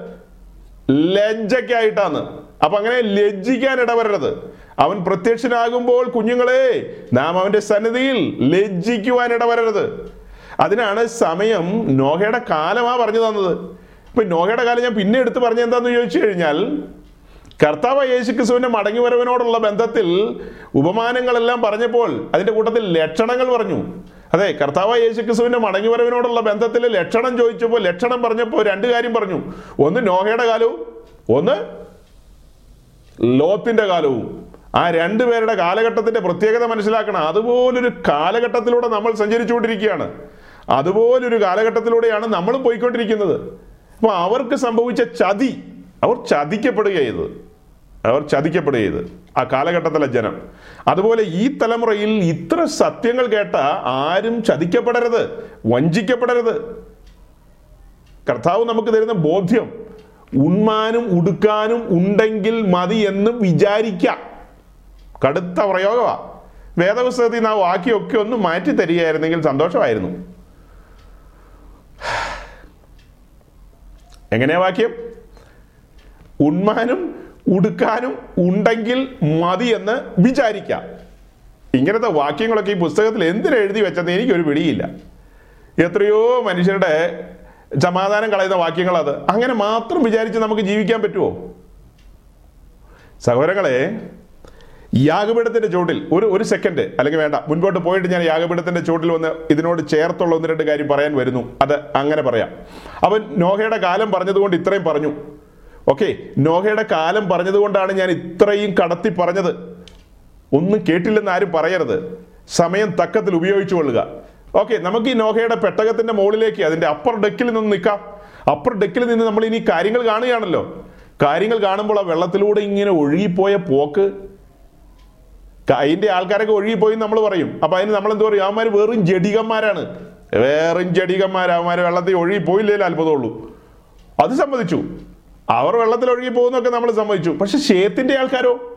ലജ്ജയ്ക്കായിട്ടാണ്. അപ്പൊ അങ്ങനെ ലജ്ജിക്കാൻ ഇടവരരുത്. അവൻ പ്രത്യക്ഷനാകുമ്പോൾ കുഞ്ഞുങ്ങളെ നാം അവന്റെ സന്നിധിയിൽ ലജ്ജിക്കുവാൻ ഇടവരരുത്. അതിനാണ് സമയം നോഹയുടെ കാലമാ പറഞ്ഞു തന്നത്. ഇപ്പൊ നോഹയുടെ കാലം ഞാൻ പിന്നെ എടുത്ത് പറഞ്ഞ എന്താന്ന് ചോദിച്ചു കഴിഞ്ഞാൽ കർത്താവ് യേശു ക്രിസ്തുവിന്റെ മടങ്ങിവരവിനോടുള്ള ബന്ധത്തിൽ ഉപമാനങ്ങളെല്ലാം പറഞ്ഞപ്പോൾ അതിന്റെ കൂട്ടത്തിൽ ലക്ഷണങ്ങൾ പറഞ്ഞു. അതെ കർത്താവ് യേശു ക്രിസ്തുവിന്റെ മടങ്ങിവരവിനോടുള്ള ബന്ധത്തിൽ ലക്ഷണം ചോദിച്ചപ്പോൾ ലക്ഷണം പറഞ്ഞപ്പോൾ രണ്ട് കാര്യം പറഞ്ഞു. ഒന്ന് നോഹയുടെ കാലവും ഒന്ന് ലോത്തിന്റെ കാലവും. ആ രണ്ടുപേരുടെ കാലഘട്ടത്തിന്റെ പ്രത്യേകത മനസ്സിലാക്കണം. അതുപോലൊരു കാലഘട്ടത്തിലൂടെ നമ്മൾ സഞ്ചരിച്ചുകൊണ്ടിരിക്കുകയാണ്. അതുപോലൊരു കാലഘട്ടത്തിലൂടെയാണ് നമ്മളും പോയിക്കൊണ്ടിരിക്കുന്നത്. അപ്പോൾ അവർക്ക് സംഭവിച്ച ചതി അവർ ചതിക്കപ്പെടുക ചെയ്തത് അവർ ചതിക്കപ്പെടുക ചെയ്ത് ആ കാലഘട്ടത്തിലെ ജനം. അതുപോലെ ഈ തലമുറയിൽ ഇത്ര സത്യങ്ങൾ കേട്ട ആരും ചതിക്കപ്പെടരുത് വഞ്ചിക്കപ്പെടരുത്. കർത്താവ് നമുക്ക് തരുന്ന ബോധ്യം ഉണ്മാനും ഉടുക്കാനും ഉണ്ടെങ്കിൽ മതി എന്നും വിചാരിക്കാം. കടുത്ത പ്രയോഗമാണ് വേദപുസ്തകത്തിൽ നിന്ന് ആ വാക്യമൊക്കെ ഒന്ന് മാറ്റി തരികയായിരുന്നെങ്കിൽ സന്തോഷമായിരുന്നു. എങ്ങനെയാ വാക്യം? ഉണ്മാനും ഉടുക്കാനും ഉണ്ടെങ്കിൽ മതി എന്ന് വിചാരിക്കാം. ഇങ്ങനത്തെ വാക്യങ്ങളൊക്കെ ഈ പുസ്തകത്തിൽ എന്തിനു എഴുതി വെച്ചെന്ന് എനിക്കൊരു പിടിയില്ല. എത്രയോ മനുഷ്യരുടെ സമാധാനം കളയുന്ന വാക്യങ്ങൾ അത് അങ്ങനെ മാത്രം വിചാരിച്ച് നമുക്ക് ജീവിക്കാൻ പറ്റുമോ സഹോദരങ്ങളെ യാഗപീഠത്തിന്റെ ചോട്ടിൽ ഒരു ഒരു സെക്കൻഡ് അല്ലെങ്കിൽ വേണ്ട മുൻപോട്ട് പോയിട്ട് ഞാൻ യാഗപീഠത്തിന്റെ ചോട്ടിൽ വന്ന് ഇതിനോട് ചേർത്തുള്ള ഒന്ന് രണ്ട് കാര്യം പറയാൻ വരുന്നു. അത് അങ്ങനെ പറയാം. അവൻ നോഹയുടെ കാലം പറഞ്ഞതുകൊണ്ട് ഇത്രയും പറഞ്ഞു. ഓക്കെ നോഹയുടെ കാലം പറഞ്ഞതുകൊണ്ടാണ് ഞാൻ ഇത്രയും കടത്തി പറഞ്ഞത്. ഒന്നും കേട്ടില്ലെന്ന് ആരും പറയരുത്. സമയം തക്കത്തിൽ ഉപയോഗിച്ചു കൊള്ളുക. ഓക്കെ നമുക്ക് ഈ നോഹയുടെ പെട്ടകത്തിന്റെ മുകളിലേക്ക് അതിന്റെ അപ്പർ ഡെക്കിൽ നിന്ന് നിൽക്കാം. അപ്പർ ഡെക്കിൽ നിന്ന് നമ്മൾ ഇനി കാര്യങ്ങൾ കാണുകയാണല്ലോ. കാര്യങ്ങൾ കാണുമ്പോൾ ആ വെള്ളത്തിലൂടെ ഇങ്ങനെ ഒഴുകിപ്പോയ പോക്ക് അതിന്റെ ആൾക്കാരൊക്കെ ഒഴുകിപ്പോയി നമ്മൾ പറയും. അപ്പൊ അതിന് നമ്മൾ എന്ത് പറയും? അവന്മാർ വെറും ജഡികന്മാരാണ് വേറും ജഡികന്മാർ അവന്മാർ വെള്ളത്തിൽ ഒഴുകി പോയില്ലേ അത്ഭുതമുള്ളൂ. അത് സമ്മതിച്ചു. അവർ വെള്ളത്തിൽ ഒഴുകി പോകുന്നൊക്കെ നമ്മൾ സമ്മതിച്ചു. പക്ഷെ ഷേത്തിന്റെ ആൾക്കാരോ?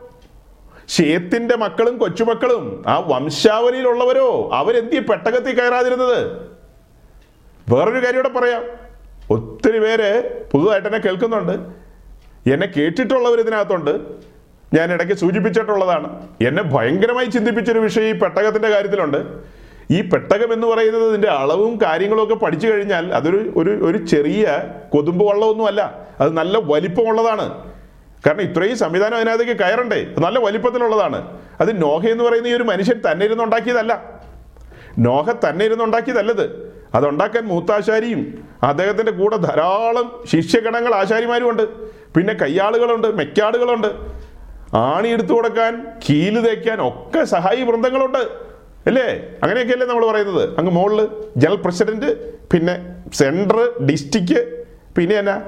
ഷേത്തിന്റെ മക്കളും കൊച്ചുമക്കളും ആ വംശാവലിയിലുള്ളവരോ? അവരെന്തി പെട്ടകത്തിൽ കയറാതിരുന്നത്? വേറൊരു കാര്യം ഇവിടെ പറയാം. ഒത്തിരി പേര് പുതുതായിട്ട് എന്നെ കേൾക്കുന്നുണ്ട്. എന്നെ കേട്ടിട്ടുള്ളവർ ഇതിനകത്തുണ്ട്. ഞാൻ ഇടയ്ക്ക് സൂചിപ്പിച്ചിട്ടുള്ളതാണ്. എന്നെ ഭയങ്കരമായി ചിന്തിപ്പിച്ചൊരു വിഷയം ഈ പെട്ടകത്തിന്റെ കാര്യത്തിലുണ്ട്. ഈ പെട്ടകം എന്ന് പറയുന്നത് ഇതിന്റെ അളവും കാര്യങ്ങളും ഒക്കെ പഠിച്ചു കഴിഞ്ഞാൽ അതൊരു ഒരു ഒരു ചെറിയ കൊതുമ്പ് വള്ളമൊന്നുമല്ല. അത് നല്ല വലിപ്പമുള്ളതാണ്. കാരണം ഇത്രയും സംവിധാനം അതിനകത്തേക്ക് കയറണ്ടേ? നല്ല വലിപ്പത്തിലുള്ളതാണ്. അത് നോഹ എന്ന് പറയുന്ന ഈ ഒരു മനുഷ്യൻ തന്നെ ഇരുന്നുണ്ടാക്കിയതല്ല നോഹ തന്നെ ഇരുന്നുണ്ടാക്കിയതല്ലത് അതുണ്ടാക്കാൻ മൂത്താശാരിയും അദ്ദേഹത്തിന്റെ കൂടെ ധാരാളം ശിഷ്യഗണങ്ങൾ ആശാരിമാരും ഉണ്ട് പിന്നെ കയ്യാളുകളുണ്ട് മെക്കാടുകളുണ്ട്. ആണി എടുത്തു കൊടുക്കാൻ കീൽ തേക്കാൻ ഒക്കെ സഹായി വൃന്ദങ്ങളുണ്ട്. അല്ലേ? അങ്ങനെയൊക്കെയല്ലേ നമ്മൾ പറയുന്നത്. അങ്ങ് മുകളിൽ ജനറൽ പ്രസിഡന്റ് പിന്നെ സെൻട്രൽ ഡിസ്ട്രിക്ട് പിന്നെ എന്നാ?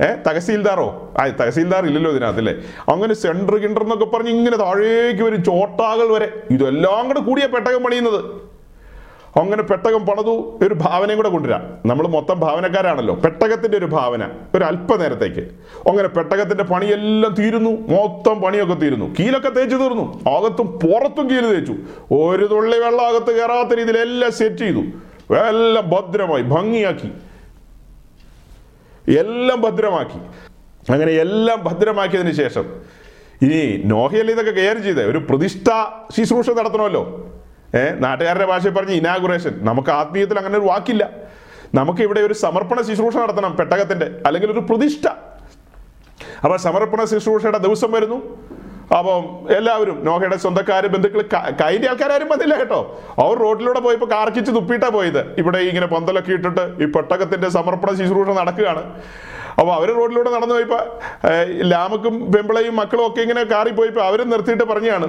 ഏ? തഹസീൽദാറോ? ആ തഹസീൽദാർ ഇല്ലല്ലോ ഇതിനകത്ത് അല്ലേ? അങ്ങനെ സെൻട്രൽ കിണ്ടർ എന്നൊക്കെ പറഞ്ഞ് ഇങ്ങനെ താഴേക്ക് വരും ചോട്ടാകൾ വരെ. ഇതെല്ലാം കൂടെ കൂടിയ പെട്ടകം പണിയുന്നത്. അങ്ങനെ പെട്ടകം പണതു ഒരു ഭാവനയും കൂടെ കൊണ്ടുവരാം. നമ്മൾ മൊത്തം ഭാവനക്കാരാണല്ലോ. പെട്ടകത്തിന്റെ ഒരു ഭാവന ഒരു അല്പനേരത്തേക്ക് അങ്ങനെ പെട്ടകത്തിന്റെ പണിയെല്ലാം തീരുന്നു. മൊത്തം പണിയൊക്കെ തീരുന്നു. കീലൊക്കെ തേച്ച് തീർന്നു. അകത്തും പുറത്തും കീൽ തേച്ചു. ഒരു തുള്ളി വെള്ളം അകത്ത് കയറാത്ത രീതിയിൽ എല്ലാം സെറ്റ് ചെയ്തു. എല്ലാം ഭദ്രമായി ഭംഗിയാക്കി. എല്ലാം ഭദ്രമാക്കി. അങ്ങനെ എല്ലാം ഭദ്രമാക്കിയതിന് ശേഷം ഇനി നോഹയല്ലേ ഇതൊക്കെ കയറി ചെയ്തേ? ഒരു പ്രതിഷ്ഠ ശുശ്രൂഷ നടത്തണമല്ലോ. ഏഹ് നാട്ടുകാരുടെ ഭാഷയിൽ പറഞ്ഞ് ഇനാഗുറേഷൻ നമുക്ക് ആത്മീയത്തിൽ അങ്ങനെ ഒരു വാക്കില്ല. നമുക്ക് ഇവിടെ ഒരു സമർപ്പണ ശുശ്രൂഷ നടത്തണം പെട്ടകത്തിന്റെ അല്ലെങ്കിൽ ഒരു പ്രതിഷ്ഠ. അപ്പൊ സമർപ്പണ ശുശ്രൂഷയുടെ ദിവസം വരുന്നു. അപ്പം എല്ലാവരും നോഹയുടെ സ്വന്തക്കാര് ബന്ധുക്കൾ കൈന്റെ ആൾക്കാരും വന്നില്ല കേട്ടോ. അവർ റോഡിലൂടെ പോയപ്പോൾ കാർക്കിച്ച് തുപ്പിയിട്ടാ പോയത്. ഇവിടെ ഇങ്ങനെ പന്തലൊക്കെ ഇട്ടിട്ട് ഈ പെട്ടകത്തിന്റെ സമർപ്പണ ശുശ്രൂഷ നടക്കുകയാണ്. അപ്പോൾ അവർ റോഡിലൂടെ നടന്നു പോയപ്പോൾ ലാമക്കും പെമ്പിളയും മക്കളും ഒക്കെ ഇങ്ങനെ കാറി പോയപ്പോൾ അവരും നിർത്തിയിട്ട് പറഞ്ഞാണ്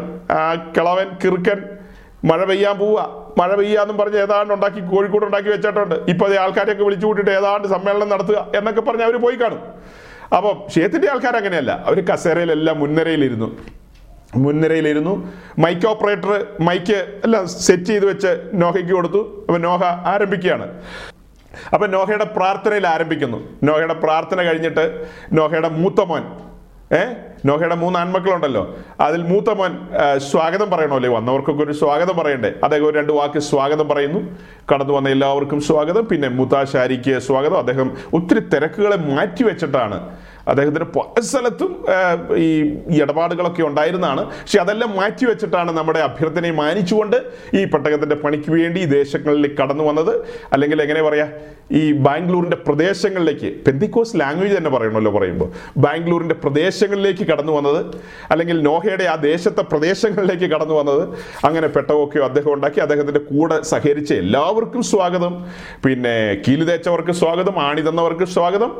കിളവൻ കിറുക്കൻ മഴ പെയ്യാൻ പോവുക മഴ പെയ്യാന്നും പറഞ്ഞ് ഏതാണ്ട് ഉണ്ടാക്കി കോഴിക്കോട് ഉണ്ടാക്കി വെച്ചിട്ടുണ്ട്. ഇപ്പൊ അതേ ആൾക്കാരെയൊക്കെ വിളിച്ചു കൂട്ടിയിട്ട് ഏതാണ്ട് സമ്മേളനം നടത്തുക എന്നൊക്കെ പറഞ്ഞ് അവർ പോയി കാണും. അപ്പം ക്ഷേത്രത്തിന്റെ ആൾക്കാർ അങ്ങനെയല്ല. അവർ കസേരയിലെല്ലാം മുൻനിരയിലിരുന്നു. മുൻനിരയിലിരുന്നു. മൈക്ക് ഓപ്പറേറ്റർ മൈക്ക് എല്ലാം സെറ്റ് ചെയ്ത് വെച്ച് നോഹയ്ക്ക് കൊടുത്തു. അപ്പൊ നോഹ ആരംഭിക്കുകയാണ്. അപ്പൊ നോഹയുടെ പ്രാർത്ഥനയിൽ ആരംഭിക്കുന്നു. നോഹയുടെ പ്രാർത്ഥന കഴിഞ്ഞിട്ട് നോഹയുടെ മൂത്ത മോൻ ഏ? നോഹയുടെ മൂന്ന് ആൺമക്കളുണ്ടല്ലോ. അതിൽ മൂത്ത മോൻ സ്വാഗതം പറയണമല്ലേ? വന്നവർക്കൊക്കെ ഒരു സ്വാഗതം പറയണ്ടേ? അദ്ദേഹം ഒരു രണ്ട് വാക്ക് സ്വാഗതം പറയുന്നു. കടന്നു വന്ന എല്ലാവർക്കും സ്വാഗതം. പിന്നെ മുത്താശാരിക്ക് സ്വാഗതം. അദ്ദേഹം ഒത്തിരി തിരക്കുകളെ മാറ്റി വെച്ചിട്ടാണ് അദ്ദേഹത്തിന് പല സ്ഥലത്തും ഈ ഇടപാടുകളൊക്കെ ഉണ്ടായിരുന്നതാണ്. പക്ഷെ അതെല്ലാം മാറ്റി വെച്ചിട്ടാണ് നമ്മുടെ അഭ്യർത്ഥനയെ മാനിച്ചുകൊണ്ട് ഈ പെട്ടകത്തിന്റെ പണിക്ക് വേണ്ടി ദേശങ്ങളിലേക്ക് കടന്നു വന്നത്. അല്ലെങ്കിൽ എങ്ങനെ പറയാ ഈ ബാംഗ്ലൂരിന്റെ പ്രദേശങ്ങളിലേക്ക് പെന്തിക്കോസ് ലാംഗ്വേജ് തന്നെ പറയണമല്ലോ പറയുമ്പോൾ ബാംഗ്ലൂരിന്റെ പ്രദേശങ്ങളിലേക്ക് കടന്നു വന്നത് അല്ലെങ്കിൽ നോഹയുടെ ആ ദേശത്തെ പ്രദേശങ്ങളിലേക്ക് കടന്നു വന്നത്. അങ്ങനെ പെട്ടകമൊക്കെ അദ്ദേഹം ഉണ്ടാക്കി. അദ്ദേഹത്തിന്റെ കൂടെ സഹകരിച്ച എല്ലാവർക്കും സ്വാഗതം. പിന്നെ കീലി തേച്ചവർക്ക് സ്വാഗതം ആണി തന്നവർക്ക് സ്വാഗതം.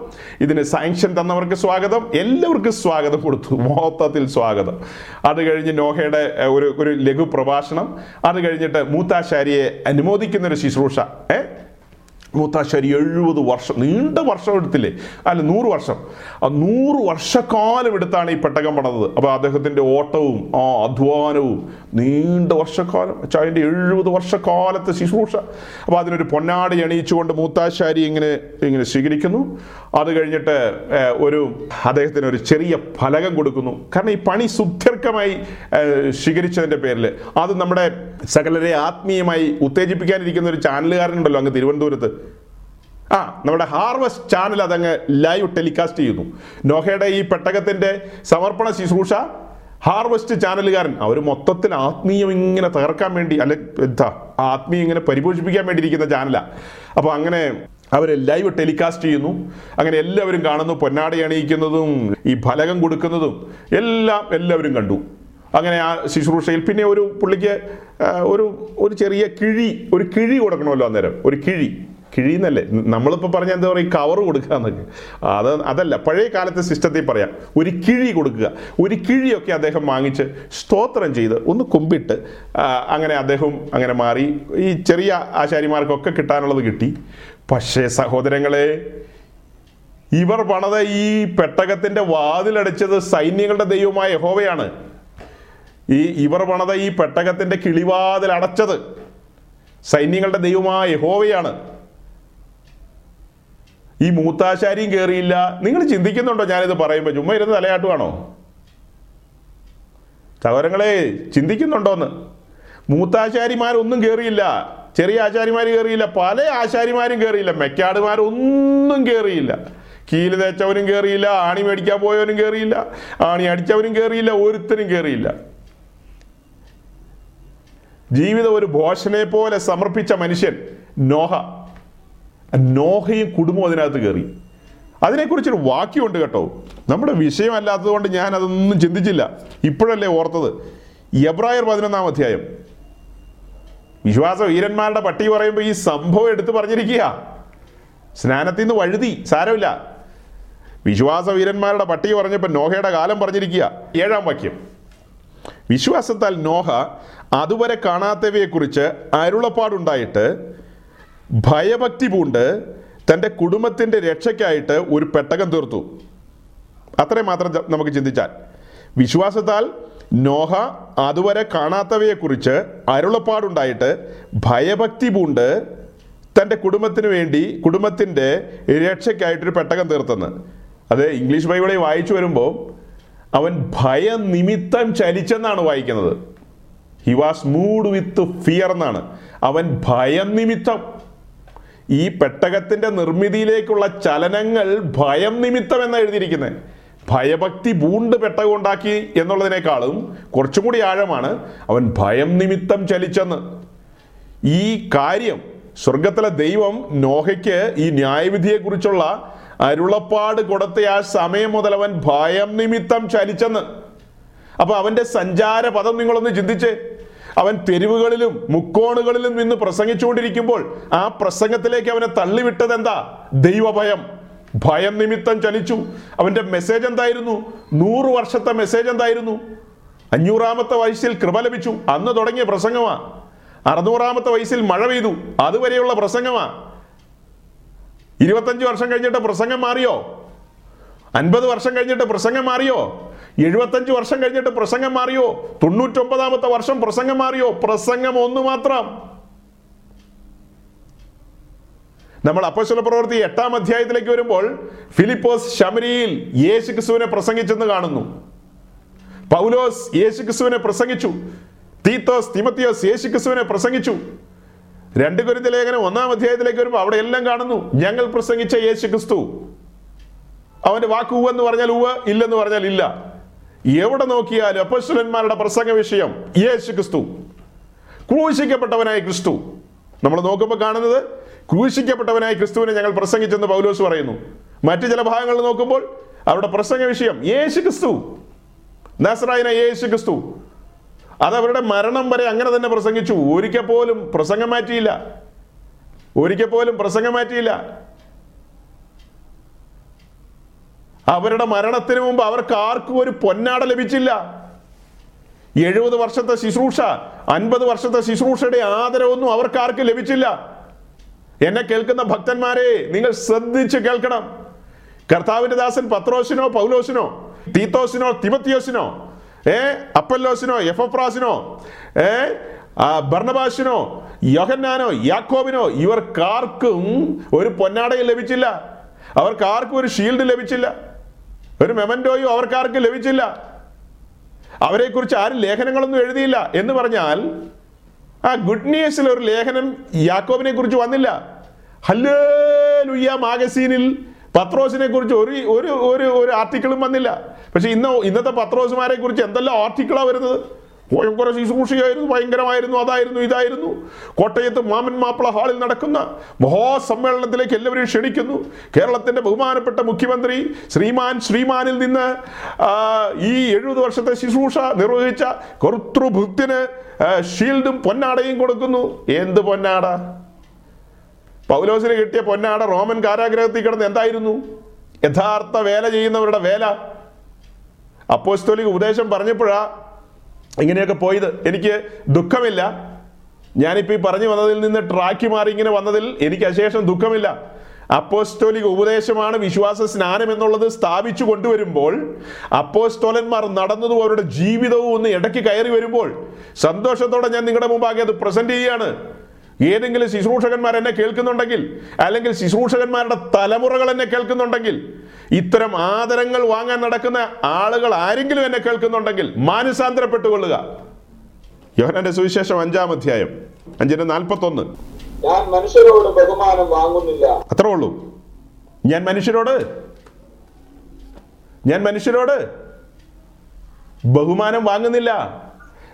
ഇതിന് സാങ്ഷൻ തന്നവർക്ക് സ്വാഗതം. എല്ലാവർക്കും സ്വാഗതം കൊടുത്തു. മൊത്തത്തിൽ സ്വാഗതം. അത് കഴിഞ്ഞ് നോഹയുടെ ഒരു ഒരു ലഘു പ്രഭാഷണം. അത് കഴിഞ്ഞിട്ട് മൂത്താശാരിയെ അനുമോദിക്കുന്ന ഒരു ശുശ്രൂഷ. ഏഹ് മൂത്താശ്ശേരി എഴുപത് വർഷം നീണ്ട വർഷം എടുത്തില്ലേ? അല്ല നൂറ് വർഷം. ആ നൂറ് വർഷക്കാലം എടുത്താണ് ഈ പെട്ടകം പണത് അപ്പോൾ അദ്ദേഹത്തിന്റെ ഓട്ടവും ആ അധ്വാനവും നീണ്ട വർഷക്കാലം വെച്ചാൽ അതിന്റെ എഴുപത് വർഷക്കാലത്തെ ശുശ്രൂഷ. അപ്പോൾ അതിനൊരു പൊന്നാടി അണിയിച്ചുകൊണ്ട് മൂത്താശ്ശേരി ഇങ്ങനെ ഇങ്ങനെ സ്വീകരിക്കുന്നു. അത് കഴിഞ്ഞിട്ട് ഒരു അദ്ദേഹത്തിന് ഒരു ചെറിയ ഫലകം കൊടുക്കുന്നു. കാരണം ഈ പണി സുദീർഘമായി സ്വീകരിച്ചതിന്റെ പേരിൽ അത് നമ്മുടെ സകലരെ ആത്മീയമായി ഉത്തേജിപ്പിക്കാനിരിക്കുന്ന ഒരു ചാനലുകാരനുണ്ടല്ലോ അങ്ങ് തിരുവനന്തപുരത്ത്. ആ നമ്മുടെ ഹാർവസ്റ്റ് ചാനൽ അതങ്ങ് ലൈവ് ടെലികാസ്റ്റ് ചെയ്യുന്നു. നോഹയുടെ ഈ പെട്ടകത്തിന്റെ സമർപ്പണ ശുശ്രൂഷ ഹാർവസ്റ്റ് ചാനലുകാരൻ അവർ മൊത്തത്തിൽ ആത്മീയം ഇങ്ങനെ തകർക്കാൻ വേണ്ടി അല്ലെ എന്താ ആത്മീയം ഇങ്ങനെ പരിപോഷിപ്പിക്കാൻ വേണ്ടിയിരിക്കുന്ന ചാനലാണ് അപ്പോൾ അങ്ങനെ അവർ ലൈവ് ടെലികാസ്റ്റ് ചെയ്യുന്നു. അങ്ങനെ എല്ലാവരും കാണുന്നു പൊന്നാടി അണിയിക്കുന്നതും ഈ ഫലകം കൊടുക്കുന്നതും എല്ലാം എല്ലാവരും കണ്ടു. അങ്ങനെ ആ ശുശ്രൂഷയിൽ പിന്നെ ഒരു പുള്ളിക്ക് ഒരു ഒരു ചെറിയ കിഴി ഒരു കിഴി കൊടുക്കണമല്ലോ അന്നേരം ഒരു കിഴി. കിഴി എന്നല്ലേ നമ്മളിപ്പോൾ പറഞ്ഞ എന്താ പറയുക കവർ കൊടുക്കുക എന്നൊക്കെ. അത് അതല്ല പഴയ കാലത്തെ സിസ്റ്റത്തിൽ പറയാം ഒരു കിഴി കൊടുക്കുക. ഒരു കിഴിയൊക്കെ അദ്ദേഹം വാങ്ങിച്ച് സ്തോത്രം ചെയ്ത് ഒന്ന് കുമ്പിട്ട് അങ്ങനെ അദ്ദേഹം അങ്ങനെ മാറി. ഈ ചെറിയ ആശാരിമാർക്കൊക്കെ കിട്ടാനുള്ളത് കിട്ടി. പക്ഷേ സഹോദരങ്ങളെ ഇവർ പണത ഈ പെട്ടകത്തിന്റെ വാതിലടിച്ചത് സൈന്യങ്ങളുടെ ദൈവമായ യഹോവയാണ്. ഈ ഇവർ പണത ഈ പെട്ടകത്തിന്റെ കിളിവാതിൽ അടച്ചത് സൈന്യങ്ങളുടെ ദൈവമായ യഹോവയാണ്. ഈ മൂത്താശാരിയും കയറിയില്ല നിങ്ങൾ ചിന്തിക്കുന്നുണ്ടോ? ഞാനിത് പറയുമ്പോൾ ചുമ്മാ ഇരുന്ന് തലയാട്ടുവാണോ? സഹോദരങ്ങളെ ചിന്തിക്കുന്നുണ്ടോന്ന്? മൂത്താശാരിമാരൊന്നും കയറിയില്ല ചെറിയ ആശാരിമാർ കയറിയില്ല പല ആശാരിമാരും കയറിയില്ല മെക്കാടുമാരൊന്നും കയറിയില്ല കീൽ തേച്ചവനും കയറിയില്ല ആണി മേടിക്കാൻ പോയവനും കയറിയില്ല ആണി അടിച്ചവനും കയറിയില്ല ഒരുത്തരും കയറിയില്ല ജീവിതം ഒരു ഭോഷനെ പോലെ സമർപ്പിച്ച മനുഷ്യൻ നോഹ. നോഹയും കുടുംബവും അതിനകത്ത് കയറി. അതിനെക്കുറിച്ചൊരു വാക്യമുണ്ട് കേട്ടോ. നമ്മുടെ വിഷയമല്ലാത്തതുകൊണ്ട് ഞാൻ അതൊന്നും ചിന്തിച്ചില്ല. ഇപ്പോഴല്ലേ ഓർത്തത്. എബ്രായർ പതിനൊന്നാം അധ്യായം. വിശ്വാസ വീരന്മാരുടെ പട്ടി പറയുമ്പോൾ ഈ സംഭവം എടുത്തു പറഞ്ഞിരിക്കുക. സ്നാനത്തിൽ നിന്ന് വഴുതി സാരമില്ല. വിശ്വാസ വീരന്മാരുടെ പട്ടി പറഞ്ഞപ്പോൾ നോഹയുടെ കാലം പറഞ്ഞിരിക്കുക. ഏഴാം വാക്യം. വിശ്വാസത്താൽ നോഹ അതുവരെ കാണാത്തവയെക്കുറിച്ച് അരുളപ്പാടുണ്ടായിട്ട് ഭയഭക്തി പൂണ്ട് തന്റെ കുടുംബത്തിന്റെ രക്ഷയ്ക്കായിട്ട് ഒരു പെട്ടകം തീർത്തു. അത്രയും മാത്രം നമുക്ക് ചിന്തിച്ചാൽ. വിശ്വാസത്താൽ നോഹ അതുവരെ കാണാത്തവയെക്കുറിച്ച് അരുളപ്പാടുണ്ടായിട്ട് ഭയഭക്തി പൂണ്ട് തന്റെ കുടുംബത്തിന് വേണ്ടി കുടുംബത്തിന്റെ രക്ഷയ്ക്കായിട്ടൊരു പെട്ടകം തീർത്തെന്ന്. അത് ഇംഗ്ലീഷ് ബൈബിളിൽ വായിച്ചു വരുമ്പോൾ അവൻ ഭയനിമിത്തം ചലിച്ചെന്നാണ് വായിക്കുന്നത്. He was moved with fear എന്നാണ്. അവൻ ഭയം നിമിത്തം ഈ പെട്ടകത്തിന്റെ നിർമ്മിതിയിലേക്കുള്ള ചലനങ്ങൾ ഭയം നിമിത്തം എന്ന് എഴുതിയിരിക്കുന്നത് ഭയഭക്തി പൂണ്ട് പെട്ടകം ഉണ്ടാക്കി എന്നുള്ളതിനേക്കാളും കുറച്ചും കൂടി ആഴമാണ് അവൻ ഭയം നിമിത്തം ചലിച്ചെന്ന്. ഈ കാര്യം സ്വർഗത്തിലെ ദൈവം നോഹയ്ക്ക് ഈ ന്യായവിധിയെക്കുറിച്ചുള്ള അരുളപ്പാട് കൊടുത്ത ആ സമയം മുതൽ അവൻ ഭയം നിമിത്തം ചലിച്ചെന്ന്. അപ്പൊ അവന്റെ സഞ്ചാര പദം നിങ്ങളൊന്ന് ചിന്തിച്ചേ. അവൻ തെരുവുകളിലും മുക്കോണുകളിലും നിന്ന് പ്രസംഗിച്ചുകൊണ്ടിരിക്കുമ്പോൾ ആ പ്രസംഗത്തിലേക്ക് അവനെ തള്ളിവിട്ടത് എന്താ? ദൈവഭയം. ഭയം നിമിത്തം ചലിച്ചു. അവന്റെ മെസ്സേജ് എന്തായിരുന്നു? നൂറ് വർഷത്തെ മെസ്സേജ് എന്തായിരുന്നു? അഞ്ഞൂറാമത്തെ വയസ്സിൽ കൃപ ലഭിച്ചു. അന്ന് തുടങ്ങിയ പ്രസംഗമാ. അറുന്നൂറാമത്തെ വയസ്സിൽ മഴ പെയ്തു. അതുവരെയുള്ള പ്രസംഗമാ. ഇരുപത്തഞ്ച് വർഷം കഴിഞ്ഞിട്ട് പ്രസംഗം മാറിയോ? അൻപത് വർഷം കഴിഞ്ഞിട്ട് പ്രസംഗം മാറിയോ? എഴുപത്തഞ്ച് വർഷം കഴിഞ്ഞിട്ട് പ്രസംഗം മാറിയോ? തൊണ്ണൂറ്റൊമ്പതാമത്തെ വർഷം പ്രസംഗം മാറിയോ? പ്രസംഗം ഒന്ന് മാത്രം. നമ്മൾ അപ്പശ്വല പ്രവൃത്തി എട്ടാം അധ്യായത്തിലേക്ക് വരുമ്പോൾ ഫിലിപ്പോസ് ശമരിയിൽ യേശു ക്രിസ്തുവിനെ പ്രസംഗിച്ചെന്ന് കാണുന്നു. പൗലോസ് യേശു ക്രിസ്തുവിനെ പ്രസംഗിച്ചു. തീത്തോസ് തിമത്തിയോസ് യേശു ക്രിസ്തുവിനെ പ്രസംഗിച്ചു. രണ്ട് കുരുന്ന ലേഖനം ഒന്നാം അധ്യായത്തിലേക്ക് വരുമ്പോൾ അവിടെ എല്ലാം കാണുന്നു. ഞങ്ങൾ പ്രസംഗിച്ച യേശു ക്രിസ്തു അവന്റെ വാക്ക് ഉവ്വ് എന്ന് പറഞ്ഞാൽ ഉവ്വ് ഇല്ലെന്ന് പറഞ്ഞാൽ ഇല്ല. എവിടെ നോക്കിയാലും അപ്പസ്വലന്മാരുടെ പ്രസംഗ വിഷയം യേശു ക്രിസ്തു ക്രൂശിക്കപ്പെട്ടവനായ ക്രിസ്തു. നമ്മൾ നോക്കുമ്പോൾ കാണുന്നത് ക്രൂശിക്കപ്പെട്ടവനായ ക്രിസ്തുവിനെ ഞങ്ങൾ പ്രസംഗിച്ചെന്ന് പൗലോസ് പറയുന്നു. മറ്റു ചില ഭാഗങ്ങൾ നോക്കുമ്പോൾ അവരുടെ പ്രസംഗ വിഷയം യേശു ക്രിസ്തു നസ്രായന യേശു ക്രിസ്തു അത് അവരുടെ മരണം വരെ അങ്ങനെ തന്നെ പ്രസംഗിച്ചു. ഒരിക്കൽ പോലും പ്രസംഗം മാറ്റിയില്ല. ഒരിക്കൽ പോലും പ്രസംഗം മാറ്റിയില്ല. അവരുടെ മരണത്തിന് മുമ്പ് അവർക്ക് ആർക്കും ഒരു പൊന്നാട ലഭിച്ചില്ല. എഴുപത് വർഷത്തെ ശുശ്രൂഷ അൻപത് വർഷത്തെ ശുശ്രൂഷയുടെ ആദരവൊന്നും അവർക്ക് ആർക്കും ലഭിച്ചില്ല. എന്നെ കേൾക്കുന്ന ഭക്തന്മാരെ നിങ്ങൾ ശ്രദ്ധിച്ച് കേൾക്കണം. കർത്താവിന്റെ ദാസൻ പത്രോസിനോ പൗലോസിനോ തീത്തോസിനോ തിമത്തിയോസിനോ ഏ അപ്പല്ലോസിനോ എഫപ്രാസിനോ ഏ ഭർണബാസിനോ യോഹന്നാനോ യാക്കോബിനോ ഇവർക്കാർക്കും ഒരു പൊന്നാടയും ലഭിച്ചില്ല. അവർക്കാർക്കും ഒരു ഷീൽഡ് ലഭിച്ചില്ല. ഒരു മെമന്റോയും അവർക്കാർക്ക് ലഭിച്ചില്ല. അവരെക്കുറിച്ച് ആരും ലേഖനങ്ങളൊന്നും എഴുതിയില്ല എന്ന് പറഞ്ഞാൽ ആ ഗുഡ് ന്യൂസിൽ ഒരു ലേഖനം യാക്കോബിനെ കുറിച്ച് വന്നില്ല. ഹല്ലേ ലുയ്യ മാഗസീനിൽ പത്രോസിനെ കുറിച്ച് ഒരു ഒരു ഒരു ഒരു ആർട്ടിക്കിളും വന്നില്ല. പക്ഷെ ഇന്ന് ഇന്നത്തെ പത്രോസുമാരെ കുറിച്ച് എന്തെല്ലാം ആർട്ടിക്കിളാണ് വരുന്നത്? ഭയങ്കര ശുശ്രൂഷയായിരുന്നു ഭയങ്കരമായിരുന്നു അതായിരുന്നു ഇതായിരുന്നു. കോട്ടയത്ത് മാമൻ മാപ്പിള ഹാളിൽ നടക്കുന്ന മഹാസമ്മേളനത്തിലേക്ക് എല്ലാവരും ക്ഷണിക്കുന്നു. കേരളത്തിന്റെ ബഹുമാനപ്പെട്ട മുഖ്യമന്ത്രി ശ്രീമാൻ ശ്രീമാനിൽ നിന്ന് ഈ എഴുപത് വർഷത്തെ ശുശ്രൂഷ നിർവഹിച്ച കർത്തൃഭുക്തിന് ഷീൽഡും പൊന്നാടയും കൊടുക്കുന്നു. എന്ത് പൊന്നാട? പൗലോസിന് കിട്ടിയ പൊന്നാട റോമൻ കാരാഗ്രഹത്തിൽ കിടന്ന് എന്തായിരുന്നു? യഥാർത്ഥ വേല ചെയ്യുന്നവരുടെ വേല. അപ്പോസ്തോലിക ഉപദേശം പറഞ്ഞപ്പോഴാ ഇങ്ങനെയൊക്കെ പോയത്. എനിക്ക് ദുഃഖമില്ല. ഞാനിപ്പോൾ ഈ പറഞ്ഞു വന്നതിൽ നിന്ന് ട്രാക്കി മാറി ഇങ്ങനെ വന്നതിൽ എനിക്ക് അശേഷം ദുഃഖമില്ല. അപ്പോസ്തോലിക ഉപദേശമാണ് വിശ്വാസ സ്നാനം എന്നുള്ളത് സ്ഥാപിച്ചു കൊണ്ടുവരുമ്പോൾ അപ്പോസ്തോലന്മാർ നടന്നതും അവരുടെ ജീവിതവും ഒന്ന് ഇടയ്ക്ക് കയറി വരുമ്പോൾ സന്തോഷത്തോടെ ഞാൻ നിങ്ങളുടെ മുമ്പാകെ അത് പ്രസന്റ് ചെയ്യുകയാണ്. ഏതെങ്കിലും ശുശ്രൂഷകന്മാർ എന്നെ കേൾക്കുന്നുണ്ടെങ്കിൽ അല്ലെങ്കിൽ ശുശ്രൂഷകന്മാരുടെ തലമുറകൾ എന്നെ കേൾക്കുന്നുണ്ടെങ്കിൽ ഇത്തരം ആദരങ്ങൾ വാങ്ങാൻ നടക്കുന്ന ആളുകൾ ആരെങ്കിലും എന്നെ കേൾക്കുന്നുണ്ടെങ്കിൽ മാനസാന്തരപ്പെട്ടുകൊള്ളുക. യോഹനന്റെ സുവിശേഷം അഞ്ചാം അധ്യായം അഞ്ചിന്റെ നാൽപ്പത്തൊന്ന്. ഞാൻ മനുഷ്യരോട് ബഹുമാനം വാങ്ങുന്നില്ല. അത്രേ ഉള്ളൂ. ഞാൻ മനുഷ്യരോട്? ഞാൻ മനുഷ്യരോട് ബഹുമാനം വാങ്ങുന്നില്ല.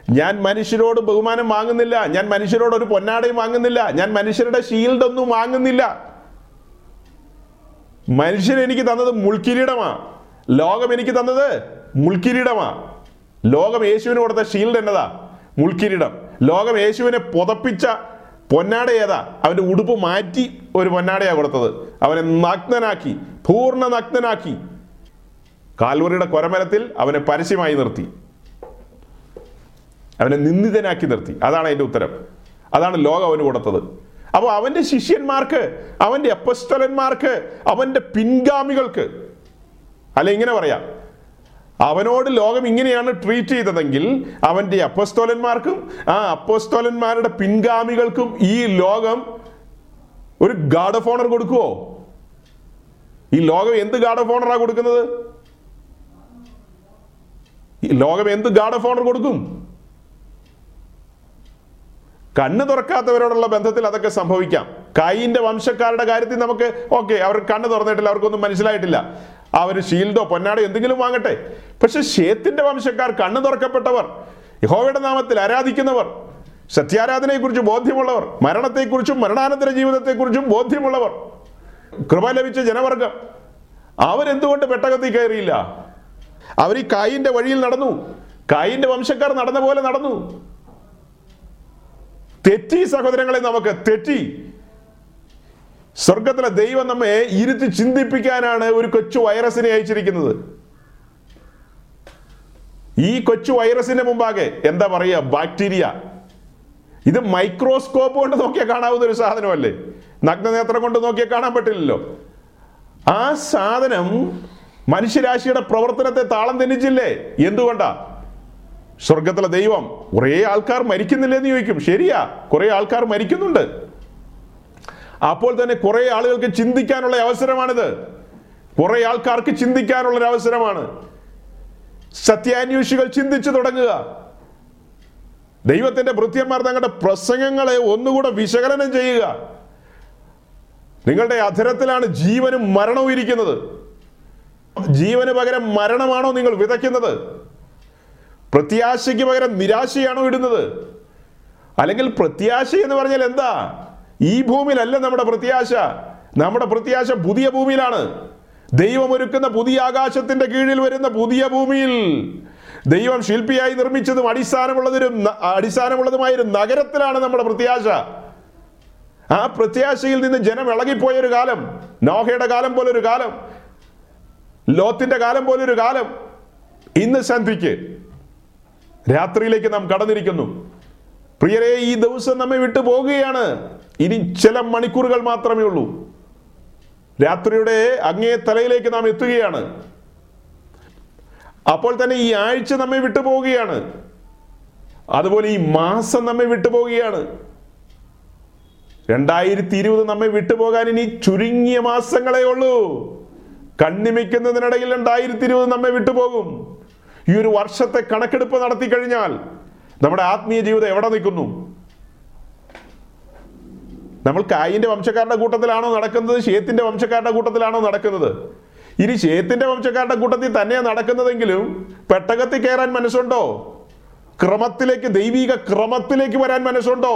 ഞാൻ മനുഷ്യരോട് ബഹുമാനം വാങ്ങുന്നില്ല. ഞാൻ മനുഷ്യരോട് ഒരു പൊന്നാടയും വാങ്ങുന്നില്ല. ഞാൻ മനുഷ്യരുടെ ഷീൽഡ് ഒന്നും വാങ്ങുന്നില്ല. മനുഷ്യൻ എനിക്ക് തന്നത് മുൾക്കിരീടമാ. ലോകം എനിക്ക് തന്നത് മുൾക്കിരീടമാ. ലോകം യേശുവിന് കൊടുത്ത ഷീൽഡ് എന്നതാ? മുൾക്കിരീടം. ലോകം യേശുവിനെ പുതപ്പിച്ച പൊന്നാട ഏതാ? അവന്റെ ഉടുപ്പ് മാറ്റി ഒരു പൊന്നാടയാ കൊടുത്തത്. അവനെ നഗ്നനാക്കി പൂർണ നഗ്നനാക്കി. കാൽവറിയുടെ കൊരമരത്തിൽ അവനെ പരസ്യമായി നിർത്തി. അവനെ നിന്ദിതനാക്കി നിർത്തി. അതാണ് എന്റെ ഉത്തരം. അതാണ് ലോകം അവന് കൊടുത്തത്. അപ്പോൾ അവന്റെ ശിഷ്യന്മാർക്ക് അവന്റെ അപ്പസ്തലന്മാർക്ക് അവന്റെ പിൻഗാമികൾക്ക് അല്ല ഇങ്ങനെ പറയാം. അവനോട് ലോകം ഇങ്ങനെയാണ് ട്രീറ്റ് ചെയ്തതെങ്കിൽ അവന്റെ അപ്പസ്തോലന്മാർക്കും ആ അപ്പസ്തോലന്മാരുടെ പിൻഗാമികൾക്കും ഈ ലോകം ഒരു ഗാർഡ് ഓഫ് ഓണർ കൊടുക്കുവോ? ഈ ലോകം എന്ത് ഗാർഡ് ഓഫ് ഓണറാണ് കൊടുക്കുന്നത്? ഈ ലോകം എന്ത് ഗാർഡ് ഓഫ് ഓണർ കൊടുക്കും? കണ്ണ് തുറക്കാത്തവരോടുള്ള ബന്ധത്തിൽ അതൊക്കെ സംഭവിക്കാം. കൈയിന്റെ വംശക്കാരുടെ കാര്യത്തിൽ നമുക്ക് ഓക്കെ അവർ കണ്ണ് തുറന്നിട്ടില്ല അവർക്കൊന്നും മനസ്സിലായിട്ടില്ല. അവർ ഷീൽഡോ പൊന്നാടോ എന്തെങ്കിലും വാങ്ങട്ടെ. പക്ഷെ ഷേത്തിന്റെ വംശക്കാർ കണ്ണ് തുറക്കപ്പെട്ടവർ യഹോവയുടെ നാമത്തിൽ ആരാധിക്കുന്നവർ സത്യാരാധനയെക്കുറിച്ച് ബോധ്യമുള്ളവർ മരണത്തെക്കുറിച്ചും മരണാനന്തര ജീവിതത്തെക്കുറിച്ചും ബോധ്യമുള്ളവർ കൃപ ലഭിച്ച ജനവർഗം അവരെന്തുകൊണ്ട് പെട്ടകത്തിൽ കയറിയില്ല? അവർ ഈ കായിന്റെ വഴിയിൽ നടന്നു. കായിന്റെ വംശക്കാർ നടന്ന പോലെ നടന്നു. തെറ്റി സഹോദരങ്ങളെ നമുക്ക് തെറ്റി. സ്വർഗത്തിലെ ദൈവം നമ്മെ ഇരുത്തി ചിന്തിപ്പിക്കാനാണ് ഒരു കൊച്ചു വൈറസിനെ അയച്ചിരിക്കുന്നത്. ഈ കൊച്ചു വൈറസിന്റെ മുമ്പാകെ എന്താ പറയുക? ബാക്ടീരിയ. ഇത് മൈക്രോസ്കോപ്പ് കൊണ്ട് നോക്കിയാൽ കാണാവുന്ന ഒരു സാധനമല്ലേ? നഗ്നനേത്രം കൊണ്ട് നോക്കിയാൽ കാണാൻ പറ്റില്ലല്ലോ. ആ സാധനം മനുഷ്യരാശിയുടെ പ്രവർത്തനത്തെ താളം തെന്നിച്ചില്ലേ? എന്തുകൊണ്ടാ? സ്വർഗത്തിലെ ദൈവം കുറേ ആൾക്കാർ മരിക്കുന്നില്ലെന്ന് ചോദിക്കും. ശരിയാ കുറേ ആൾക്കാർ മരിക്കുന്നുണ്ട്. അപ്പോൾ തന്നെ കുറേ ആളുകൾക്ക് ചിന്തിക്കാനുള്ള അവസരമാണിത്. കുറേ ആൾക്കാർക്ക് ചിന്തിക്കാനുള്ള ഒരു അവസരമാണ്. സത്യാന്വേഷികൾ ചിന്തിച്ചു തുടങ്ങുക. ദൈവത്തിന്റെ ഭൃത്യന്മാർ തങ്ങളുടെ പ്രസംഗങ്ങളെ ഒന്നുകൂടെ വിശകലനം ചെയ്യുക. നിങ്ങളുടെ അധരത്തിലാണ് ജീവനും മരണവും ഇരിക്കുന്നത്. ജീവന് പകരം മരണമാണോ നിങ്ങൾ വിതയ്ക്കുന്നത്? പ്രത്യാശയ്ക്ക് പകരം നിരാശയാണോ ഇടുന്നത്? അല്ലെങ്കിൽ പ്രത്യാശ എന്ന് പറഞ്ഞാൽ എന്താ? ഈ ഭൂമിയിലല്ല നമ്മുടെ പ്രത്യാശ. നമ്മുടെ പ്രത്യാശ പുതിയ ഭൂമിയിലാണ്. ദൈവമൊരുക്കുന്ന പുതിയ ആകാശത്തിന്റെ കീഴിൽ വരുന്ന പുതിയ ഭൂമിയിൽ ദൈവം ശില്പിയായി നിർമ്മിച്ചതും അടിസ്ഥാനമുള്ളതിനും ന- അടിസ്ഥാനമുള്ളതുമായ ഒരു നഗരത്തിലാണ് നമ്മുടെ പ്രത്യാശ. ആ പ്രത്യാശയിൽ നിന്ന് ജനം ഇളകിപ്പോയ ഒരു കാലം നോഹയുടെ കാലം പോലൊരു കാലം ലോത്തിന്റെ കാലം പോലൊരു കാലം. ഇന്ന് സന്ധിക്ക് രാത്രിയിലേക്ക് നാം കടന്നിരിക്കുന്നു. പ്രിയരെ ഈ ദിവസം നമ്മെ വിട്ടു പോകുകയാണ്. ഇനി ചില മണിക്കൂറുകൾ മാത്രമേ ഉള്ളൂ. രാത്രിയുടെ അങ്ങേ തലയിലേക്ക് നാം എത്തുകയാണ്. അപ്പോൾ തന്നെ ഈ ആഴ്ച നമ്മെ വിട്ടു പോവുകയാണ് അതുപോലെ ഈ മാസം നമ്മെ വിട്ടു പോവുകയാണ് രണ്ടായിരത്തി ഇരുപത് നമ്മെ വിട്ടുപോകാൻ ഇനി ചുരുങ്ങിയ മാസങ്ങളേ ഉള്ളൂ. കണ്ണിമിക്കുന്നതിനിടയിൽ രണ്ടായിരത്തി ഇരുപത് നമ്മെ വിട്ടുപോകും ഈ ഒരു വർഷത്തെ കണക്കെടുപ്പ് നടത്തി കഴിഞ്ഞാൽ നമ്മുടെ ആത്മീയ ജീവിതം എവിടെ നിൽക്കുന്നു? നമ്മൾ കായിന്റെ വംശക്കാരുടെ കൂട്ടത്തിലാണോ നടക്കുന്നത്? ഷേത്തിന്റെ വംശക്കാരുടെ കൂട്ടത്തിലാണോ നടക്കുന്നത്? ഇനി ഷേത്തിന്റെ വംശക്കാരുടെ കൂട്ടത്തിൽ തന്നെയാണ് നടക്കുന്നതെങ്കിലും പെട്ടകത്തിൽ കയറാൻ മനസ്സുണ്ടോ? ക്രമത്തിലേക്ക് ദൈവിക ക്രമത്തിലേക്ക് വരാൻ മനസ്സുണ്ടോ?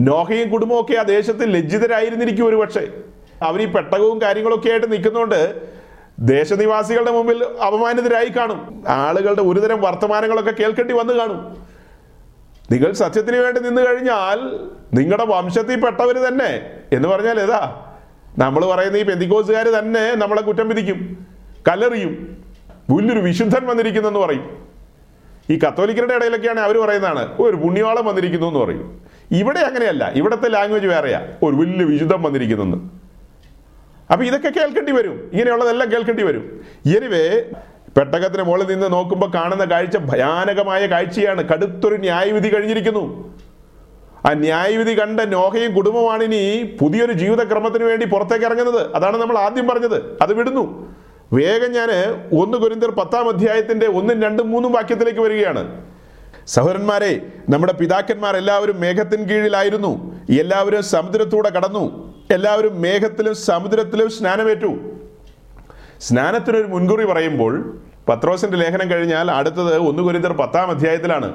നോഹയും കുടുംബമൊക്കെ ആ ദേശത്തിൽ ലജ്ജിതരായിരുന്നിരിക്കും ഒരു പക്ഷേ അവർ ഈ പെട്ടകവും കാര്യങ്ങളൊക്കെ ആയിട്ട് നിൽക്കുന്നതുകൊണ്ട് ദേശനിവാസികളുടെ മുമ്പിൽ അപമാനിതരായി കാണും. ആളുകളുടെ ഒരുതരം വർത്തമാനങ്ങളൊക്കെ കേൾക്കേണ്ടി വന്നു കാണും. നിങ്ങൾ സത്യത്തിന് വേണ്ടി നിന്ന് കഴിഞ്ഞാൽ നിങ്ങളുടെ വംശത്തിൽ പെട്ടവർ തന്നെ എന്ന് പറഞ്ഞാൽ ഏതാ? നമ്മൾ പറയുന്ന ഈ പെന്തിക്കോസുകാർ തന്നെ നമ്മളെ കുറ്റം വിധിക്കും കല്ലെറിയും വലിയൊരു വിശുദ്ധൻ വന്നിരിക്കുന്നെന്ന് പറയും. ഈ കത്തോലിക്കരുടെ ഇടയിലൊക്കെയാണ് അവർ പറയുന്നതാണ് ഒരു പുണ്യവാളം വന്നിരിക്കുന്നു എന്ന് പറയും. ഇവിടെ അങ്ങനെയല്ല ഇവിടുത്തെ ലാംഗ്വേജ് വേറെയാ. ഒരു വലിയ വിശുദ്ധം വന്നിരിക്കുന്നെന്ന്. അപ്പൊ ഇതൊക്കെ കേൾക്കേണ്ടി വരും. ഇങ്ങനെയുള്ളതെല്ലാം കേൾക്കേണ്ടി വരും. എനിവേ പെട്ടകത്തിന് മുകളിൽ നിന്ന് നോക്കുമ്പോൾ കാണുന്ന കാഴ്ച ഭയാനകമായ കാഴ്ചയാണ്. കടുത്തൊരു ന്യായവിധി കഴിഞ്ഞിരിക്കുന്നു. ആ ന്യായവിധി കണ്ട നോഹയും കുടുംബമാണ് ഇനി പുതിയൊരു ജീവിതക്രമത്തിന് വേണ്ടി പുറത്തേക്ക് ഇറങ്ങുന്നത്. അതാണ് നമ്മൾ ആദ്യം പറഞ്ഞത്. അത് വിടുന്നു. വേഗം ഞാൻ ഒന്ന് കുരിന്തർ പത്താം അധ്യായത്തിന്റെ ഒന്നും രണ്ടും മൂന്നും വാക്യത്തിലേക്ക് വരികയാണ്. സഹോദരന്മാരെ നമ്മുടെ പിതാക്കന്മാർ എല്ലാവരും മേഘത്തിൻ കീഴിലായിരുന്നു. എല്ലാവരും സമുദ്രത്തൂടെ കടന്നു. എല്ലാവരും മേഘത്തിലും സമുദ്രത്തിലും സ്നാനമേറ്റു. സ്നാനത്തിനൊരു മുൻകുറി പറയുമ്പോൾ പത്രോസിന്റെ ലേഖനം കഴിഞ്ഞാൽ അടുത്തത് ഒന്ന് കുരിന്തർ പത്താം അധ്യായത്തിലാണ്.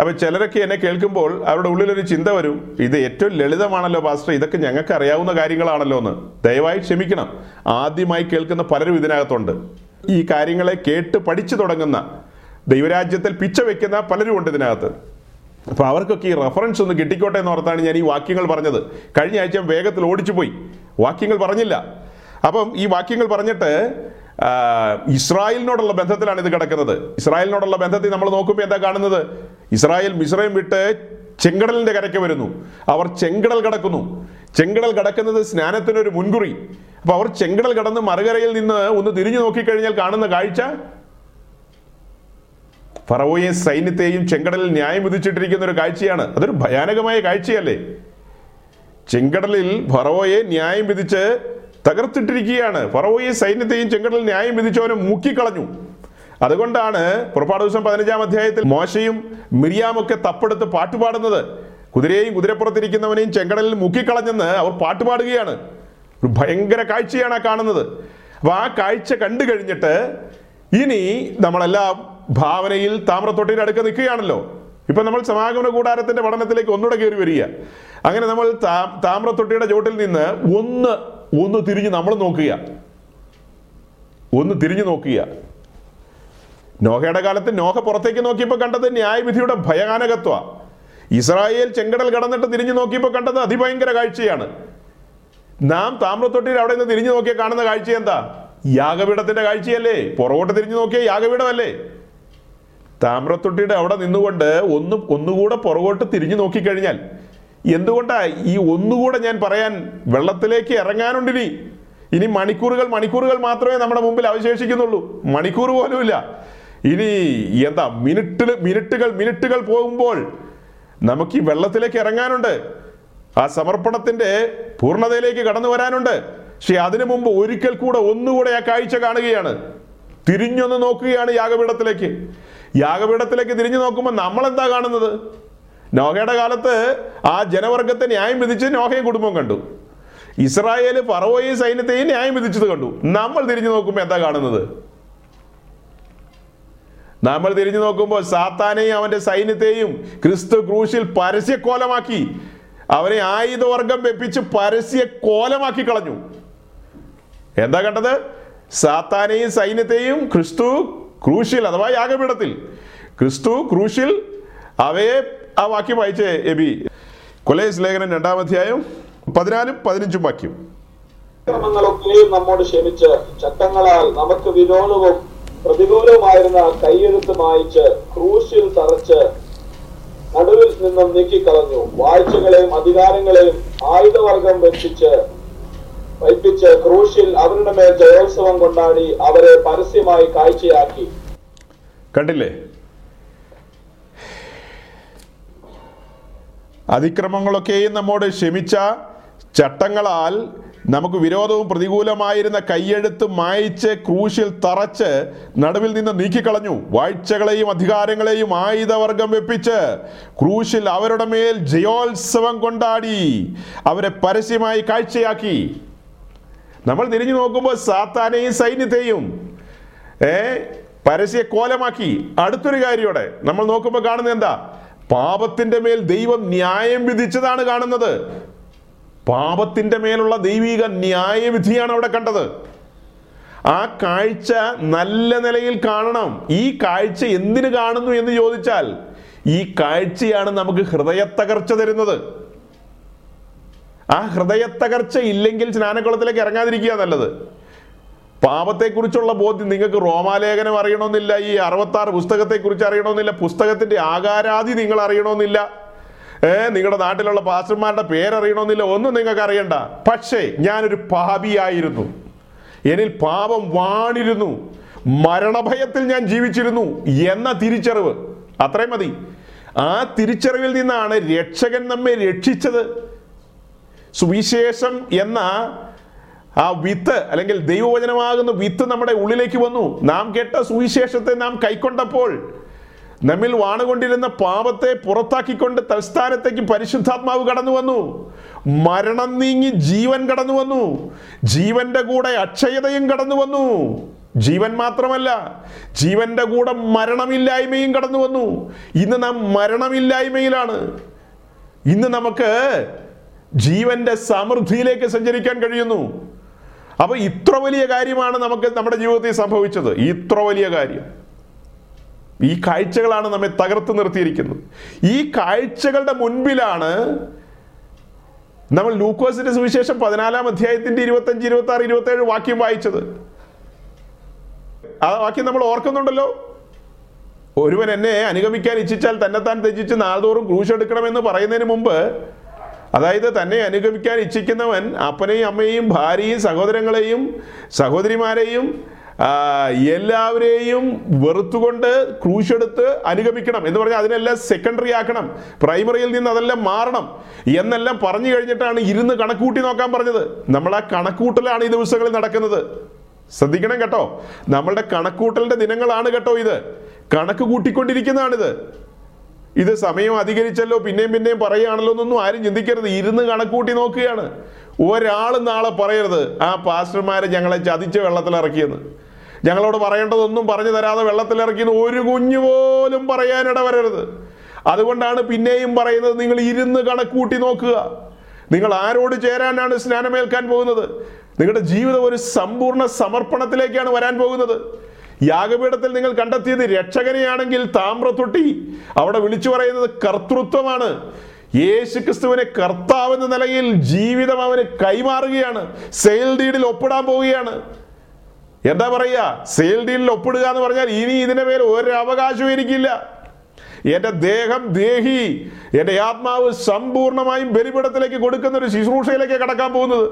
അപ്പൊ ചിലരൊക്കെ എന്നെ കേൾക്കുമ്പോൾ അവരുടെ ഉള്ളിലൊരു ചിന്ത വരും ഇത് ഏറ്റവും ലളിതമാണല്ലോ പാസ്റ്റർ ഇതൊക്കെ ഞങ്ങൾക്ക് അറിയാവുന്ന കാര്യങ്ങളാണല്ലോ എന്ന്. ദയവായി ക്ഷമിക്കണം. ആദ്യമായി കേൾക്കുന്ന പലരും ഇതിനകത്തുണ്ട്. ഈ കാര്യങ്ങളെ കേട്ട് പഠിച്ചു തുടങ്ങുന്ന ദൈവരാജ്യത്തിൽ പിച്ച വെക്കുന്ന പലരും ഉണ്ട് ഇതിനകത്ത്. അപ്പൊ അവർക്കൊക്കെ ഈ റെഫറൻസ് ഒന്ന് കിട്ടിക്കോട്ടെ എന്ന് ഓർത്താണ് ഞാൻ ഈ വാക്യങ്ങൾ പറഞ്ഞത്. കഴിഞ്ഞ ആഴ്ച വേഗത്തിൽ ഓടിച്ചു പോയി വാക്യങ്ങൾ പറഞ്ഞില്ല. അപ്പം ഈ വാക്യങ്ങൾ പറഞ്ഞിട്ട് ഇസ്രായേലിനോടുള്ള ബന്ധത്തിലാണ് ഇത് കിടക്കുന്നത്. ഇസ്രായേലിനോടുള്ള ബന്ധത്തിൽ നമ്മൾ നോക്കുമ്പോൾ എന്താ കാണുന്നത്? ഇസ്രായേൽ മിശ്രയും വിട്ട് ചെങ്കടലിന്റെ കരയ്ക്ക് വരുന്നു. അവർ ചെങ്കടൽ കടക്കുന്നു. ചെങ്കടൽ കടക്കുന്നത് സ്നാനത്തിനൊരു മുൻകുറി. അപ്പൊ അവർ ചെങ്കടൽ കടന്ന് മറുകരയിൽ നിന്ന് ഒന്ന് തിരിഞ്ഞു നോക്കിക്കഴിഞ്ഞാൽ കാണുന്ന കാഴ്ച ഫറവോയെ സൈന്യത്തെയും ചെങ്കടലിൽ ന്യായം വിധിച്ചിട്ടിരിക്കുന്ന ഒരു കാഴ്ചയാണ്. അതൊരു ഭയാനകമായ കാഴ്ചയല്ലേ? ചെങ്കടലിൽ ഫറവോയെ ന്യായം വിധിച്ച് തകർത്തിട്ടിരിക്കുകയാണ്. ഫറവോയെ സൈന്യത്തെയും ചെങ്കടലിൽ ന്യായം വിധിച്ചവനെ മുക്കിക്കളഞ്ഞു. അതുകൊണ്ടാണ് പുറപ്പാട് ദിവസം പതിനഞ്ചാം അധ്യായത്തിൽ മോശയും മിരിയാമൊക്കെ തപ്പെടുത്ത് പാട്ടുപാടുന്നത്. കുതിരയെയും കുതിരപ്പുറത്തിരിക്കുന്നവനെയും ചെങ്കടലിൽ മുക്കിക്കളഞ്ഞെന്ന് അവർ പാട്ടുപാടുകയാണ്. ഒരു ഭയങ്കര കാഴ്ചയാണ് ആ കാണുന്നത്. അപ്പൊ ആ കാഴ്ച കണ്ടു കഴിഞ്ഞിട്ട് ഇനി നമ്മളെല്ലാം ഭാവനയിൽ താമ്രത്തൊട്ടിയുടെ അടുക്ക നിൽക്കുകയാണല്ലോ. ഇപ്പൊ നമ്മൾ സമാഗമന കൂടാരത്തിന്റെ പഠനത്തിലേക്ക് ഒന്നുകൂടെ കയറി വരിക. അങ്ങനെ നമ്മൾ താമ്രത്തൊട്ടിയുടെ ചോട്ടിൽ നിന്ന് ഒന്ന് ഒന്ന് തിരിഞ്ഞ് നമ്മൾ നോക്കുക. ഒന്ന് തിരിഞ്ഞു നോക്കുക. നോഹയുടെ കാലത്ത് നോഹ പുറത്തേക്ക് നോക്കിയപ്പോൾ കണ്ടത് ന്യായവിധിയുടെ ഭയാനകത്വ ഇസ്രായേൽ ചെങ്കടൽ കടന്നിട്ട് തിരിഞ്ഞു നോക്കിയപ്പോൾ കണ്ടത് അതിഭയങ്കര കാഴ്ചയാണ്. നാം താമ്രത്തൊട്ടിയിൽ അവിടെ നിന്ന് തിരിഞ്ഞു നോക്കിയാൽ കാണുന്ന കാഴ്ച എന്താ? യാഗപീഠത്തിന്റെ കാഴ്ചയല്ലേ? പുറകോട്ട് തിരിഞ്ഞു നോക്കിയ യാഗപീഠമല്ലേ? താമ്രത്തൊട്ടിയുടെ അവിടെ നിന്നുകൊണ്ട് ഒന്ന് ഒന്നുകൂടെ പുറകോട്ട് തിരിഞ്ഞു നോക്കിക്കഴിഞ്ഞാൽ എന്തുകൊണ്ടാ ഈ ഒന്നുകൂടെ ഞാൻ പറയാൻ വെള്ളത്തിലേക്ക് ഇറങ്ങാനുണ്ടിനി ഇനി? മണിക്കൂറുകൾ മണിക്കൂറുകൾ മാത്രമേ നമ്മുടെ മുമ്പിൽ അവശേഷിക്കുന്നുള്ളൂ. മണിക്കൂർ പോലുമില്ല. ഇനി എന്താ മിനിറ്റിൽ മിനിറ്റുകൾ മിനിറ്റുകൾ പോകുമ്പോൾ നമുക്ക് ഈ വെള്ളത്തിലേക്ക് ഇറങ്ങാനുണ്ട്. ആ സമർപ്പണത്തിന്റെ പൂർണതയിലേക്ക് കടന്നു വരാനുണ്ട്. പക്ഷെ അതിനു മുമ്പ് ഒരിക്കൽ കൂടെ ഒന്നുകൂടെ ആ കാഴ്ച കാണുകയാണ്. തിരിഞ്ഞൊന്ന് നോക്കുകയാണ് യാഗപീഠത്തിലേക്ക്. യാഗപീഠത്തിലേക്ക് തിരിഞ്ഞു നോക്കുമ്പോൾ നമ്മൾ എന്താ കാണുന്നത്? നോഹയുടെ കാലത്ത് ആ ജനവർഗത്തെ ന്യായം വിധിച്ച് നോഹയും കുടുംബം കണ്ടു. ഇസ്രായേൽ ഫറവോയും സൈന്യത്തെയും ന്യായം വിധിച്ചത് കണ്ടു. നമ്മൾ തിരിഞ്ഞു നോക്കുമ്പോൾ എന്താ കാണുന്നത്? നമ്മൾ തിരിഞ്ഞു നോക്കുമ്പോൾ സാത്താനെയും അവന്റെ സൈന്യത്തെയും ക്രിസ്തു ക്രൂശിൽ പരസ്യക്കോലമാക്കി. അവനെ ആയുധവർഗം വെപ്പിച്ച് പരസ്യ കോലമാക്കി കളഞ്ഞു. എന്താ കണ്ടത്? സാത്താനെയും സൈന്യത്തെയും ക്രിസ്തു ക്രൂശിൽ അഥവാ യാഗപീഠത്തിൽ. ക്രിസ്തു ക്രൂശിൽ അവയെ ആ വാക്യം വായിച്ചേ എബി. കൊലേസ് ലേഖനം രണ്ടാം അധ്യായം പതിനാലും പതിനഞ്ചും വാക്യം. ക്രമങ്ങളൊക്കെയും നമ്മോട് ക്ഷമിച്ച് ചട്ടങ്ങളാൽ നമുക്ക് വിരോധവും പ്രതികൂലവുമായിരുന്ന കൈയെഴുത്ത് മായിച്ച് ക്രൂശിൽ തറച്ച് നടുവിൽ നിന്നും നീക്കിക്കളഞ്ഞു. വാഴ്ചകളെയും അധികാരങ്ങളെയും ആയുധവർഗം വെപ്പിച്ച് ക്രൂശിൽ അവരുടെ മേൽ ജയോത്സവം കൊണ്ടാടി അവരെ പരസ്യമായി കാഴ്ചയാക്കി. കണ്ടില്ലേ? അതിക്രമങ്ങളൊക്കെയും നമ്മോട് ക്ഷമിച്ച ചട്ടങ്ങളാൽ നമുക്ക് വിരോധവും പ്രതികൂലമായിരുന്ന കയ്യെഴുത്ത് മായിച്ച് ക്രൂശിൽ തറച്ച് നടുവിൽ നിന്ന് നീക്കിക്കളഞ്ഞു. വാഴ്ചകളെയും അധികാരങ്ങളെയും ആയുധവർഗം വെപ്പിച്ച് ക്രൂശിൽ അവരുടെ മേൽ ജയോത്സവം കൊണ്ടാടി. അവരെ പരസ്യമായി കാഴ്ചയാക്കി. നമ്മൾ തിരിഞ്ഞു നോക്കുമ്പോൾ സാത്താനെയും സൈന്യത്തെയും ഏ പരസ്യ കോലമാക്കി. അടുത്തൊരു കാര്യയോടെ നമ്മൾ നോക്കുമ്പോൾ കാണുന്നത് എന്താ? പാപത്തിന്റെ മേൽ ദൈവം ന്യായം വിധിച്ചതാണ് കാണുന്നത്. പാപത്തിന്റെ മേലുള്ള ദൈവിക ന്യായവിധിയാണ് അവിടെ കണ്ടത്. ആ കാഴ്ച നല്ല നിലയിൽ കാണണം. ഈ കാഴ്ച എന്തിനു കാണുന്നു എന്ന് ചോദിച്ചാൽ ഈ കാഴ്ചയാണ് നമുക്ക് ഹൃദയത്തകർച്ച തരുന്നത്. ആ ഹൃദയത്തകർച്ച ഇല്ലെങ്കിൽ സ്നാനക്കുളത്തിലേക്ക് ഇറങ്ങാതിരിക്കുക നല്ലത്. പാപത്തെക്കുറിച്ചുള്ള ബോധ്യം നിങ്ങൾക്ക് റോമാലേഖനം അറിയണമെന്നില്ല ഈ അറുപത്തി ആറ് പുസ്തകത്തെക്കുറിച്ച് അറിയണമെന്നില്ല പുസ്തകത്തിന്റെ ആകാരാതി നിങ്ങൾ അറിയണമെന്നില്ല. ഏ നിങ്ങളുടെ നാട്ടിലുള്ള പാസ്റ്റർമാരുടെ പേരറിയണമെന്നില്ല ഒന്നും നിങ്ങൾക്ക് അറിയണ്ട. പക്ഷേ ഞാനൊരു പാപിയായിരുന്നു. എനിൽ പാപം വാണിരുന്നു. മരണഭയത്തിൽ ഞാൻ ജീവിച്ചിരുന്നു എന്ന തിരിച്ചറിവ്. അത്രയും മതി. ആ തിരിച്ചറിവിൽ നിന്നാണ് രക്ഷകൻ നമ്മെ രക്ഷിച്ചത്. സുവിശേഷം എന്ന ആ വിത്ത് അല്ലെങ്കിൽ ദൈവവചനമാകുന്ന വിത്ത് നമ്മുടെ ഉള്ളിലേക്ക് വന്നു. നാം കേട്ട സുവിശേഷത്തെ നാം കൈക്കൊണ്ടപ്പോൾ നമ്മിൽ വാണുകൊണ്ടിരുന്ന പാപത്തെ പുറത്താക്കിക്കൊണ്ട് തൽസ്ഥാനത്തേക്ക് പരിശുദ്ധാത്മാവ് കടന്നു വന്നു. മരണം നീങ്ങി ജീവൻ കടന്നു വന്നു. ജീവന്റെ കൂടെ അക്ഷയതയും കടന്നു വന്നു. ജീവൻ മാത്രമല്ല ജീവന്റെ കൂടെ മരണമില്ലായ്മയും കടന്നു വന്നു. ഇന്ന് നാം മരണമില്ലായ്മയിലാണ്. ഇന്ന് നമുക്ക് ജീവന്റെ സമൃദ്ധിയിലേക്ക് സഞ്ചരിക്കാൻ കഴിയുന്നു. അപ്പോൾ ഇത്ര വലിയ കാര്യമാണ് നമുക്ക് നമ്മുടെ ജീവിതത്തിൽ സംഭവിച്ചത്. ഇത്ര വലിയ കാര്യം. ഈ കാഴ്ചകളാണ് നമ്മെ തകർത്ത് നിർത്തിയിരിക്കുന്നത്. ഈ കാഴ്ചകളുടെ മുൻപിലാണ് നമ്മൾ ലൂക്കോസിന്റെ സുവിശേഷം പതിനാലാം അധ്യായത്തിന്റെ ഇരുപത്തഞ്ച് ഇരുപത്തി ആറ് ഇരുപത്തി ഏഴ് വാക്യം വായിച്ചത്. ആ വാക്യം നമ്മൾ ഓർക്കുന്നുണ്ടല്ലോ. ഒരുവൻ എന്നെ അനുഗമിക്കാൻ ഇച്ഛിച്ചാൽ തന്നെത്താൻ ത്യജിച്ച് നാൾതോറും ക്രൂശെടുക്കണമെന്ന് പറയുന്നതിന് മുമ്പ് അതായത് തന്നെ അനുഗമിക്കാൻ ഇച്ഛിക്കുന്നവൻ അപ്പനെയും അമ്മയെയും ഭാര്യയും സഹോദരങ്ങളെയും സഹോദരിമാരെയും എല്ലാവരെയും വെറുത്തുകൊണ്ട് ക്രൂശെടുത്ത് അനുഗമിക്കണം എന്ന് പറഞ്ഞാൽ അതിനെല്ലാം സെക്കൻഡറി ആക്കണം. പ്രൈമറിയിൽ നിന്ന് അതെല്ലാം മാറണം എന്നെല്ലാം പറഞ്ഞു കഴിഞ്ഞിട്ടാണ് ഇരുന്ന് കണക്കൂട്ടി നോക്കാൻ പറഞ്ഞത്. നമ്മൾ കണക്കൂട്ടലാണ് ഈ ദിവസങ്ങളിൽ നടക്കുന്നത്. ശ്രദ്ധിക്കണം കേട്ടോ. നമ്മളുടെ കണക്കൂട്ടലിന്റെ ദിനങ്ങളാണ് കേട്ടോ ഇത്. കണക്ക് കൂട്ടിക്കൊണ്ടിരിക്കുന്നതാണിത്. ഇത് സമയം അധികരിച്ചല്ലോ പിന്നെയും പിന്നെയും പറയുകയാണല്ലോ എന്നൊന്നും ആരും ചിന്തിക്കരുത്. ഇരുന്ന് കണക്കൂട്ടി നോക്കുകയാണ്. ഒരാൾ നാളെ പറയരുത് ആ പാസ്റ്റർമാരെ ഞങ്ങളെ ചതിച്ച് വെള്ളത്തിലിറക്കിയെന്ന്. ഞങ്ങളോട് പറയേണ്ടതൊന്നും പറഞ്ഞു തരാതെ വെള്ളത്തിലിറക്കിയെന്ന് ഒരു കുഞ്ഞു പോലും പറയാനിട വരരുത്. അതുകൊണ്ടാണ് പിന്നെയും പറയുന്നത് നിങ്ങൾ ഇരുന്ന് കണക്കൂട്ടി നോക്കുക. നിങ്ങൾ ആരോട് ചേരാനാണ് സ്നാനമേൽക്കാൻ പോകുന്നത്? നിങ്ങളുടെ ജീവിതം ഒരു സമ്പൂർണ സമർപ്പണത്തിലേക്കാണ് വരാൻ പോകുന്നത്. യാഗപീഠത്തിൽ നിങ്ങൾ കണ്ടെത്തിയത് രക്ഷകനെയാണെങ്കിൽ താമ്രത്തൊട്ടി. അവിടെ വിളിച്ചു പറയുന്നത് കർത്തൃത്വമാണ്. യേശു ക്രിസ്തുവിനെ കർത്താവ് എന്ന നിലയിൽ ജീവിതം അവന് കൈമാറുകയാണ്. സെയിൽ ഡീഡിൽ ഒപ്പിടാൻ പോവുകയാണ്. എന്താ പറയുക? സെയിൽ ഡീഡിൽ ഒപ്പിടുക എന്ന് പറഞ്ഞാൽ ഇനി ഇതിന്റെ മേൽ ഒരു എനിക്കില്ല. എന്റെ ദേഹം ദേഹി എന്റെ ആത്മാവ് സമ്പൂർണമായും ബലിപീഠത്തിലേക്ക് കൊടുക്കുന്ന ഒരു ശുശ്രൂഷയിലേക്ക് കടക്കാൻ പോകുന്നത്.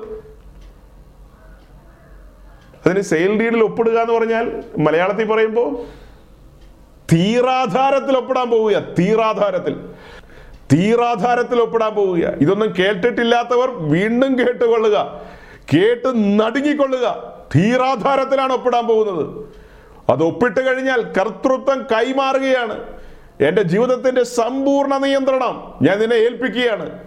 അതിന് സെയിൽ ഡീഡിൽ ഒപ്പിടുക എന്ന് പറഞ്ഞാൽ മലയാളത്തിൽ പറയുമ്പോൾ തീറാധാരത്തിൽ ഒപ്പിടാൻ പോവുക തീറാധാരത്തിൽ തീറാധാരത്തിൽ ഒപ്പിടാൻ പോവുക ഇതൊന്നും കേട്ടിട്ടില്ലാത്തവർ വീണ്ടും കേട്ടുകൊള്ളുക. കേട്ട് നടുങ്ങിക്കൊള്ളുക. തീറാധാരത്തിലാണ് ഒപ്പിടാൻ പോകുന്നത്. അത് ഒപ്പിട്ട് കഴിഞ്ഞാൽ കർത്തൃത്വം കൈമാറുകയാണ്. എന്റെ ജീവിതത്തിന്റെ സമ്പൂർണ നിയന്ത്രണം ഞാൻ നിന്നെ ഏൽപ്പിക്കുകയാണ്.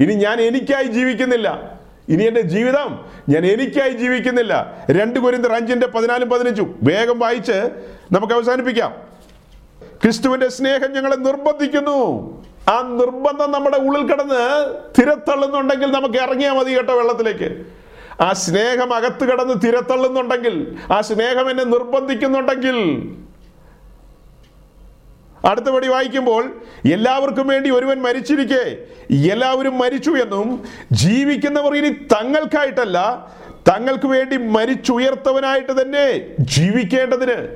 ഇനി ഞാൻ എനിക്കായി ജീവിക്കുന്നില്ല. ഇനി എന്റെ ജീവിതം ഞാൻ എനിക്കായി ജീവിക്കുന്നില്ല. രണ്ട് കുരിന്തർ അഞ്ചിന്റെ പതിനാലും പതിനഞ്ചും. വേഗം വായിച്ച് നമുക്ക് അവസാനിപ്പിക്കാം. ക്രിസ്തുവിന്റെ സ്നേഹം ഞങ്ങളെ നിർബന്ധിക്കുന്നു. ആ നിർബന്ധം നമ്മുടെ ഉള്ളിൽ കിടന്ന് തിരത്തള്ളുന്നുണ്ടെങ്കിൽ നമുക്ക് ഇറങ്ങിയാൽ മതി കേട്ടോ വെള്ളത്തിലേക്ക്. ആ സ്നേഹം അകത്ത് കിടന്ന് തിരത്തള്ളുന്നുണ്ടെങ്കിൽ ആ സ്നേഹം എന്നെ നിർബന്ധിക്കുന്നുണ്ടെങ്കിൽ അടുത്തപടി വായിക്കുമ്പോൾ എല്ലാവർക്കും വേണ്ടി ഒരുവൻ മരിച്ചിരിക്കെ. എല്ലാവരും മരിച്ചു എന്നും ജീവിക്കുന്നവർ ഇനി തങ്ങൾക്കായിട്ടല്ല തങ്ങൾക്ക് വേണ്ടി മരിച്ചുയർത്തവനായിട്ട് തന്നെ ജീവിക്കേണ്ടതിന്.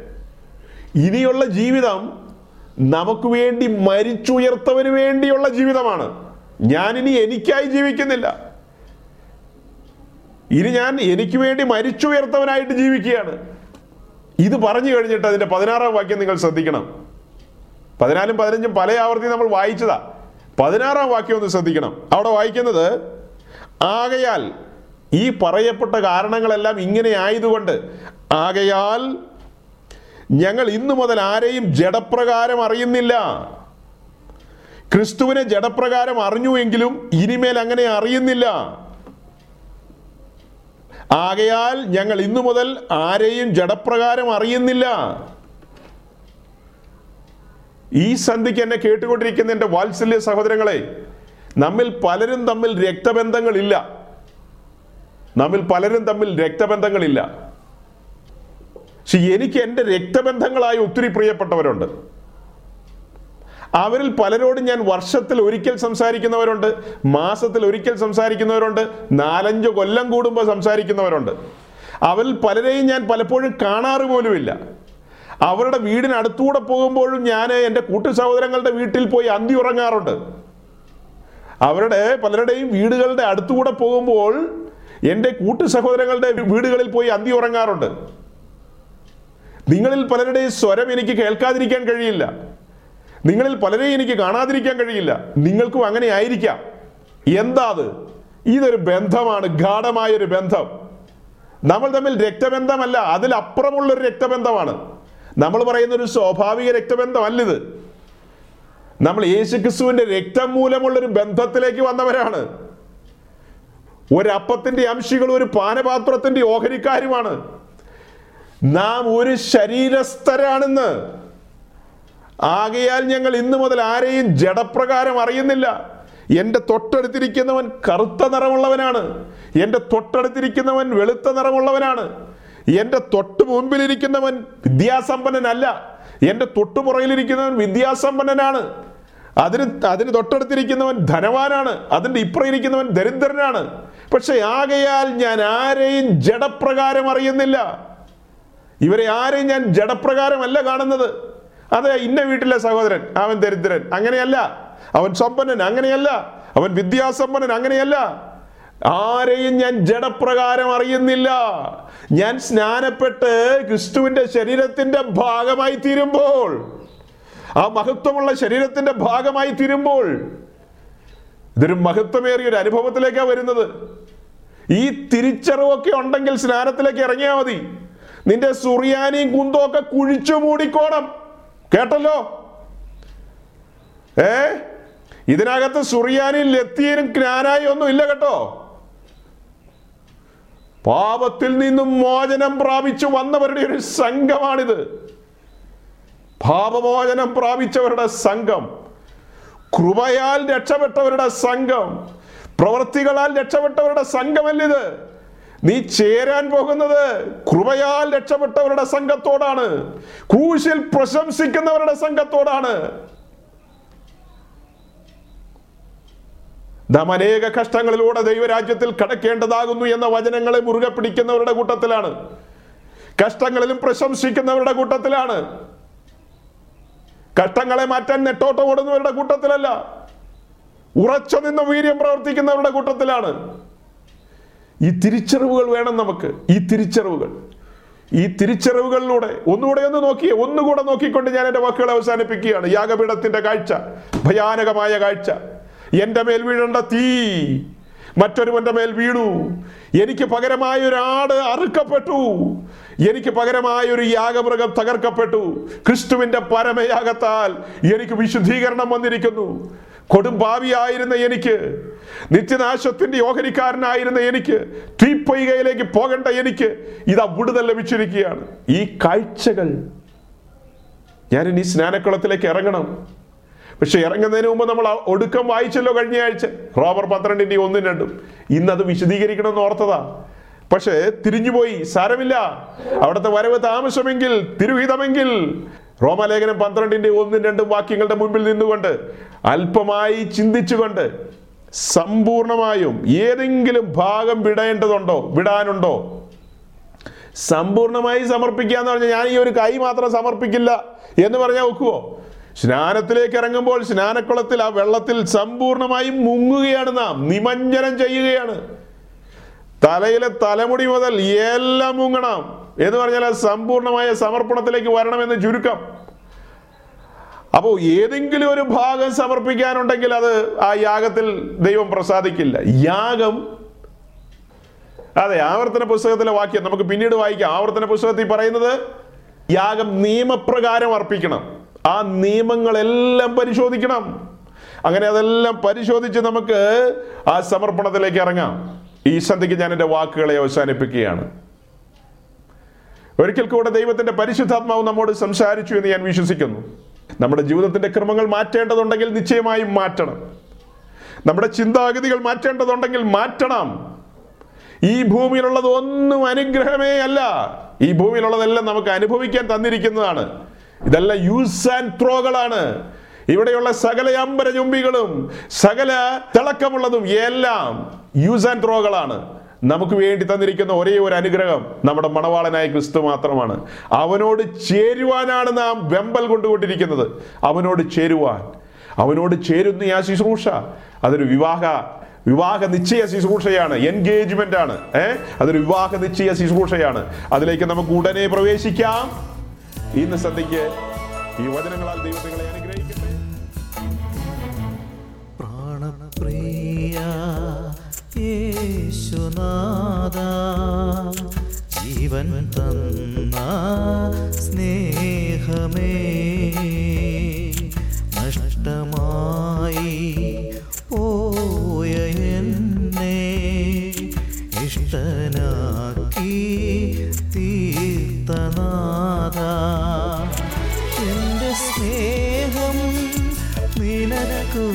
ഇനിയുള്ള ജീവിതം നമുക്ക് വേണ്ടി മരിച്ചുയർത്തവന് വേണ്ടിയുള്ള ജീവിതമാണ്. ഞാനിനി എനിക്കായി ജീവിക്കുന്നില്ല. ഇനി ഞാൻ എനിക്ക് വേണ്ടി മരിച്ചുയർത്തവനായിട്ട് ജീവിക്കുകയാണ്. ഇത് പറഞ്ഞു കഴിഞ്ഞിട്ട് അതിന്റെ പതിനാറാം വാക്യം നിങ്ങൾ ശ്രദ്ധിക്കണം. പതിനാലും പതിനഞ്ചും പല ആവർത്തി നമ്മൾ വായിച്ചതാ. പതിനാറാം വാക്യം ഒന്ന് ശ്രദ്ധിക്കണം. അവിടെ വായിക്കുന്നത് ആകയാൽ ഈ പറയപ്പെട്ട കാരണങ്ങളെല്ലാം ഇങ്ങനെ ആയതുകൊണ്ട് ആകയാൽ ഞങ്ങൾ ഇന്നു മുതൽ ആരെയും ജഡപ്രകാരം അറിയുന്നില്ല. ക്രിസ്തുവിനെ ജഡപ്രകാരം അറിഞ്ഞുവെങ്കിലും ഇനിമേൽ അങ്ങനെ അറിയുന്നില്ല. ആകയാൽ ഞങ്ങൾ ഇന്നു മുതൽ ആരെയും ജഡപ്രകാരം അറിയുന്നില്ല. ഈ സന്ധിക്ക് എന്നെ കേട്ടുകൊണ്ടിരിക്കുന്ന എന്റെ വാത്സല്യ സഹോദരങ്ങളെ നമ്മിൽ പലരും തമ്മിൽ രക്തബന്ധങ്ങളില്ല. നമ്മിൽ പലരും തമ്മിൽ രക്തബന്ധങ്ങളില്ല. പക്ഷെ എനിക്ക് എന്റെ രക്തബന്ധങ്ങളായി ഒത്തിരി പ്രിയപ്പെട്ടവരുണ്ട്. അവരിൽ പലരോടും ഞാൻ വർഷത്തിൽ ഒരിക്കൽ സംസാരിക്കുന്നവരുണ്ട് മാസത്തിൽ ഒരിക്കൽ സംസാരിക്കുന്നവരുണ്ട് നാലഞ്ച് കൊല്ലം കൂടുമ്പോൾ സംസാരിക്കുന്നവരുണ്ട്. അവരിൽ പലരെയും ഞാൻ പലപ്പോഴും കാണാറ് പോലുമില്ല അവരുടെ വീടിനടുത്തൂടെ പോകുമ്പോഴും ഞാൻ എന്റെ കൂട്ടു സഹോദരങ്ങളുടെ വീട്ടിൽ പോയി അന്തി ഉറങ്ങാറുണ്ട്. അവരുടെ പലരുടെയും വീടുകളുടെ അടുത്തുകൂടെ പോകുമ്പോൾ എന്റെ കൂട്ടു സഹോദരങ്ങളുടെ വീടുകളിൽ പോയി അന്തി ഉറങ്ങാറുണ്ട്. നിങ്ങളിൽ പലരുടെയും സ്വരം എനിക്ക് കേൾക്കാതിരിക്കാൻ കഴിയില്ല. നിങ്ങളിൽ പലരെയും എനിക്ക് കാണാതിരിക്കാൻ കഴിയില്ല. നിങ്ങൾക്കും അങ്ങനെ ആയിരിക്കാം. എന്താ അത്? ഇതൊരു ബന്ധമാണ് ഗാഠമായ ഒരു ബന്ധം. നമ്മൾ തമ്മിൽ രക്തബന്ധമല്ല അതിലപ്പുറമുള്ളൊരു രക്തബന്ധമാണ്. നമ്മൾ പറയുന്ന ഒരു സ്വാഭാവിക രക്തബന്ധമല്ലിത്? നമ്മൾ യേശുക്രിസ്തുവിന്റെ രക്തം മൂലമുള്ള ഒരു ബന്ധത്തിലേക്ക് വന്നവരാണ്. ഒരപ്പത്തിന്റെ അംശികളും ഒരു പാനപാത്രത്തിന്റെ ഓഹരിക്കാരുമാണ്. നാം ഒരു ശരീരസ്ഥരാണെന്ന്. ആകയാൽ ഞങ്ങൾ ഇന്നു മുതൽ ആരെയും ജഡപ്രകാരം അറിയുന്നില്ല. എന്റെ തൊട്ടടുത്തിരിക്കുന്നവൻ കറുത്ത നിറമുള്ളവനാണ്. എന്റെ തൊട്ടടുത്തിരിക്കുന്നവൻ വെളുത്ത നിറമുള്ളവനാണ്. എന്റെ തൊട്ട് മുൻപിലിരിക്കുന്നവൻ വിദ്യാസമ്പന്നനല്ല. എന്റെ തൊട്ടുപുറയിലിരിക്കുന്നവൻ വിദ്യാസമ്പന്നനാണ്. അതിന് അതിന് തൊട്ടടുത്തിരിക്കുന്നവൻ ധനവാനാണ്. അതിന്റെ ഇപ്പുറം ഇരിക്കുന്നവൻ ദരിദ്രനാണ്. പക്ഷെ ആകയാൽ ഞാൻ ആരെയും ജഡപ്രകാരം അറിയുന്നില്ല. ഇവരെ ആരെയും ഞാൻ ജഡപ്രകാരമല്ല കാണുന്നത്. അതെ ഇന്ന വീട്ടിലെ സഹോദരൻ അവൻ ദരിദ്രൻ അങ്ങനെയല്ല. അവൻ സമ്പന്നൻ അങ്ങനെയല്ല. അവൻ വിദ്യാസമ്പന്നൻ അങ്ങനെയല്ല. ആരെയും ഞാൻ ജഡപ്രകാരം അറിയുന്നില്ല. ഞാൻ സ്നാനപ്പെട്ട് ക്രിസ്തുവിന്റെ ശരീരത്തിന്റെ ഭാഗമായി തീരുമ്പോൾ ആ മഹത്വമുള്ള ശരീരത്തിന്റെ ഭാഗമായി തീരുമ്പോൾ ഇതൊരു മഹത്വമേറിയ ഒരു അനുഭവത്തിലേക്കാണ് വരുന്നത്. ഈ തിരിച്ചറിവൊക്കെ ഉണ്ടെങ്കിൽ സ്നാനത്തിലേക്ക് ഇറങ്ങിയാൽ മതി. നിന്റെ സുറിയാനിയും കുന്തവും ഒക്കെ കുഴിച്ചു മൂടിക്കോണം. കേട്ടല്ലോ? ഏ? ഇതിനകത്ത് സുറിയാനിയും ലത്തിയനും ജ്ഞാനായി ഒന്നും ഇല്ല കേട്ടോ. പാപത്തിൽ നിന്നും മോചനം പ്രാപിച്ചു വന്നവരുടെ ഒരു സംഘമാണിത്. പാപമോചനം പ്രാപിച്ചവരുടെ സംഘം. കൃപയാൽ രക്ഷപ്പെട്ടവരുടെ സംഘം. പ്രവൃത്തികളാൽ രക്ഷപ്പെട്ടവരുടെ സംഘമല്ലിത്. നീ ചേരാൻ പോകുന്നത് കൃപയാൽ രക്ഷപ്പെട്ടവരുടെ സംഘത്തോടാണ്. കൂശിൽ പ്രശംസിക്കുന്നവരുടെ സംഘത്തോടാണ്. നാം അനേക കഷ്ടങ്ങളിലൂടെ ദൈവരാജ്യത്തിൽ കടക്കേണ്ടതാകുന്നു എന്ന വചനങ്ങളെ മുറുകെ പിടിക്കുന്നവരുടെ കൂട്ടത്തിലാണ്. കഷ്ടങ്ങളിലും പ്രശംസിക്കുന്നവരുടെ കൂട്ടത്തിലാണ്. കഷ്ടങ്ങളെ മാറ്റാൻ നെട്ടോട്ടം ഓടുന്നവരുടെ കൂട്ടത്തിലല്ല. ഉറച്ചു നിന്ന് വീര്യം പ്രവർത്തിക്കുന്നവരുടെ കൂട്ടത്തിലാണ്. ഈ തിരിച്ചറിവുകൾ വേണം നമുക്ക്. ഈ തിരിച്ചറിവുകൾ. ഈ തിരിച്ചറിവുകളിലൂടെ ഒന്നുകൂടെ ഒന്ന് നോക്കിയേ ഒന്നുകൂടെ നോക്കിക്കൊണ്ട് ഞാൻ എന്റെ വാക്കുകൾ അവസാനിപ്പിക്കുകയാണ്. യാഗപീഠത്തിന്റെ കാഴ്ച ഭയാനകമായ കാഴ്ച. എന്റെ മേൽ വീഴേണ്ട തീ മറ്റൊരുവന്റെ മേൽ വീണു. എനിക്ക് പകരമായ ആട് അറുക്കപ്പെട്ടു. എനിക്ക് പകരമായ ഒരു യാഗമൃഗം തകർക്കപ്പെട്ടു. ക്രിസ്തുവിന്റെ പരമയാഗത്താൽ എനിക്ക് വിശുദ്ധീകരണം വന്നിരിക്കുന്നു. കൊടും ഭാവിയായിരുന്ന എനിക്ക് നിത്യനാശത്തിന്റെ ഓഹരിക്കാരനായിരുന്ന എനിക്ക് തീപ്പൊയ്കയിലേക്ക് പോകേണ്ട എനിക്ക് ഇതാ വിടുതൽ ലഭിച്ചിരിക്കുകയാണ്. ഈ കാഴ്ചകൾ ഞാൻ ഇനി സ്നാനക്കുളത്തിലേക്ക് ഇറങ്ങണം. പക്ഷെ ഇറങ്ങുന്നതിന് മുമ്പ് നമ്മൾ ഒടുക്കം വായിച്ചല്ലോ കഴിഞ്ഞ ആഴ്ച. റോബർ പന്ത്രണ്ടിന്റെ ഒന്നും രണ്ടും. ഇന്നത് വിശദീകരിക്കണമെന്ന് ഓർത്തതാ. പക്ഷേ തിരിഞ്ഞുപോയി. സാരമില്ല. അവിടുത്തെ വരവ് താമസമെങ്കിൽ തിരുഹിതമെങ്കിൽ. റോമലേഖനം പന്ത്രണ്ടിന്റെ ഒന്നും രണ്ടും വാക്യങ്ങളുടെ മുൻപിൽ നിന്നുകൊണ്ട് അല്പമായി ചിന്തിച്ചുകൊണ്ട് സമ്പൂർണമായും ഏതെങ്കിലും ഭാഗം വിടേണ്ടതുണ്ടോ? വിടാനുണ്ടോ? സമ്പൂർണമായി സമർപ്പിക്കുക എന്ന് പറഞ്ഞാൽ ഞാൻ ഈ ഒരു കൈ മാത്രം സമർപ്പിക്കില്ല എന്ന് പറഞ്ഞാൽ ഒക്കുവോ? സ്നാനത്തിലേക്ക് ഇറങ്ങുമ്പോൾ സ്നാനക്കുളത്തിൽ ആ വെള്ളത്തിൽ സമ്പൂർണമായും മുങ്ങുകയാണ് നാം നിമഞ്ജനം ചെയ്യുകയാണ്. തലയിലെ തലമുടി മുതൽ എല്ലാം മുങ്ങണം. എന്ന് പറഞ്ഞാൽ സമ്പൂർണമായ സമർപ്പണത്തിലേക്ക് വരണമെന്ന് ചുരുക്കം. അപ്പോൾ ഏതെങ്കിലും ഒരു ഭാഗം സമർപ്പിക്കാനുണ്ടെങ്കിൽ അത് ആ യാഗത്തിൽ ദൈവം പ്രസാദിക്കില്ല. യാഗം അതെ ആവർത്തന പുസ്തകത്തിലെ വാക്യം നമുക്ക് പിന്നീട് വായിക്കാം. ആവർത്തന പുസ്തകത്തിൽ പറയുന്നത് യാഗം നിയമപ്രകാരം അർപ്പിക്കണം. ആ നിയമങ്ങളെല്ലാം പരിശോധിക്കണം. അങ്ങനെ അതെല്ലാം പരിശോധിച്ച് നമുക്ക് ആ സമർപ്പണത്തിലേക്ക് ഇറങ്ങാം. ഈ സന്ധ്യയ്ക്ക് ഞാൻ എന്റെ വാക്കുകളെ അവസാനിപ്പിക്കുകയാണ്. ഒരിക്കൽ കൂടെ ദൈവത്തിന്റെ പരിശുദ്ധാത്മാവ് നമ്മോട് സംസാരിച്ചു എന്ന് ഞാൻ വിശ്വസിക്കുന്നു. നമ്മുടെ ജീവിതത്തിന്റെ ക്രമങ്ങൾ മാറ്റേണ്ടതുണ്ടെങ്കിൽ നിശ്ചയമായും മാറ്റണം. നമ്മുടെ ചിന്താഗതികൾ മാറ്റേണ്ടതുണ്ടെങ്കിൽ മാറ്റണം. ഈ ഭൂമിയിലുള്ളത് ഒന്നും അനുഗ്രഹമേ അല്ല. ഈ ഭൂമിയിലുള്ളതെല്ലാം നമുക്ക് അനുഭവിക്കാൻ തന്നിരിക്കുന്നതാണ്. ഇതെല്ലാം യൂസ് ആൻഡ് ത്രോകളാണ് ഇവിടെയുള്ള സകല അമ്പര ചുംബികളും സകല തിളക്കമുള്ളതും എല്ലാം യൂസ് ആൻഡ് ത്രോകളാണ് നമുക്ക് വേണ്ടി തന്നിരിക്കുന്ന ഒരേ ഒരു അനുഗ്രഹം നമ്മുടെ മണവാളനായ ക്രിസ്തു മാത്രമാണ്. അവനോട് ചേരുവാനാണ് നാം വെമ്പൽ കൊണ്ടുകൊണ്ടിരിക്കുന്നത്. അവനോട് ചേരുവാൻ. അവനോട് ചേരുന്ന ആ ശുശ്രൂഷ അതൊരു വിവാഹ വിവാഹ നിശ്ചയ ശുശ്രൂഷയാണ് എൻഗേജ്മെന്റ് ആണ്. ഏഹ് അതൊരു വിവാഹ നിശ്ചയ ശുശ്രൂഷയാണ് അതിലേക്ക് നമുക്ക് ഉടനെ പ്രവേശിക്കാം. ഇന്ന് സന്ധ്യയ്ക്ക് ഈ വചനങ്ങളാൽ ദൈവത്തെ നിങ്ങളെ അനുഗ്രഹിക്കട്ടെ. പ്രാണപ്രിയ യേശുനാഥ ജീവൻ തന്ന സ്നേഹമേ നഷ്ടമായി പോയ എന്നെ ഇഷ്ടനാക്കി തീർത്തനാഥ എന്റെ സ്നേഹം നിനക്കു